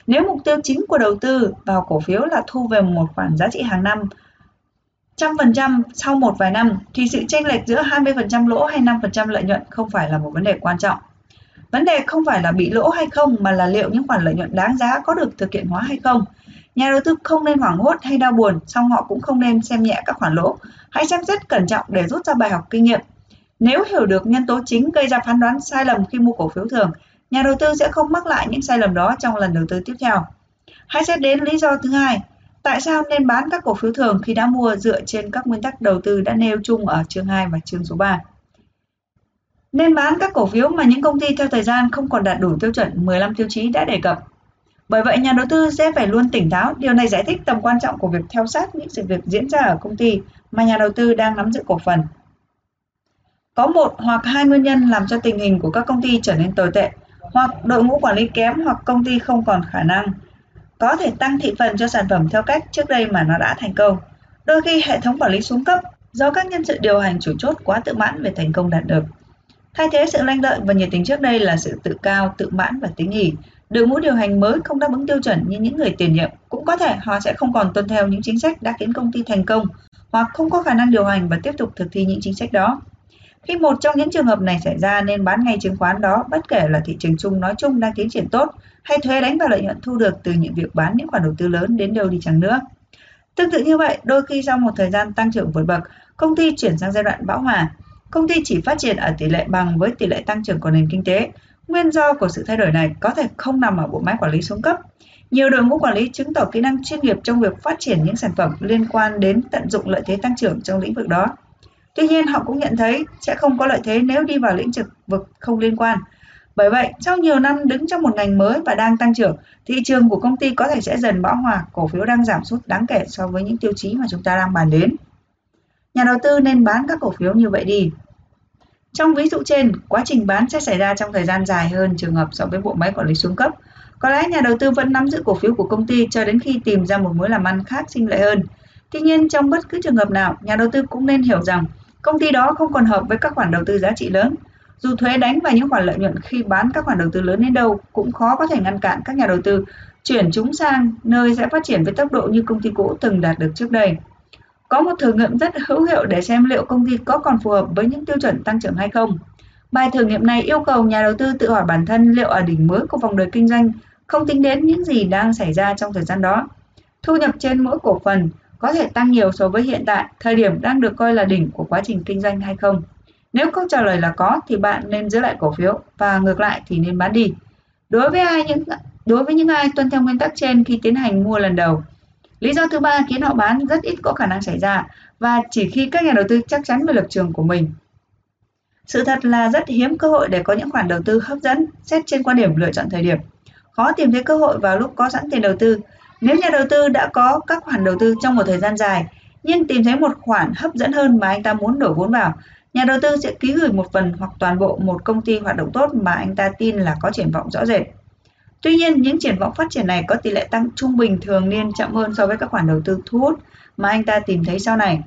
Nếu mục tiêu chính của đầu tư vào cổ phiếu là thu về một khoản giá trị hàng năm trăm phần trăm sau một vài năm thì sự chênh lệch giữa 20% lỗ hay 5% lợi nhuận không phải là một vấn đề quan trọng. Vấn đề không phải là bị lỗ hay không mà là liệu những khoản lợi nhuận đáng giá có được thực hiện hóa hay không. Nhà đầu tư không nên hoảng hốt hay đau buồn, song họ cũng không nên xem nhẹ các khoản lỗ. Hãy xem rất cẩn trọng để rút ra bài học kinh nghiệm. Nếu hiểu được nhân tố chính gây ra phán đoán sai lầm khi mua cổ phiếu thường, nhà đầu tư sẽ không mắc lại những sai lầm đó trong lần đầu tư tiếp theo. Hãy xét đến lý do thứ hai, tại sao nên bán các cổ phiếu thường khi đã mua dựa trên các nguyên tắc đầu tư đã nêu chung ở chương 2 và chương số 3. Nên bán các cổ phiếu mà những công ty theo thời gian không còn đạt đủ tiêu chuẩn 15 tiêu chí đã đề cập. Bởi vậy, nhà đầu tư sẽ phải luôn tỉnh táo. Điều này giải thích tầm quan trọng của việc theo sát những sự việc diễn ra ở công ty mà nhà đầu tư đang nắm giữ cổ phần. Có một hoặc hai nguyên nhân làm cho tình hình của các công ty trở nên tồi tệ, hoặc đội ngũ quản lý kém hoặc công ty không còn khả năng có thể tăng thị phần cho sản phẩm theo cách trước đây mà nó đã thành công. Đôi khi hệ thống quản lý xuống cấp do các nhân sự điều hành chủ chốt quá tự mãn về thành công đạt được. Thay thế sự lanh lợi và nhiệt tình trước đây là sự tự cao, tự mãn và tính nghỉ, Đội ngũ điều hành mới không đáp ứng tiêu chuẩn như những người tiền nhiệm, cũng có thể họ sẽ không còn tuân theo những chính sách đã khiến công ty thành công hoặc không có khả năng điều hành và tiếp tục thực thi những chính sách đó. Khi một trong những trường hợp này xảy ra nên bán ngay chứng khoán đó bất kể là thị trường chung nói chung đang tiến triển tốt hay thuế đánh vào lợi nhuận thu được từ những việc bán những khoản đầu tư lớn đến đâu đi chăng nữa. Tương tự như vậy, đôi khi sau một thời gian tăng trưởng vượt bậc, công ty chuyển sang giai đoạn bão hòa. Công ty chỉ phát triển ở tỷ lệ bằng với tỷ lệ tăng trưởng của nền kinh tế. Nguyên do của sự thay đổi này có thể không nằm ở bộ máy quản lý xuống cấp. Nhiều đội ngũ quản lý chứng tỏ kỹ năng chuyên nghiệp trong việc phát triển những sản phẩm liên quan đến tận dụng lợi thế tăng trưởng trong lĩnh vực đó. Tuy nhiên, họ cũng nhận thấy sẽ không có lợi thế nếu đi vào lĩnh vực không liên quan. Bởi vậy, sau nhiều năm đứng trong một ngành mới và đang tăng trưởng, thị trường của công ty có thể sẽ dần bão hòa, cổ phiếu đang giảm sút đáng kể so với những tiêu chí mà chúng ta đang bàn đến. Nhà đầu tư nên bán các cổ phiếu như vậy đi. Trong ví dụ trên, quá trình bán sẽ xảy ra trong thời gian dài hơn trường hợp so với bộ máy quản lý xuống cấp. Có lẽ nhà đầu tư vẫn nắm giữ cổ phiếu của công ty cho đến khi tìm ra một mối làm ăn khác sinh lợi hơn. Tuy nhiên, trong bất cứ trường hợp nào, nhà đầu tư cũng nên hiểu rằng công ty đó không còn hợp với các khoản đầu tư giá trị lớn. Dù thuế đánh vào những khoản lợi nhuận khi bán các khoản đầu tư lớn đến đâu cũng khó có thể ngăn cản các nhà đầu tư chuyển chúng sang nơi sẽ phát triển với tốc độ như công ty cũ từng đạt được trước đây. Có một thử nghiệm rất hữu hiệu để xem liệu công ty có còn phù hợp với những tiêu chuẩn tăng trưởng hay không. Bài thử nghiệm này yêu cầu nhà đầu tư tự hỏi bản thân liệu ở đỉnh mới của vòng đời kinh doanh không tính đến những gì đang xảy ra trong thời gian đó. Thu nhập trên mỗi cổ phần có thể tăng nhiều so với hiện tại, thời điểm đang được coi là đỉnh của quá trình kinh doanh hay không. Nếu câu trả lời là có thì bạn nên giữ lại cổ phiếu và ngược lại thì nên bán đi. Đối với ai những đối với những ai tuân theo nguyên tắc trên khi tiến hành mua lần đầu, lý do thứ ba khiến họ bán rất ít có khả năng xảy ra và chỉ khi các nhà đầu tư chắc chắn về lập trường của mình. Sự thật là rất hiếm cơ hội để có những khoản đầu tư hấp dẫn xét trên quan điểm lựa chọn thời điểm. Khó tìm thấy cơ hội vào lúc có sẵn tiền đầu tư nếu nhà đầu tư đã có các khoản đầu tư trong một thời gian dài, nhưng tìm thấy một khoản hấp dẫn hơn mà anh ta muốn đổ vốn vào, nhà đầu tư sẽ ký gửi một phần hoặc toàn bộ một công ty hoạt động tốt mà anh ta tin là có triển vọng rõ rệt. Tuy nhiên, những triển vọng phát triển này có tỷ lệ tăng trung bình thường niên chậm hơn so với các khoản đầu tư thu hút mà anh ta tìm thấy sau này.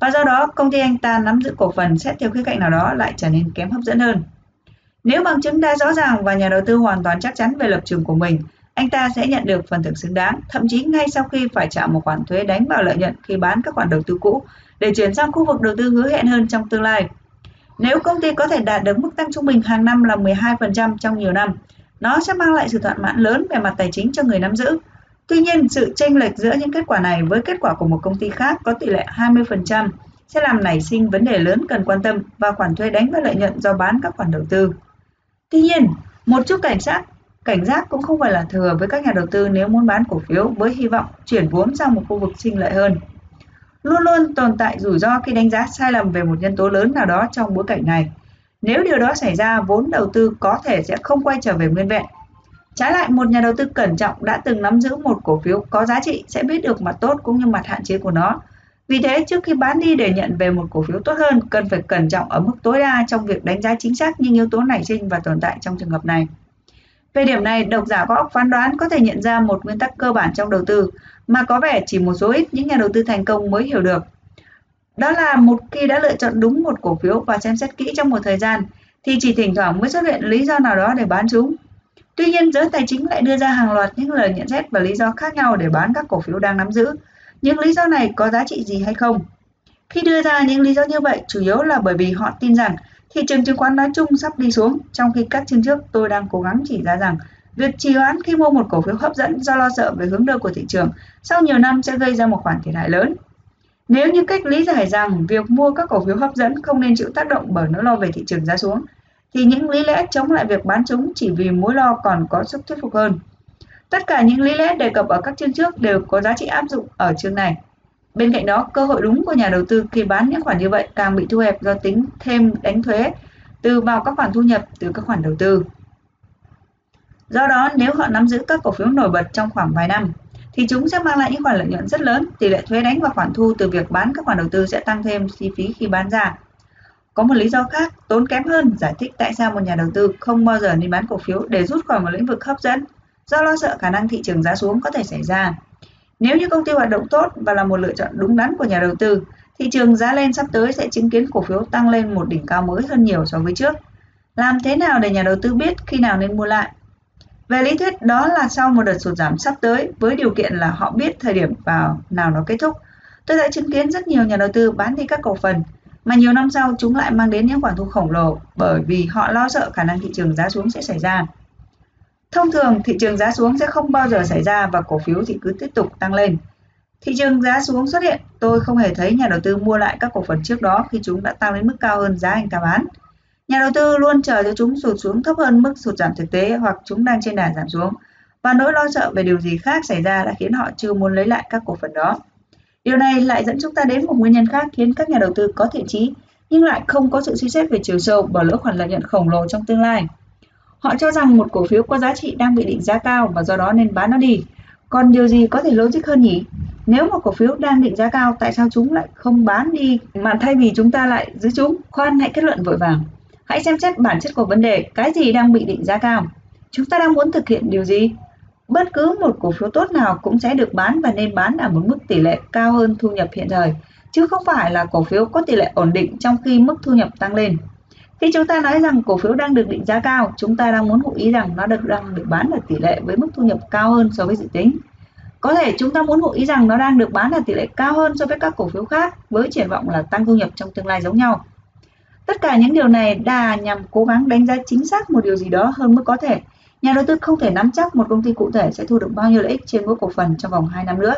Và do đó, công ty anh ta nắm giữ cổ phần xét theo khía cạnh nào đó lại trở nên kém hấp dẫn hơn. Nếu bằng chứng đã rõ ràng và nhà đầu tư hoàn toàn chắc chắn về lập trường của mình, anh ta sẽ nhận được phần thưởng xứng đáng, thậm chí ngay sau khi phải trả một khoản thuế đánh vào lợi nhuận khi bán các khoản đầu tư cũ để chuyển sang khu vực đầu tư hứa hẹn hơn trong tương lai. Nếu công ty có thể đạt được mức tăng trung bình hàng năm là 12% trong nhiều năm, nó sẽ mang lại sự thỏa mãn lớn về mặt tài chính cho người nắm giữ. Tuy nhiên, sự chênh lệch giữa những kết quả này với kết quả của một công ty khác có tỷ lệ 20% sẽ làm nảy sinh vấn đề lớn cần quan tâm và khoản thuế đánh vào lợi nhuận do bán các khoản đầu tư. Tuy nhiên, một chút cảnh sát Cảnh giác cũng không phải là thừa với các nhà đầu tư nếu muốn bán cổ phiếu với hy vọng chuyển vốn sang một khu vực sinh lợi hơn. Luôn luôn tồn tại rủi ro khi đánh giá sai lầm về một nhân tố lớn nào đó trong bối cảnh này. Nếu điều đó xảy ra, vốn đầu tư có thể sẽ không quay trở về nguyên vẹn. Trái lại, một nhà đầu tư cẩn trọng đã từng nắm giữ một cổ phiếu có giá trị sẽ biết được mặt tốt cũng như mặt hạn chế của nó. Vì thế, trước khi bán đi để nhận về một cổ phiếu tốt hơn, cần phải cẩn trọng ở mức tối đa trong việc đánh giá chính xác những yếu tố nảy sinh và tồn tại trong trường hợp này. Về điểm này, độc giả có óc phán đoán có thể nhận ra một nguyên tắc cơ bản trong đầu tư mà có vẻ chỉ một số ít những nhà đầu tư thành công mới hiểu được. Đó là một khi đã lựa chọn đúng một cổ phiếu và xem xét kỹ trong một thời gian thì chỉ thỉnh thoảng mới xuất hiện lý do nào đó để bán chúng. Tuy nhiên, giới tài chính lại đưa ra hàng loạt những lời nhận xét và lý do khác nhau để bán các cổ phiếu đang nắm giữ. Những lý do này có giá trị gì hay không? Khi đưa ra những lý do như vậy, chủ yếu là bởi vì họ tin rằng Thị trường chứng khoán nói chung sắp đi xuống, trong khi các chương trước tôi đang cố gắng chỉ ra rằng việc trì hoãn khi mua một cổ phiếu hấp dẫn do lo sợ về hướng đưa của thị trường sau nhiều năm sẽ gây ra một khoản thiệt hại lớn. Nếu như cách lý giải rằng việc mua các cổ phiếu hấp dẫn không nên chịu tác động bởi nỗi lo về thị trường giá xuống, thì những lý lẽ chống lại việc bán chúng chỉ vì mối lo còn có sức thuyết phục hơn. Tất cả những lý lẽ đề cập ở các chương trước đều có giá trị áp dụng ở chương này. Bên cạnh đó, cơ hội đúng của nhà đầu tư khi bán những khoản như vậy càng bị thu hẹp do tính thêm đánh thuế từ vào các khoản thu nhập từ các khoản đầu tư. Do đó, nếu họ nắm giữ các cổ phiếu nổi bật trong khoảng vài năm, thì chúng sẽ mang lại những khoản lợi nhuận rất lớn. Tỷ lệ thuế đánh vào khoản thu từ việc bán các khoản đầu tư sẽ tăng thêm chi phí khi bán ra. Có một lý do khác, tốn kém hơn, giải thích tại sao một nhà đầu tư không bao giờ nên bán cổ phiếu để rút khỏi một lĩnh vực hấp dẫn, do lo sợ khả năng thị trường giá xuống có thể xảy ra. Nếu như công ty hoạt động tốt và là một lựa chọn đúng đắn của nhà đầu tư, thị trường giá lên sắp tới sẽ chứng kiến cổ phiếu tăng lên một đỉnh cao mới hơn nhiều so với trước. Làm thế nào để nhà đầu tư biết khi nào nên mua lại? Về lý thuyết đó là sau một đợt sụt giảm sắp tới với điều kiện là họ biết thời điểm vào nào nó kết thúc. Tôi đã chứng kiến rất nhiều nhà đầu tư bán đi các cổ phần mà nhiều năm sau chúng lại mang đến những khoản thu khổng lồ bởi vì họ lo sợ khả năng thị trường giá xuống sẽ xảy ra. Thông thường thị trường giá xuống sẽ không bao giờ xảy ra và cổ phiếu thì cứ tiếp tục tăng lên. Thị trường giá xuống xuất hiện, tôi không hề thấy nhà đầu tư mua lại các cổ phần trước đó khi chúng đã tăng đến mức cao hơn giá anh ta bán. Nhà đầu tư luôn chờ cho chúng sụt xuống thấp hơn mức sụt giảm thực tế hoặc chúng đang trên đà giảm xuống. Và nỗi lo sợ về điều gì khác xảy ra đã khiến họ chưa muốn lấy lại các cổ phần đó. Điều này lại dẫn chúng ta đến một nguyên nhân khác khiến các nhà đầu tư có thiện chí nhưng lại không có sự suy xét về chiều sâu bỏ lỡ khoản lợi nhuận khổng lồ trong tương lai. Họ cho rằng một cổ phiếu có giá trị đang bị định giá cao và do đó nên bán nó đi. Còn điều gì có thể logic hơn nhỉ? Nếu một cổ phiếu đang định giá cao, tại sao chúng lại không bán đi mà thay vì chúng ta lại giữ chúng? Khoan hãy kết luận vội vàng. Hãy xem xét bản chất của vấn đề, cái gì đang bị định giá cao? Chúng ta đang muốn thực hiện điều gì? Bất cứ một cổ phiếu tốt nào cũng sẽ được bán và nên bán ở một mức tỷ lệ cao hơn thu nhập hiện thời, chứ không phải là cổ phiếu có tỷ lệ ổn định trong khi mức thu nhập tăng lên. Khi chúng ta nói rằng cổ phiếu đang được định giá cao, chúng ta đang muốn ngụ ý rằng nó được đang được bán ở tỷ lệ với mức thu nhập cao hơn so với dự tính. Có thể chúng ta muốn ngụ ý rằng nó đang được bán ở tỷ lệ cao hơn so với các cổ phiếu khác với triển vọng là tăng thu nhập trong tương lai giống nhau. Tất cả những điều này đà nhằm cố gắng đánh giá chính xác một điều gì đó hơn mức có thể. Nhà đầu tư không thể nắm chắc một công ty cụ thể sẽ thu được bao nhiêu lợi ích trên mỗi cổ phần trong vòng 2 năm nữa.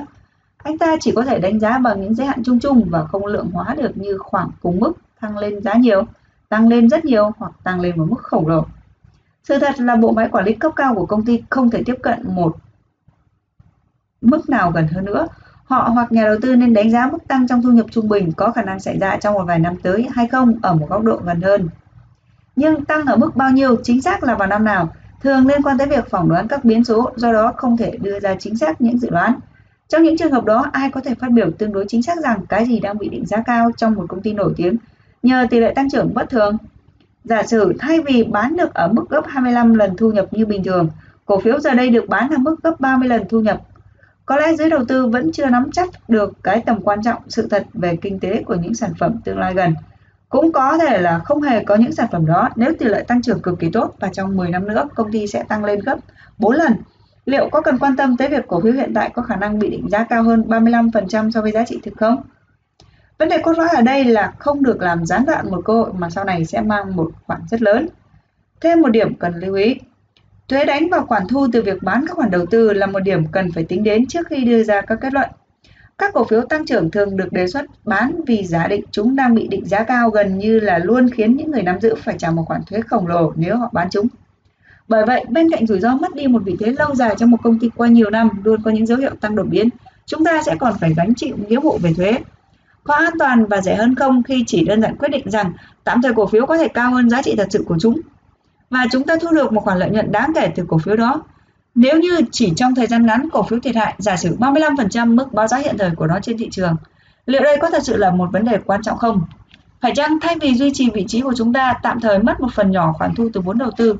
Anh ta chỉ có thể đánh giá bằng những giới hạn chung chung và không lượng hóa được như khoảng cùng mức tăng lên giá nhiều, tăng lên rất nhiều hoặc tăng lên một mức khổng lồ. Sự thật là bộ máy quản lý cấp cao của công ty không thể tiếp cận một mức nào gần hơn nữa. Họ hoặc nhà đầu tư nên đánh giá mức tăng trong thu nhập trung bình có khả năng xảy ra trong một vài năm tới hay không ở một góc độ gần hơn. Nhưng tăng ở mức bao nhiêu chính xác là vào năm nào thường liên quan tới việc phỏng đoán các biến số, do đó không thể đưa ra chính xác những dự đoán. Trong những trường hợp đó, ai có thể phát biểu tương đối chính xác rằng cái gì đang bị định giá cao trong một công ty nổi tiếng nhờ tỷ lệ tăng trưởng bất thường. Giả sử thay vì bán được ở mức gấp 25 lần thu nhập như bình thường, cổ phiếu giờ đây được bán ở mức gấp 30 lần thu nhập. Có lẽ giới đầu tư vẫn chưa nắm chắc được cái tầm quan trọng sự thật về kinh tế của những sản phẩm tương lai gần. Cũng có thể là không hề có những sản phẩm đó, nếu tỷ lệ tăng trưởng cực kỳ tốt và trong 10 năm nữa công ty sẽ tăng lên gấp 4 lần. Liệu có cần quan tâm tới việc cổ phiếu hiện tại có khả năng bị định giá cao hơn 35% so với giá trị thực không? Vấn đề cốt lõi ở đây là không được làm gián đoạn một cơ hội mà sau này sẽ mang một khoản rất lớn. Thêm một điểm cần lưu ý. Thuế đánh vào khoản thu từ việc bán các khoản đầu tư là một điểm cần phải tính đến trước khi đưa ra các kết luận. Các cổ phiếu tăng trưởng thường được đề xuất bán vì giả định chúng đang bị định giá cao gần như là luôn khiến những người nắm giữ phải trả một khoản thuế khổng lồ nếu họ bán chúng. Bởi vậy, bên cạnh rủi ro mất đi một vị thế lâu dài trong một công ty qua nhiều năm luôn có những dấu hiệu tăng đột biến, chúng ta sẽ còn phải gánh chịu nghĩa vụ về thuế có an toàn và rẻ hơn không khi chỉ đơn giản quyết định rằng tạm thời cổ phiếu có thể cao hơn giá trị thật sự của chúng và chúng ta thu được một khoản lợi nhuận đáng kể từ cổ phiếu đó. Nếu như chỉ trong thời gian ngắn cổ phiếu thiệt hại giả sử 35% mức báo giá hiện thời của nó trên thị trường, liệu đây có thật sự là một vấn đề quan trọng không? Phải chăng thay vì duy trì vị trí của chúng ta tạm thời mất một phần nhỏ khoản thu từ vốn đầu tư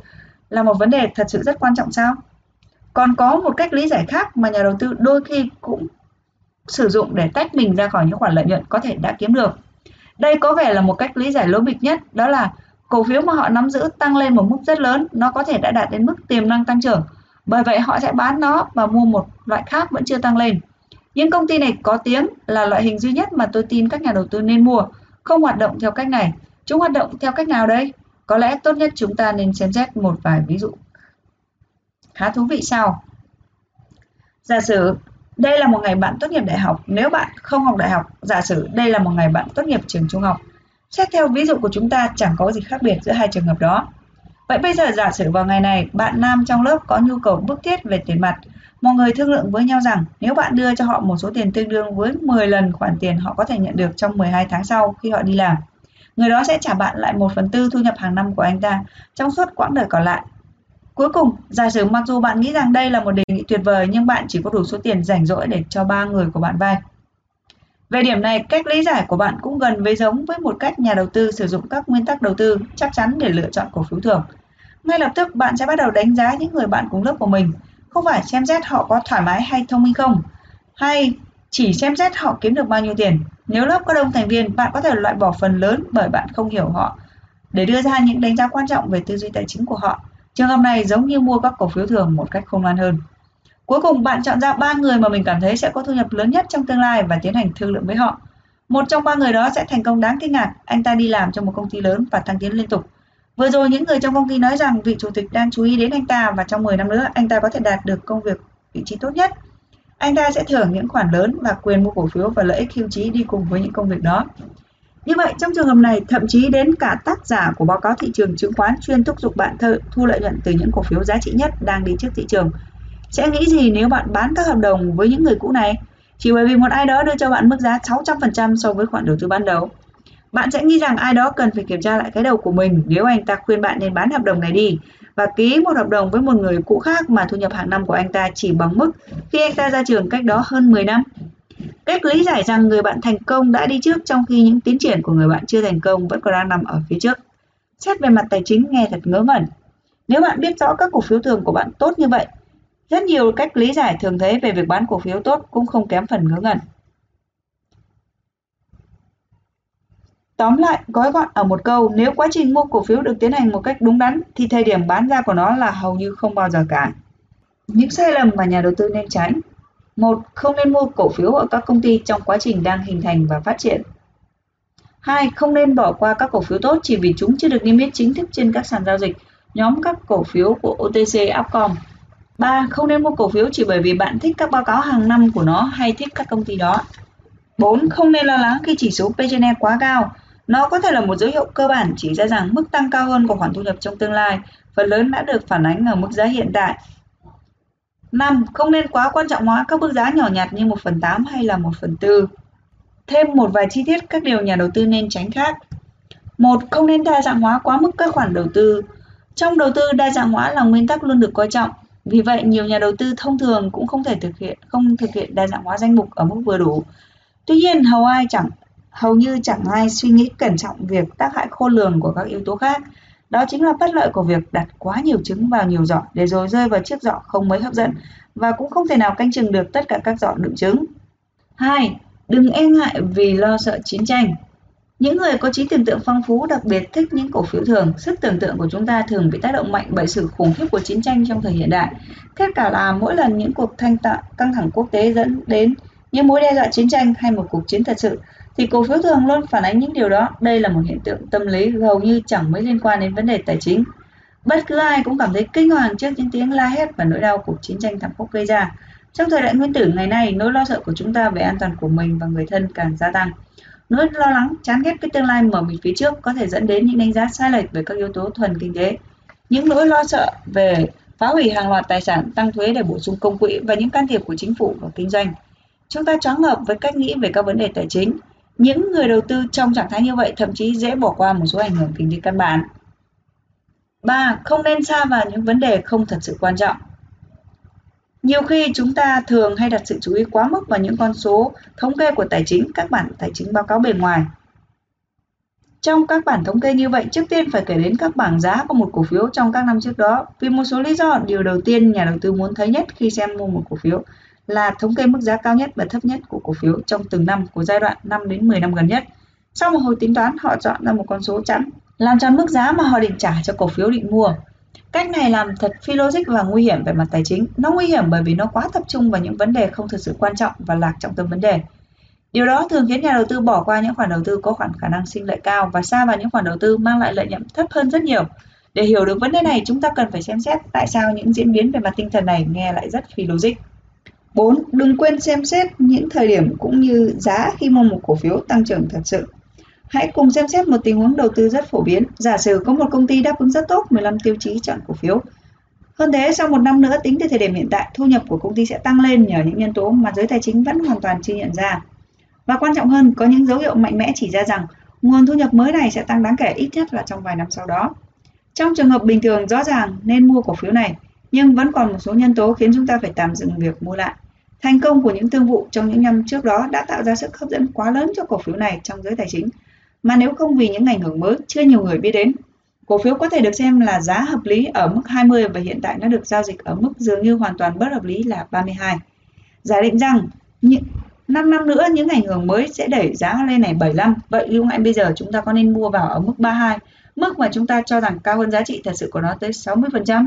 là một vấn đề thật sự rất quan trọng sao? Còn có một cách lý giải khác mà nhà đầu tư đôi khi cũng sử dụng để tách mình ra khỏi những khoản lợi nhuận có thể đã kiếm được. Đây có vẻ là một cách lý giải lố bịch nhất, đó là cổ phiếu mà họ nắm giữ tăng lên một mức rất lớn, nó có thể đã đạt đến mức tiềm năng tăng trưởng. Bởi vậy họ sẽ bán nó và mua một loại khác vẫn chưa tăng lên. Những công ty này có tiếng là loại hình duy nhất mà tôi tin các nhà đầu tư nên mua, không hoạt động theo cách này. Chúng hoạt động theo cách nào đây? Có lẽ tốt nhất chúng ta nên xem xét một vài ví dụ khá thú vị sau. Giả sử đây là một ngày bạn tốt nghiệp đại học. Nếu bạn không học đại học, giả sử đây là một ngày bạn tốt nghiệp trường trung học. Xét theo ví dụ của chúng ta chẳng có gì khác biệt giữa hai trường hợp đó. Vậy bây giờ giả sử vào ngày này bạn nam trong lớp có nhu cầu bức thiết về tiền mặt Mọi người thương lượng với nhau rằng nếu bạn đưa cho họ một số tiền tương đương với 10 lần khoản tiền họ có thể nhận được trong 12 tháng sau khi họ đi làm. Người đó sẽ trả bạn lại 1 phần tư thu nhập hàng năm của anh ta trong suốt quãng đời còn lại. Cuối cùng, giả sử mặc dù bạn nghĩ rằng đây là một đề nghị tuyệt vời nhưng bạn chỉ có đủ số tiền rảnh rỗi để cho ba người của bạn vay. Về điểm này, cách lý giải của bạn cũng gần với giống với một cách nhà đầu tư sử dụng các nguyên tắc đầu tư chắc chắn để lựa chọn cổ phiếu thường. Ngay lập tức bạn sẽ bắt đầu đánh giá những người bạn cùng lớp của mình, không phải xem xét họ có thoải mái hay thông minh không, hay chỉ xem xét họ kiếm được bao nhiêu tiền. Nếu lớp có đông thành viên, bạn có thể loại bỏ phần lớn bởi bạn không hiểu họ để đưa ra những đánh giá quan trọng về tư duy tài chính của họ. Trường hợp này giống như mua các cổ phiếu thường một cách khôn ngoan hơn. Cuối cùng bạn chọn ra ba người mà mình cảm thấy sẽ có thu nhập lớn nhất trong tương lai và tiến hành thương lượng với họ. Một trong ba người đó sẽ thành công đáng kinh ngạc, anh ta đi làm trong một công ty lớn và thăng tiến liên tục. Vừa rồi những người trong công ty nói rằng vị chủ tịch đang chú ý đến anh ta và trong 10 năm nữa anh ta có thể đạt được công việc vị trí tốt nhất. Anh ta sẽ thưởng những khoản lớn và quyền mua cổ phiếu và lợi ích hưu trí đi cùng với những công việc đó. Như vậy, trong trường hợp này, thậm chí đến cả tác giả của báo cáo thị trường chứng khoán chuyên thúc giục bạn thu lợi nhuận từ những cổ phiếu giá trị nhất đang đi trước thị trường sẽ nghĩ gì nếu bạn bán các hợp đồng với những người cũ này? Chỉ bởi vì một ai đó đưa cho bạn mức giá 600% so với khoản đầu tư ban đầu. Bạn sẽ nghĩ rằng ai đó cần phải kiểm tra lại cái đầu của mình nếu anh ta khuyên bạn nên bán hợp đồng này đi và ký một hợp đồng với một người cũ khác mà thu nhập hàng năm của anh ta chỉ bằng mức khi anh ta ra trường cách đó hơn 10 năm. Cách lý giải rằng người bạn thành công đã đi trước trong khi những tiến triển của người bạn chưa thành công vẫn còn đang nằm ở phía trước. Xét về mặt tài chính nghe thật ngớ ngẩn. Nếu bạn biết rõ các cổ phiếu thường của bạn tốt như vậy, rất nhiều cách lý giải thường thấy về việc bán cổ phiếu tốt cũng không kém phần ngớ ngẩn. Tóm lại, gói gọn ở một câu, nếu quá trình mua cổ phiếu được tiến hành một cách đúng đắn thì thời điểm bán ra của nó là hầu như không bao giờ cả. Những sai lầm mà nhà đầu tư nên tránh. Một, không nên mua cổ phiếu ở các công ty trong quá trình đang hình thành và phát triển. Hai, không nên bỏ qua các cổ phiếu tốt chỉ vì chúng chưa được niêm yết chính thức trên các sàn giao dịch, nhóm các cổ phiếu của OTC Upcom 3. Không nên mua cổ phiếu chỉ bởi vì bạn thích các báo cáo hàng năm của nó hay thích các công ty đó. 4. Không nên lo lắng khi chỉ số P/E quá cao. Nó có thể là một dấu hiệu cơ bản chỉ ra rằng mức tăng cao hơn của khoản thu nhập trong tương lai phần lớn đã được phản ánh ở mức giá hiện tại. 5. Không nên quá quan trọng hóa các mức giá nhỏ nhặt như 1 phần 8 hay là 1 phần 4. Thêm một vài chi tiết các điều nhà đầu tư nên tránh khác. 1. Không nên đa dạng hóa quá mức các khoản đầu tư. Trong đầu tư, đa dạng hóa là nguyên tắc luôn được coi trọng. Vì vậy, nhiều nhà đầu tư thông thường cũng không thể thực hiện không thực hiện đa dạng hóa danh mục ở mức vừa đủ. Tuy nhiên, hầu ai chẳng hầu như chẳng ai suy nghĩ cẩn trọng việc tác hại khôn lường của các yếu tố khác. Đó chính là bất lợi của việc đặt quá nhiều trứng vào nhiều giỏ để rồi rơi vào chiếc giỏ không mấy hấp dẫn và cũng không thể nào canh chừng được tất cả các giỏ đựng trứng. 2. Đừng e ngại vì lo sợ chiến tranh. Những người có trí tưởng tượng phong phú đặc biệt thích những cổ phiếu thường, sức tưởng tượng của chúng ta thường bị tác động mạnh bởi sự khủng khiếp của chiến tranh trong thời hiện đại. Kết cả là mỗi lần những cuộc thanh tạ, căng thẳng quốc tế dẫn đến những mối đe dọa chiến tranh hay một cuộc chiến thật sự, thì cổ phiếu thường luôn phản ánh những điều đó. Đây là một hiện tượng tâm lý hầu như chẳng mấy liên quan đến vấn đề tài chính. Bất cứ ai cũng cảm thấy kinh hoàng trước những tiếng la hét và nỗi đau cuộc chiến tranh thảm khốc gây ra. Trong thời đại nguyên tử ngày nay, nỗi lo sợ của chúng ta về an toàn của mình và người thân càng gia tăng. Nỗi lo lắng, chán ghét cái tương lai mở mình phía trước có thể dẫn đến những đánh giá sai lệch về các yếu tố thuần kinh tế. Những nỗi lo sợ về phá hủy hàng loạt tài sản, tăng thuế để bổ sung công quỹ và những can thiệp của chính phủ vào kinh doanh. Chúng ta choáng ngợp với cách nghĩ về các vấn đề tài chính. Những người đầu tư trong trạng thái như vậy thậm chí dễ bỏ qua một số ảnh hưởng kinh tế căn bản. 3. Không nên xa vào những vấn đề không thật sự quan trọng. Nhiều khi chúng ta thường hay đặt sự chú ý quá mức vào những con số thống kê của tài chính, các bản tài chính báo cáo bề ngoài. Trong các bản thống kê như vậy, trước tiên phải kể đến các bảng giá của một cổ phiếu trong các năm trước đó. Vì một số lý do, điều đầu tiên nhà đầu tư muốn thấy nhất khi xem mua một cổ phiếu là thống kê mức giá cao nhất và thấp nhất của cổ phiếu trong từng năm của giai đoạn 5 đến 10 năm gần nhất. Sau một hồi tính toán, họ chọn ra một con số chẵn, làm tròn mức giá mà họ định trả cho cổ phiếu định mua. Cách này làm thật phi logic và nguy hiểm về mặt tài chính. Nó nguy hiểm bởi vì nó quá tập trung vào những vấn đề không thực sự quan trọng và lạc trọng tâm vấn đề. Điều đó thường khiến nhà đầu tư bỏ qua những khoản đầu tư có khoản khả năng sinh lợi cao và xa vào những khoản đầu tư mang lại lợi nhuận thấp hơn rất nhiều. Để hiểu được vấn đề này, chúng ta cần phải xem xét tại sao những diễn biến về mặt tinh thần này nghe lại rất phi logic. 4. Đừng quên xem xét những thời điểm cũng như giá khi mua một cổ phiếu tăng trưởng thật sự. Hãy cùng xem xét một tình huống đầu tư rất phổ biến. Giả sử có một công ty đáp ứng rất tốt 15 tiêu chí chọn cổ phiếu. Hơn thế, sau một năm nữa tính từ thời điểm hiện tại, thu nhập của công ty sẽ tăng lên nhờ những nhân tố mà giới tài chính vẫn hoàn toàn chưa nhận ra. Và quan trọng hơn, có những dấu hiệu mạnh mẽ chỉ ra rằng nguồn thu nhập mới này sẽ tăng đáng kể ít nhất là trong vài năm sau đó. Trong trường hợp bình thường rõ ràng nên mua cổ phiếu này, nhưng vẫn còn một số nhân tố khiến chúng ta phải tạm dừng việc mua lại. Thành công của những thương vụ trong những năm trước đó đã tạo ra sức hấp dẫn quá lớn cho cổ phiếu này trong giới tài chính, mà nếu không vì những ảnh hưởng mới chưa nhiều người biết đến, cổ phiếu có thể được xem là giá hợp lý ở mức 20 và hiện tại nó được giao dịch ở mức dường như hoàn toàn bất hợp lý là 32. Giả định rằng 5 năm nữa những ảnh hưởng mới sẽ đẩy giá lên này 75, vậy lúc ngay bây giờ chúng ta có nên mua vào ở mức 32, mức mà chúng ta cho rằng cao hơn giá trị thật sự của nó tới 60%?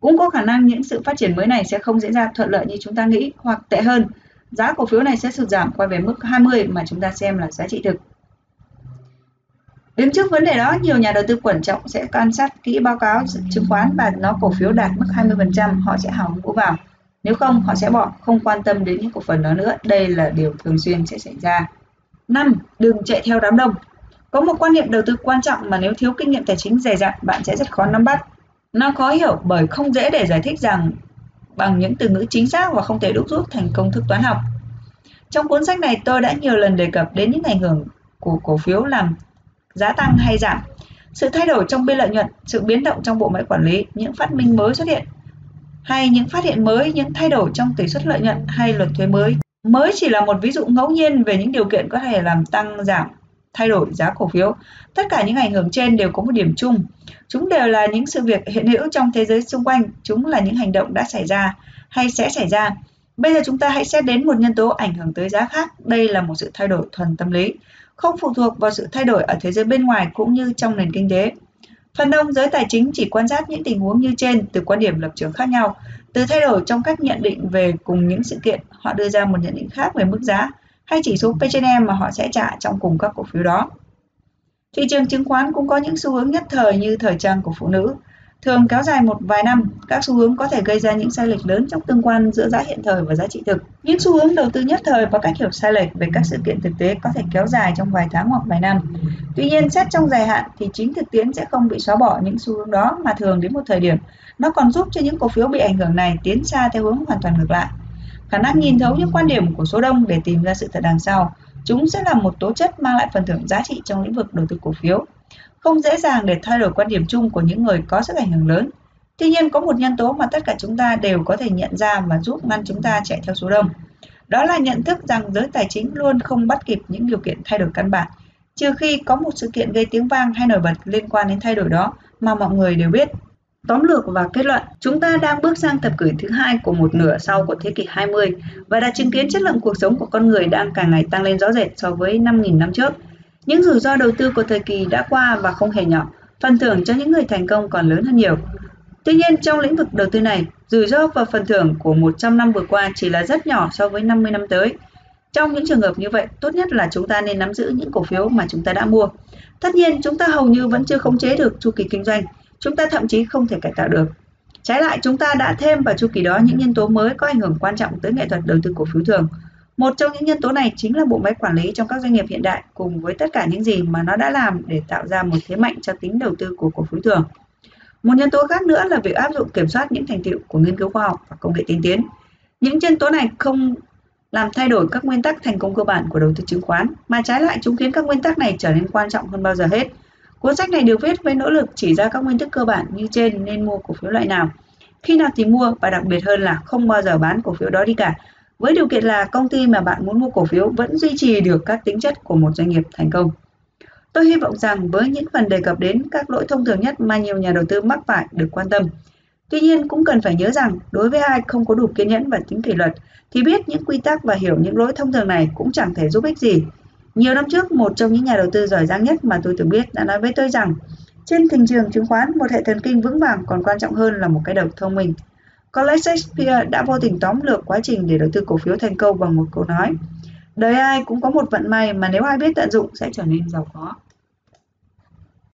Cũng có khả năng những sự phát triển mới này sẽ không diễn ra thuận lợi như chúng ta nghĩ hoặc tệ hơn, giá cổ phiếu này sẽ sụt giảm quay về mức 20 mà chúng ta xem là giá trị thực. Đứng trước vấn đề đó, nhiều nhà đầu tư quan trọng sẽ quan sát kỹ báo cáo chứng khoán và nó cổ phiếu đạt mức 20% họ sẽ hào mua vào. Nếu không, họ sẽ bỏ, không quan tâm đến những cổ phần đó nữa. Đây là điều thường xuyên sẽ xảy ra. 5. Đừng chạy theo đám đông. Có một quan niệm đầu tư quan trọng mà nếu thiếu kinh nghiệm tài chính dày dặn, bạn sẽ rất khó nắm bắt. Nó khó hiểu bởi không dễ để giải thích rằng bằng những từ ngữ chính xác và không thể đúc rút thành công thức toán học. Trong cuốn sách này tôi đã nhiều lần đề cập đến những ảnh hưởng của cổ phiếu làm giá tăng hay giảm, sự thay đổi trong biên lợi nhuận, sự biến động trong bộ máy quản lý, những phát minh mới xuất hiện hay những phát hiện mới, những thay đổi trong tỷ suất lợi nhuận hay luật thuế mới. Mới chỉ là một ví dụ ngẫu nhiên về những điều kiện có thể làm tăng giảm thay đổi giá cổ phiếu. Tất cả những ảnh hưởng trên đều có một điểm chung. Chúng đều là những sự việc hiện hữu trong thế giới xung quanh, chúng là những hành động đã xảy ra hay sẽ xảy ra. Bây giờ chúng ta hãy xét đến một nhân tố ảnh hưởng tới giá khác. Đây là một sự thay đổi thuần tâm lý, không phụ thuộc vào sự thay đổi ở thế giới bên ngoài cũng như trong nền kinh tế. Phần đông giới tài chính chỉ quan sát những tình huống như trên từ quan điểm lập trường khác nhau. Từ thay đổi trong cách nhận định về cùng những sự kiện, họ đưa ra một nhận định khác về mức giá hay chỉ số P/E mà họ sẽ trả trong cùng các cổ phiếu đó. Thị trường chứng khoán cũng có những xu hướng nhất thời như thời trang của phụ nữ, thường kéo dài một vài năm, các xu hướng có thể gây ra những sai lệch lớn trong tương quan giữa giá hiện thời và giá trị thực. Những xu hướng đầu tư nhất thời và cách hiểu sai lệch về các sự kiện thực tế có thể kéo dài trong vài tháng hoặc vài năm. Tuy nhiên, xét trong dài hạn thì chính thực tiễn sẽ không bị xóa bỏ những xu hướng đó mà thường đến một thời điểm nó còn giúp cho những cổ phiếu bị ảnh hưởng này tiến xa theo hướng hoàn toàn ngược lại. Khả năng nhìn thấu những quan điểm của số đông để tìm ra sự thật đằng sau, chúng sẽ là một tố chất mang lại phần thưởng giá trị trong lĩnh vực đầu tư cổ phiếu không dễ dàng để thay đổi quan điểm chung của những người có sức ảnh hưởng lớn. Tuy nhiên có một nhân tố mà tất cả chúng ta đều có thể nhận ra và giúp ngăn chúng ta chạy theo số đông. Đó là nhận thức rằng giới tài chính luôn không bắt kịp những điều kiện thay đổi căn bản, trừ khi có một sự kiện gây tiếng vang hay nổi bật liên quan đến thay đổi đó mà mọi người đều biết. Tóm lược và kết luận, chúng ta đang bước sang thập kỷ thứ hai của một nửa sau của thế kỷ 20 và đã chứng kiến chất lượng cuộc sống của con người đang càng ngày tăng lên rõ rệt so với 5.000 năm trước. Những rủi ro đầu tư của thời kỳ đã qua và không hề nhỏ, phần thưởng cho những người thành công còn lớn hơn nhiều. Tuy nhiên, trong lĩnh vực đầu tư này, rủi ro và phần thưởng của 100 năm vừa qua chỉ là rất nhỏ so với 50 năm tới. Trong những trường hợp như vậy, tốt nhất là chúng ta nên nắm giữ những cổ phiếu mà chúng ta đã mua. Tất nhiên, chúng ta hầu như vẫn chưa khống chế được chu kỳ kinh doanh, chúng ta thậm chí không thể cải tạo được. Trái lại, chúng ta đã thêm vào chu kỳ đó những nhân tố mới có ảnh hưởng quan trọng tới nghệ thuật đầu tư cổ phiếu thường. Một trong những nhân tố này chính là bộ máy quản lý trong các doanh nghiệp hiện đại cùng với tất cả những gì mà nó đã làm để tạo ra một thế mạnh cho tính đầu tư của cổ phiếu thường. Một nhân tố khác nữa là việc áp dụng kiểm soát những thành tựu của nghiên cứu khoa học và công nghệ tiên tiến. Những nhân tố này không làm thay đổi các nguyên tắc thành công cơ bản của đầu tư chứng khoán, mà trái lại chúng khiến các nguyên tắc này trở nên quan trọng hơn bao giờ hết. Cuốn sách này được viết với nỗ lực chỉ ra các nguyên tắc cơ bản như trên nên mua cổ phiếu loại nào, khi nào thì mua và đặc biệt hơn là không bao giờ bán cổ phiếu đó đi cả với điều kiện là công ty mà bạn muốn mua cổ phiếu vẫn duy trì được các tính chất của một doanh nghiệp thành công. Tôi hy vọng rằng với những phần đề cập đến các lỗi thông thường nhất mà nhiều nhà đầu tư mắc phải được quan tâm. Tuy nhiên cũng cần phải nhớ rằng đối với ai không có đủ kiên nhẫn và tính kỷ luật thì biết những quy tắc và hiểu những lỗi thông thường này cũng chẳng thể giúp ích gì. Nhiều năm trước, một trong những nhà đầu tư giỏi giang nhất mà tôi từng biết đã nói với tôi rằng trên thị trường chứng khoán, một hệ thần kinh vững vàng còn quan trọng hơn là một cái đầu thông minh. Có lẽ Shakespeare đã vô tình tóm lược quá trình để đầu tư cổ phiếu thành công bằng một câu nói. Đời ai cũng có một vận may mà nếu ai biết tận dụng sẽ trở nên giàu có.